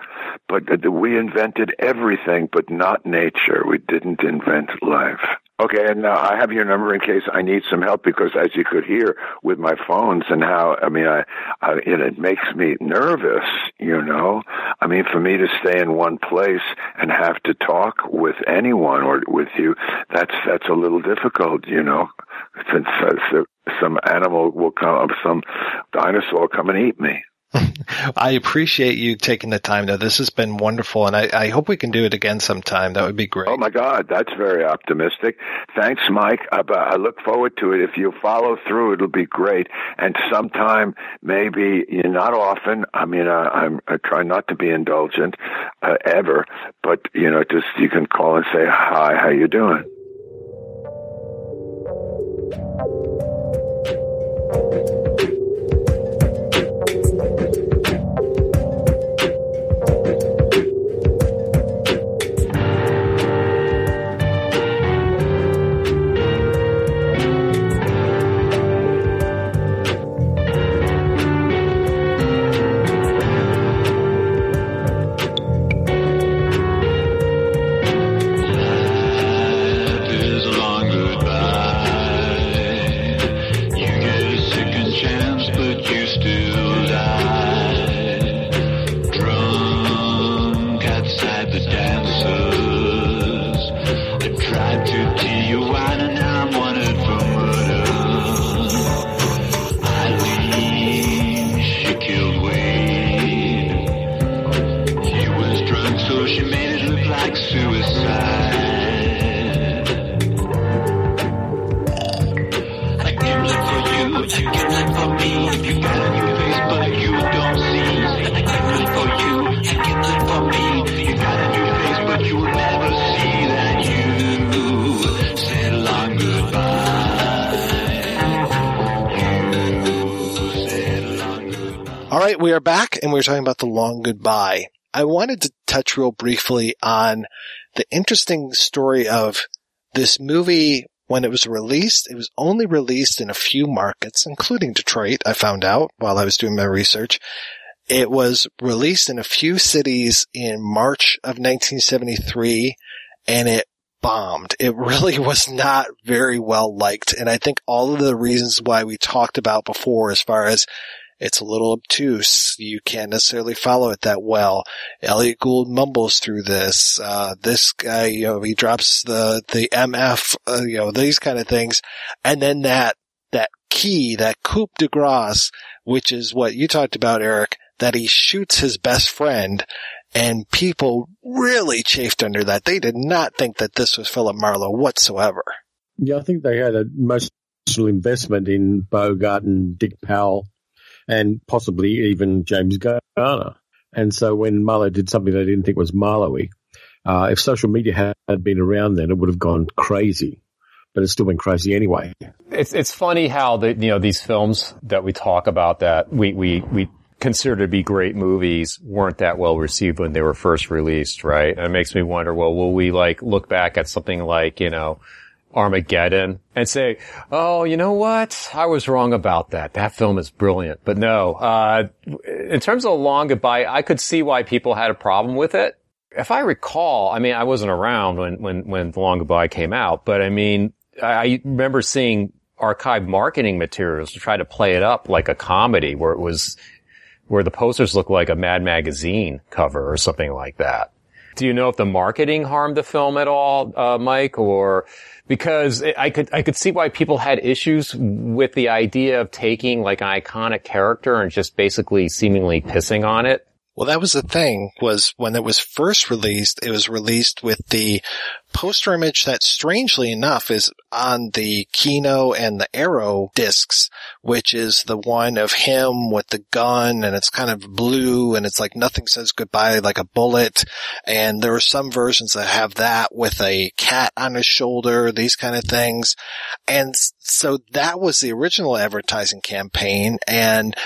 But uh, we invented everything, but not nature. We didn't invent life. Okay, and now I have your number in case I need some help because, as you could hear with my phones and how I mean, I, I it, it makes me nervous. You know, I mean, for me to stay in one place and have to talk with anyone or with you, that's that's a little difficult. You know, since uh, some animal will come, some dinosaur will come and eat me. I appreciate you taking the time though. This has been wonderful and I, I, hope we can do it again sometime. That would be great. Oh my God. That's very optimistic. Thanks, Mike. I, I look forward to it. If you follow through, it'll be great. And sometime, maybe you know, not often. I mean, I, I try not to be indulgent, uh, ever, but you know, just you can call and say, hi, how you doing? Right, we are back and we are talking about the long goodbye. I wanted to touch real briefly on the interesting story of this movie when it was released. It was only released in a few markets, including Detroit, I found out while I was doing my research. It was released in a few cities in March of 1973 and it bombed. It really was not very well liked. And I think all of the reasons why we talked about before as far as it's a little obtuse. You can't necessarily follow it that well. Elliott Gould mumbles through this. Uh, this guy, you know, he drops the, the MF, uh, you know, these kind of things. And then that, that key, that coup de grace, which is what you talked about, Eric, that he shoots his best friend and people really chafed under that. They did not think that this was Philip Marlowe whatsoever. Yeah, I think they had a emotional investment in Bogart and Dick Powell and possibly even James Garner. And so when Marlowe did something they didn't think was Marlowe, uh, if social media had been around then, it would have gone crazy. But it's still been crazy anyway. It's it's funny how the you know these films that we talk about that we we we consider to be great movies weren't that well received when they were first released, right? And it makes me wonder, well, will we like look back at something like you know Armageddon and say, "Oh, you know what? I was wrong about that. That film is brilliant." But no, uh, in terms of a long goodbye, I could see why people had a problem with it. If I recall, I mean, I wasn't around when when when the long goodbye came out, but I mean, I remember seeing archived marketing materials to try to play it up like a comedy, where it was where the posters looked like a Mad Magazine cover or something like that. Do you know if the marketing harmed the film at all, uh, Mike, or because I could I could see why people had issues with the idea of taking like an iconic character and just basically seemingly pissing on it. Well, that was the thing was when it was first released, it was released with the poster image that strangely enough is on the Kino and the Arrow discs, which is the one of him with the gun and it's kind of blue and it's like nothing says goodbye like a bullet. And there are some versions that have that with a cat on his shoulder, these kind of things. And so that was the original advertising campaign and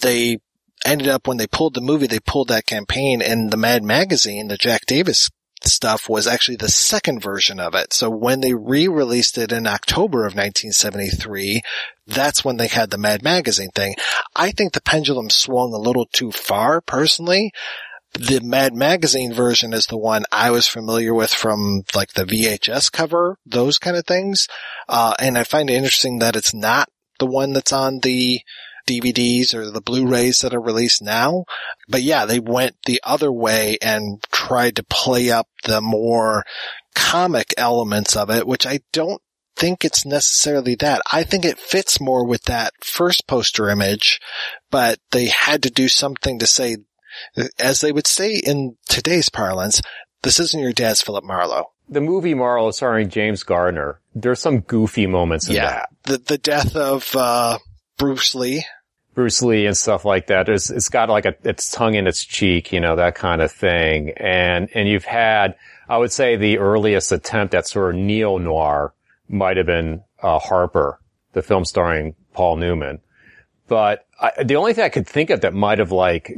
they ended up when they pulled the movie, they pulled that campaign and the Mad magazine, the Jack Davis stuff was actually the second version of it. So when they re-released it in October of 1973, that's when they had the Mad Magazine thing. I think the pendulum swung a little too far personally. The Mad Magazine version is the one I was familiar with from like the VHS cover, those kind of things. Uh, and I find it interesting that it's not the one that's on the DVDs or the Blu-rays that are released now. But yeah, they went the other way and tried to play up the more comic elements of it, which I don't think it's necessarily that. I think it fits more with that first poster image, but they had to do something to say, as they would say in today's parlance, this isn't your dad's Philip Marlowe. The movie Marlowe starring James Garner, there's some goofy moments in Yeah. that. The, the death of, uh, Bruce Lee. Bruce Lee and stuff like that. It's, it's got like a, its tongue in its cheek, you know, that kind of thing. And, and you've had, I would say the earliest attempt at sort of neo-noir might have been, uh, Harper, the film starring Paul Newman. But I, the only thing I could think of that might have like,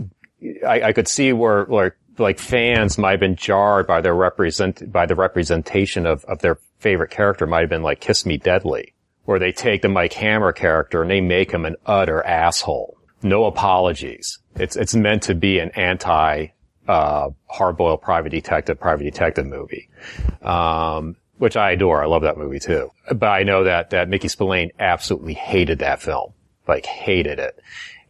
I, I could see where like, like fans might have been jarred by their represent, by the representation of, of their favorite character might have been like Kiss Me Deadly where they take the Mike Hammer character and they make him an utter asshole. No apologies. It's, it's meant to be an anti, uh, hardboiled private detective, private detective movie. Um, which I adore. I love that movie too. But I know that, that Mickey Spillane absolutely hated that film. Like hated it.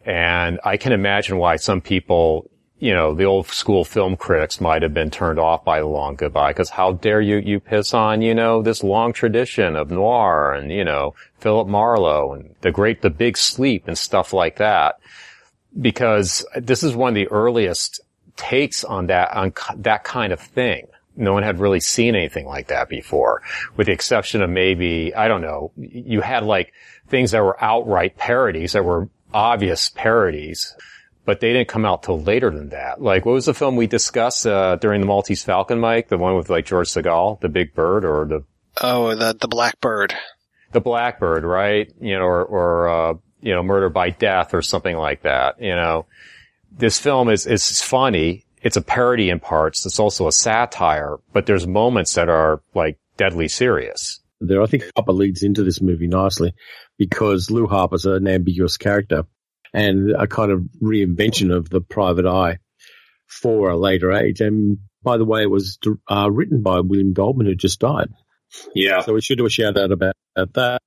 And I can imagine why some people, you know, the old school film critics might have been turned off by The Long Goodbye because how dare you, you piss on, you know, this long tradition of noir and, you know, Philip Marlowe and the great, the big sleep and stuff like that. Because this is one of the earliest takes on that, on that kind of thing. No one had really seen anything like that before, with the exception of maybe, I don't know, you had like things that were outright parodies that were obvious parodies but they didn't come out till later than that. Like, what was the film we discussed uh, during the Maltese Falcon, Mike? The one with like George Segal, the Big Bird, or the Oh, the, the Blackbird. the Blackbird, right? You know, or or uh, you know, Murder by Death, or something like that. You know, this film is is funny. It's a parody in parts. It's also a satire, but there's moments that are like deadly serious. there. I think Harper leads into this movie nicely because Lou Harper's an ambiguous character and a kind of reinvention of the private eye for a later age. And by the way, it was uh, written by William Goldman, who just died. Yeah. So we should do a shout out about, about that.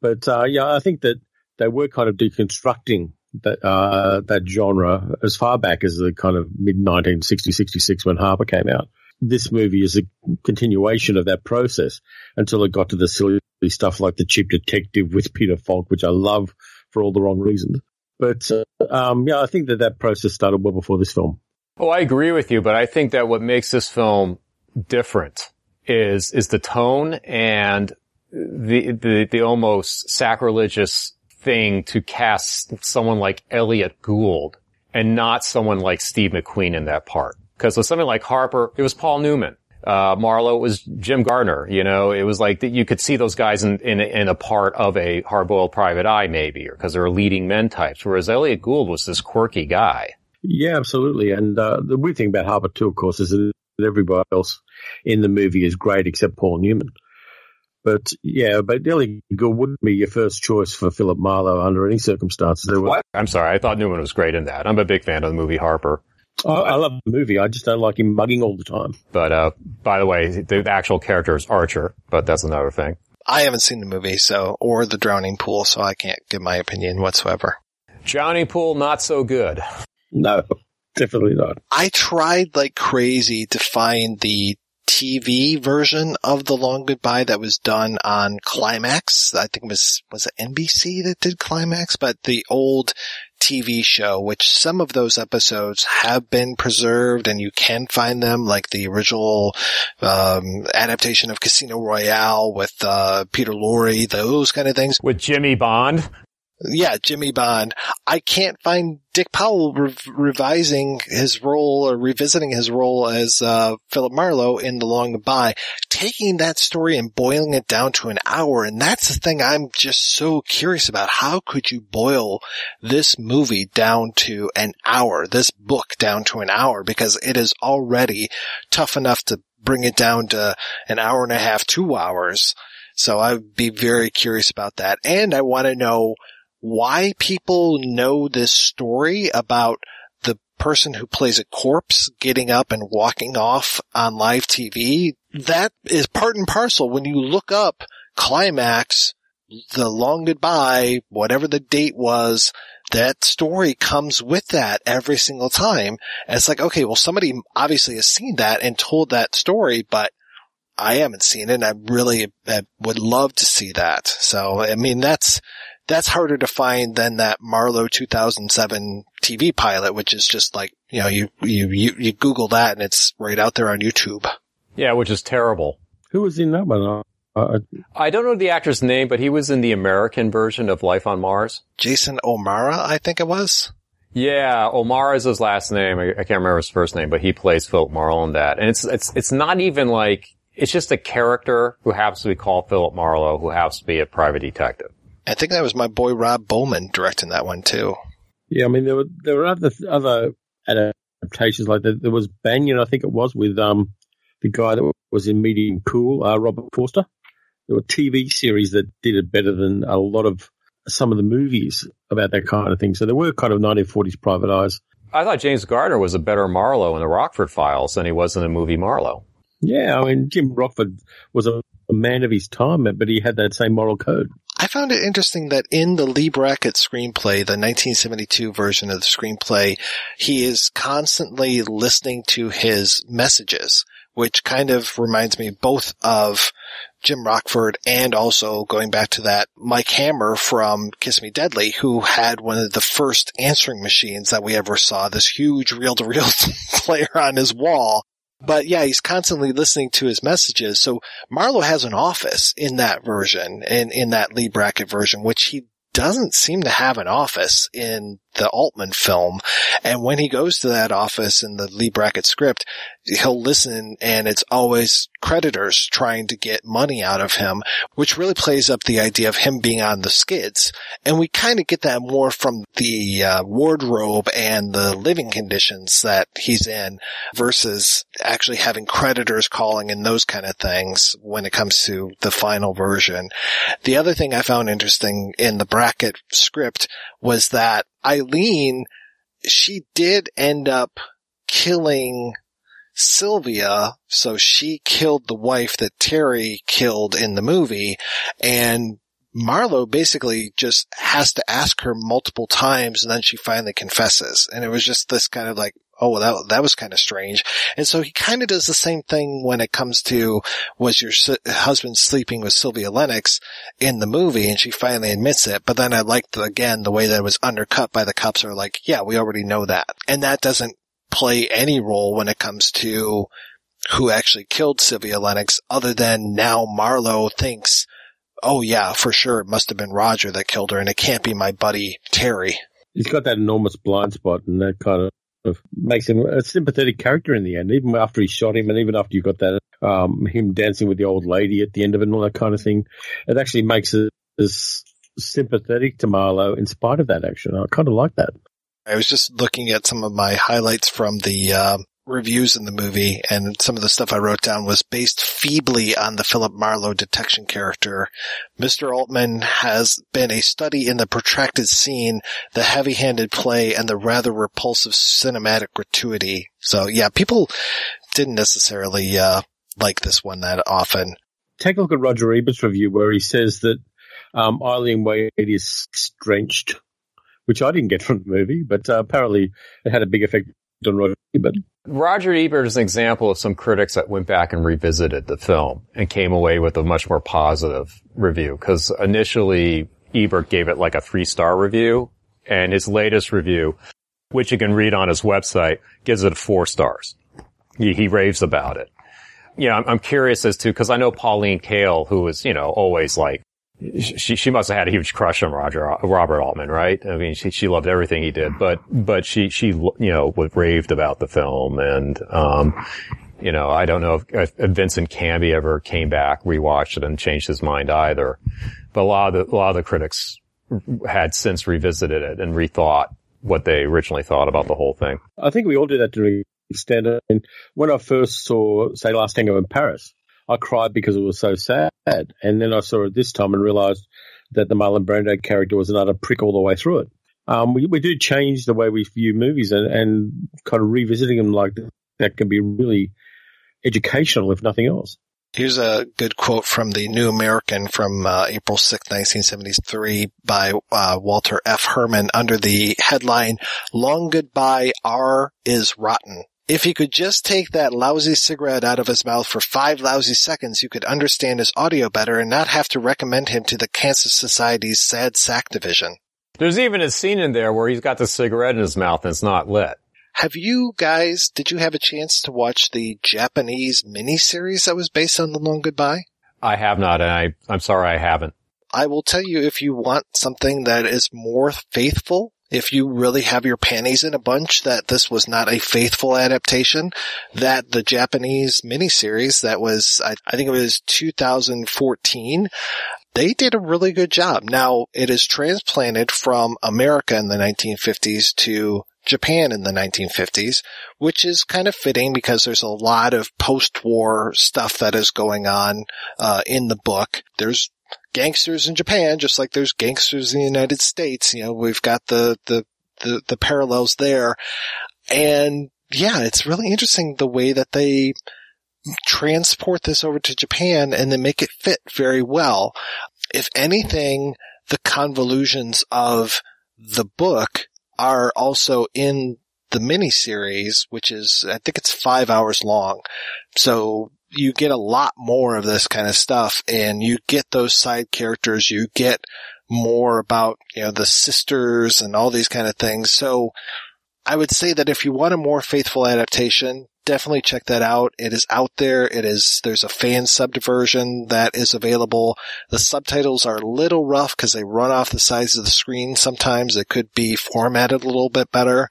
But uh, yeah, I think that they were kind of deconstructing that uh, that genre as far back as the kind of mid 1960, 66 when Harper came out. This movie is a continuation of that process until it got to the silly stuff like the cheap detective with Peter Falk, which I love for all the wrong reasons. But uh, um, yeah, I think that that process started well before this film. Oh, I agree with you, but I think that what makes this film different is is the tone and the the, the almost sacrilegious thing to cast someone like Elliott Gould and not someone like Steve McQueen in that part. Because with something like Harper, it was Paul Newman. Uh, Marlowe was Jim Garner. You know, it was like that you could see those guys in, in, in a part of a hard-boiled private eye maybe, or because they're leading men types. Whereas Elliott Gould was this quirky guy. Yeah, absolutely. And uh, the weird thing about Harper too, of course, is that everybody else in the movie is great except Paul Newman. But yeah, but Elliott Gould wouldn't be your first choice for Philip Marlowe under any circumstances. There were, I'm sorry, I thought Newman was great in that. I'm a big fan of the movie Harper. I, I love the movie. I just don't like him mugging all the time. But uh, by the way, the, the actual character is Archer, but that's another thing. I haven't seen the movie, so, or the drowning pool, so I can't give my opinion whatsoever. Drowning Pool, not so good. No, definitely not. I tried like crazy to find the TV version of The Long Goodbye that was done on Climax. I think it was, was it NBC that did Climax? But the old TV show, which some of those episodes have been preserved and you can find them, like the original, um, adaptation of Casino Royale with, uh, Peter Lorre, those kind of things. With Jimmy Bond? Yeah, Jimmy Bond. I can't find Dick Powell rev- revising his role or revisiting his role as uh, Philip Marlowe in The Long Goodbye, taking that story and boiling it down to an hour. And that's the thing I'm just so curious about. How could you boil this movie down to an hour, this book down to an hour? Because it is already tough enough to bring it down to an hour and a half, two hours. So I'd be very curious about that. And I want to know why people know this story about the person who plays a corpse getting up and walking off on live TV. That is part and parcel. When you look up climax, the long goodbye, whatever the date was, that story comes with that every single time. And it's like, okay, well, somebody obviously has seen that and told that story, but I haven't seen it. And I really I would love to see that. So, I mean, that's, that's harder to find than that Marlowe 2007 TV pilot, which is just like, you know, you, you, you, you Google that and it's right out there on YouTube. Yeah, which is terrible. Who was in that one? Uh, I don't know the actor's name, but he was in the American version of Life on Mars. Jason O'Mara, I think it was. Yeah, O'Mara is his last name. I, I can't remember his first name, but he plays Philip Marlowe in that. And it's, it's, it's not even like, it's just a character who happens to be called Philip Marlowe, who happens to be a private detective. I think that was my boy Rob Bowman directing that one too. Yeah, I mean there were there were other other adaptations like that. There was Banyon, I think it was, with um the guy that was in Medium Cool, uh, Robert Forster. There were TV series that did it better than a lot of some of the movies about that kind of thing. So there were kind of 1940s private eyes. I thought James Garner was a better Marlowe in the Rockford Files than he was in the movie Marlowe. Yeah, I mean Jim Rockford was a, a man of his time, but he had that same moral code. I found it interesting that in the Leigh Brackett screenplay, the 1972 version of the screenplay, he is constantly listening to his messages, which kind of reminds me both of Jim Rockford and also going back to that Mike Hammer from Kiss Me Deadly, who had one of the first answering machines that we ever saw, this huge reel-to-reel player on his wall. But yeah, he's constantly listening to his messages. So Marlowe has an office in that version, in, in that Leigh Brackett version, which he doesn't seem to have an office in the Altman film. And when he goes to that office in the Leigh Brackett script, he'll listen and it's always creditors trying to get money out of him, which really plays up the idea of him being on the skids. And we kind of get that more from the uh, wardrobe and the living conditions that he's in versus actually having creditors calling and those kind of things when it comes to the final version. The other thing I found interesting in the Brackett script was that Eileen, she did end up killing Sylvia, so she killed the wife that Terry killed in the movie, and Marlowe basically just has to ask her multiple times and then she finally confesses. And it was just this kind of like, oh, well, that, that was kind of strange. And so he kind of does the same thing when it comes to, was your husband sleeping with Sylvia Lennox in the movie? And she finally admits it. But then I liked, again, the way that it was undercut by the cops are like, yeah, we already know that. And that doesn't play any role when it comes to who actually killed Sylvia Lennox other than now Marlowe thinks, oh yeah, for sure it must have been Roger that killed her and it can't be my buddy Terry. He's got that enormous blind spot and that kind of makes him a sympathetic character in the end, even after he shot him and even after you got that, um, him dancing with the old lady at the end of it and all that kind of thing. It actually makes as sympathetic to Marlowe in spite of that action. I kind of like that. I was just looking at some of my highlights from the, uh, reviews in the movie and some of the stuff I wrote down was based feebly on the Philip Marlowe detection character. Mr. Altman has been a study in the protracted scene, the heavy-handed play, and the rather repulsive cinematic gratuity. So yeah, people didn't necessarily, uh, like this one that often. Take a look at Roger Ebert's review where he says that, um, Eileen Wade is drenched, which I didn't get from the movie, but uh, apparently it had a big effect on Roger Ebert. Roger Ebert is an example of some critics that went back and revisited the film and came away with a much more positive review. Cause initially Ebert gave it like a three star review and his latest review, which you can read on his website, gives it four stars. He, he raves about it. Yeah, I'm, I'm curious as to, cause I know Pauline Kael, who was, you know, always like, she she must have had a huge crush on Roger Robert Altman, right? I mean, she she loved everything he did, but but she she you know raved about the film, and um, you know, I don't know if, if Vincent Canby ever came back, rewatched it, and changed his mind either. But a lot of the a lot of the critics had since revisited it and rethought what they originally thought about the whole thing. I think we all do that to during extent. And when I first saw, say, Last Tango in Paris, I cried because it was so sad. And then I saw it this time and realized that the Marlon Brando character was another prick all the way through it. Um, we, we do change the way we view movies and, and kind of revisiting them like that can be really educational, if nothing else. Here's a good quote from the New American from uh, April 6, 1973 by uh, Walter F. Herman under the headline, Long Goodbye R is Rotten. If he could just take that lousy cigarette out of his mouth for five lousy seconds, you could understand his audio better and not have to recommend him to the Cancer Society's Sad Sack Division. There's even a scene in there where he's got the cigarette in his mouth and it's not lit. Have you guys, did you have a chance to watch the Japanese miniseries that was based on The Long Goodbye? I have not, and I, I'm sorry I haven't. I will tell you if you want something that is more faithful, if you really have your panties in a bunch that this was not a faithful adaptation, that the Japanese miniseries that was, I, I think it was 2014, they did a really good job. Now it is transplanted from America in the 1950s to Japan in the 1950s, which is kind of fitting because there's a lot of post-war stuff that is going on uh, in the book. There's gangsters in Japan, just like there's gangsters in the United States. You know, we've got the the the, the parallels there, and yeah, it's really interesting the way that they transport this over to Japan and then make it fit very well. If anything, the convolutions of the book are also in the miniseries, which is, I think it's five hours long. So you get a lot more of this kind of stuff and you get those side characters. You get more about, you know, the sisters and all these kind of things. So I would say that if you want a more faithful adaptation, definitely check that out. It is out there. It is, there's a fan subbed version that is available. The subtitles are a little rough because they run off the sides of the screen. Sometimes it could be formatted a little bit better,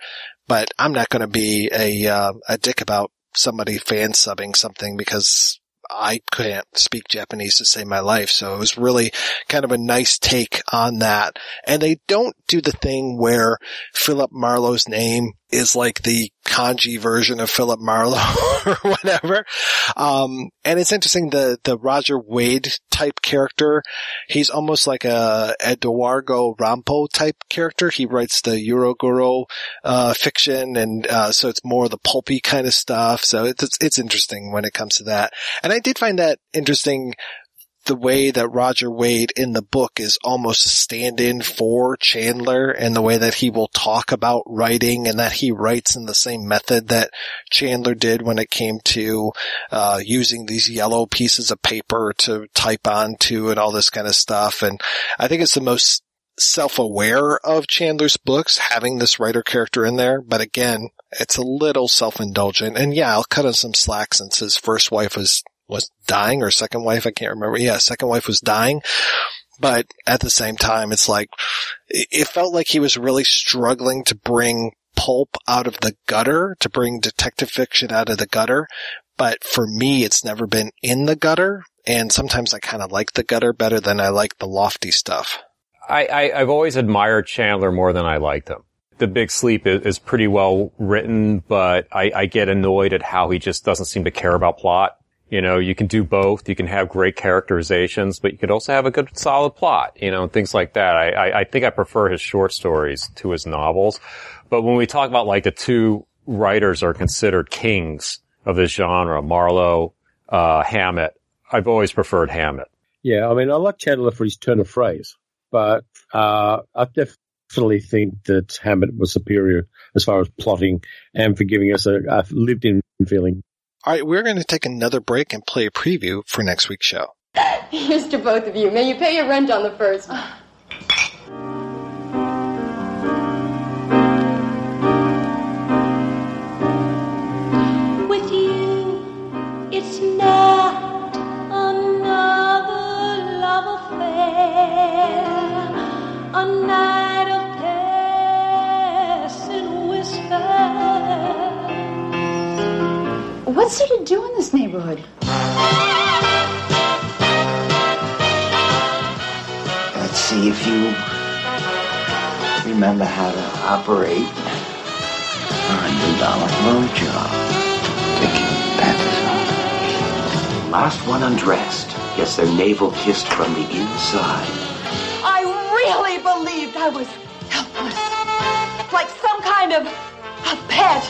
but I'm not going to be a, uh, a dick about somebody fan subbing something because I couldn't speak Japanese to save my life. So it was really kind of a nice take on that. And they don't do the thing where Philip Marlowe's name is like the kanji version of Philip Marlowe or whatever. Um, and it's interesting, the, the Roger Wade type character, he's almost like a Edogawa Rampo type character. He writes the Uroguro, uh, fiction and, uh, so it's more the pulpy kind of stuff. So it's, it's interesting when it comes to that. And I did find that interesting the way that Roger Wade in the book is almost a stand-in for Chandler and the way that he will talk about writing and that he writes in the same method that Chandler did when it came to uh, using these yellow pieces of paper to type onto and all this kind of stuff. And I think it's the most self-aware of Chandler's books having this writer character in there. But again, it's a little self-indulgent. And yeah, I'll cut him some slack since his first wife was was dying or second wife. I can't remember. Yeah, second wife was dying. But at the same time, it's like, it felt like he was really struggling to bring pulp out of the gutter, to bring detective fiction out of the gutter. But for me, it's never been in the gutter. And sometimes I kind of like the gutter better than I like the lofty stuff. I, I, have always admired Chandler more than I liked him. The Big Sleep is, is pretty well written, but I, I get annoyed at how he just doesn't seem to care about plot. You know, you can do both. You can have great characterizations, but you could also have a good solid plot, you know, things like that. I, I, I think I prefer his short stories to his novels. But when we talk about like the two writers are considered kings of this genre, Marlowe, uh, Hammett, I've always preferred Hammett. Yeah, I mean, I like Chandler for his turn of phrase, but uh, I definitely think that Hammett was superior as far as plotting and for giving us a, a lived-in feeling. All right, we're going to take another break and play a preview for next week's show. Here's to both of you. May you pay your rent on the first. What's there to do in this neighborhood? Let's see if you remember how to operate. a hundred dollar blowjob. Taking panties off. Last one undressed gets their navel kissed from the inside. I really believed I was helpless. Like some kind of a pet.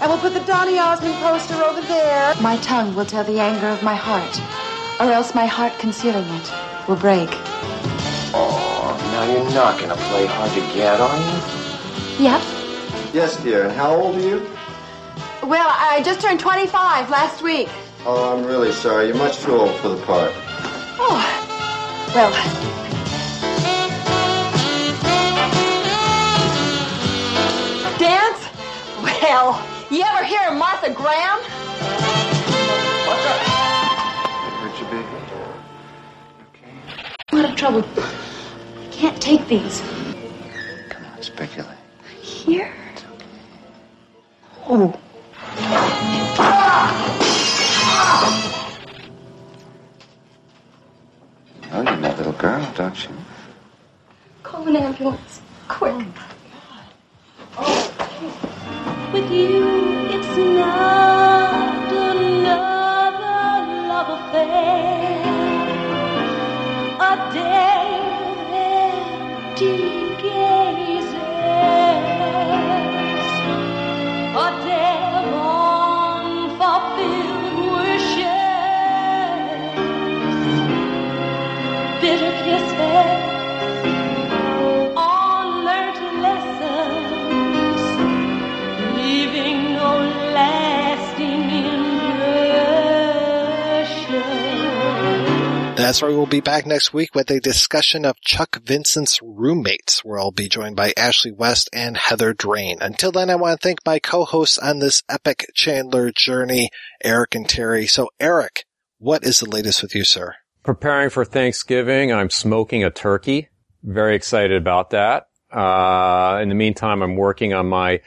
I will put the Donny Osmond poster over there. My tongue will tell the anger of my heart, or else my heart concealing it will break. Oh, now you're not gonna play hard to get, are you? Yep. Yes, dear. And how old are you? Well, I just turned 25 last week. Oh, I'm really sorry. You're much too old for the part. Oh. Well. Dance? Well, you ever hear of Martha Graham? What's up? Hurt your baby? I'm out of trouble. I can't take these. Come on, speculate. Here? Oh. Oh, you know little girl, don't you? Call an ambulance. Quick. Oh, oh, With you, it's not another love affair. A day empty That's why we'll be back next week with a discussion of Chuck Vincent's roommates, where I'll be joined by Ashley West and Heather Drain. Until then, I want to thank my co-hosts on this epic Chandler journey, Eric and Terry. So, Eric, what is the latest with you, sir? Preparing for Thanksgiving, I'm smoking a turkey. Very excited about that. Uh, in the meantime, I'm working on my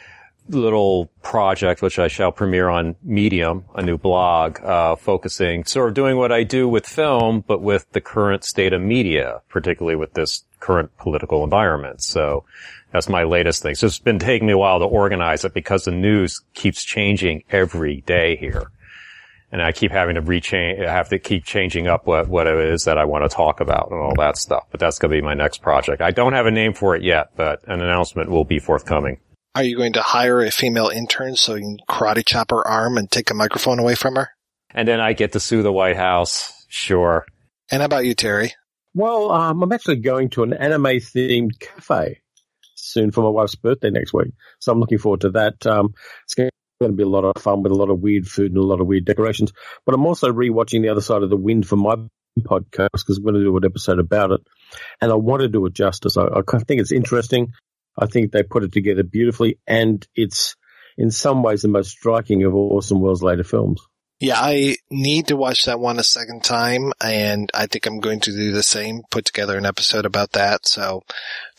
little project, which I shall premiere on Medium, a new blog, uh, focusing, sort of doing what I do with film, but with the current state of media, particularly with this current political environment. So that's my latest thing. So it's been taking me a while to organize it because the news keeps changing every day here. And I keep having to rechange, I have to keep changing up what, what it is that I want to talk about and all that stuff. But that's going to be my next project. I don't have a name for it yet, but an announcement will be forthcoming. Are you going to hire a female intern so you can karate chop her arm and take a microphone away from her? And then I get to sue the White House. Sure. And how about you, Terry? Well, um, I'm actually going to an anime themed cafe soon for my wife's birthday next week. So I'm looking forward to that. Um, it's going to be a lot of fun with a lot of weird food and a lot of weird decorations. But I'm also rewatching The Other Side of the Wind for my podcast because we're going to do an episode about it. And I want to do it justice. I, I think it's interesting. I think they put it together beautifully and it's in some ways the most striking of Orson Welles' later films. Yeah, I need to watch that one a second time, and I think I'm going to do the same, put together an episode about that. So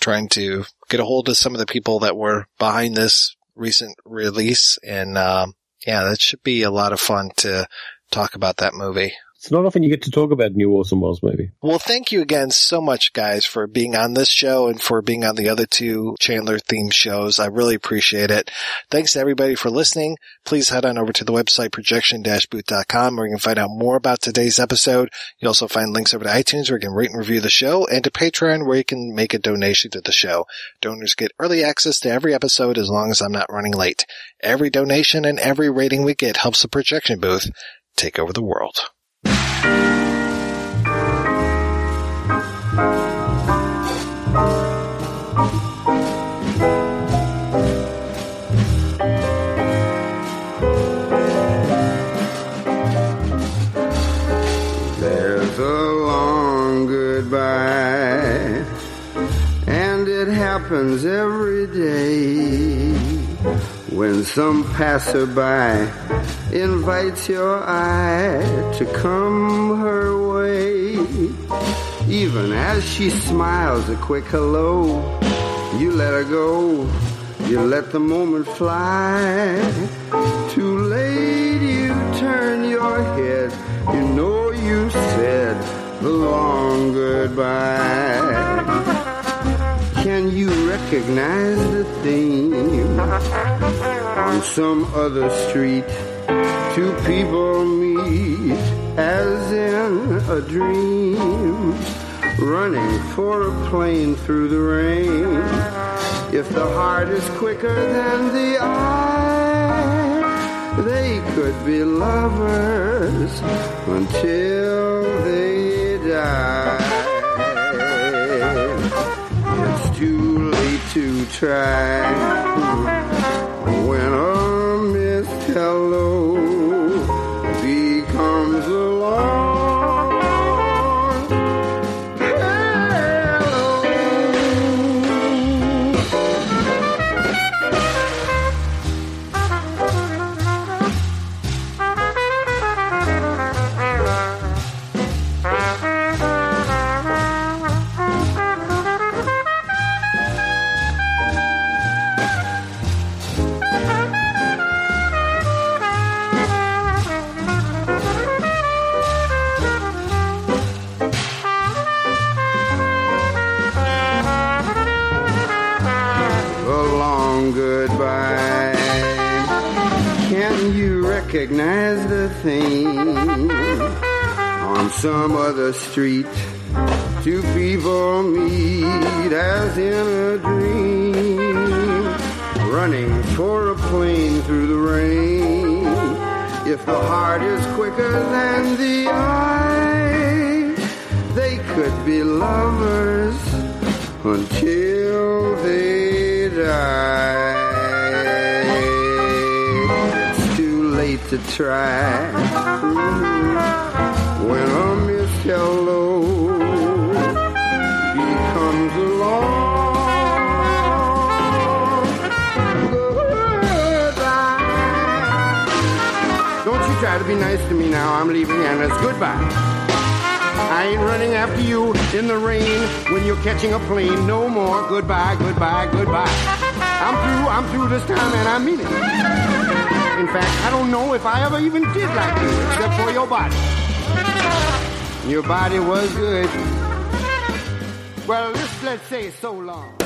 trying to get a hold of some of the people that were behind this recent release. And, um, yeah, that should be a lot of fun to talk about that movie. It's not often you get to talk about new Orson Welles movie. Well, thank you again so much, guys, for being on this show and for being on the other two Chandler themed shows. I really appreciate it. Thanks to everybody for listening. Please head on over to the website projection-booth.com where you can find out more about today's episode. You'll also find links over to iTunes where you can rate and review the show and to Patreon where you can make a donation to the show. Donors get early access to every episode as long as I'm not running late. Every donation and every rating we get helps the projection booth take over the world. Happens every day when some passerby invites your eye to come her way. Even as she smiles a quick hello, you let her go, you let the moment fly. Too late, you turn your head, you know you said the long goodbye. Can you recognize the theme? On some other street, two people meet as in a dream, running for a plane through the rain. If the heart is quicker than the eye, they could be lovers until they die. To try. When recognize the thing on some other street? Two people meet as in a dream, running for a plane through the rain. If the heart is quicker than the eye, they could be lovers until they die. To try when a missed hello becomes a long goodbye. Don't you try to be nice to me now. I'm leaving and it's goodbye. I ain't running after you in the rain when you're catching a plane. No more. Goodbye, goodbye, goodbye. I'm through, I'm through this time and I mean it. In fact, I don't know if I ever even did like you except for your body. Your body was good. Well, let's, let's say so long.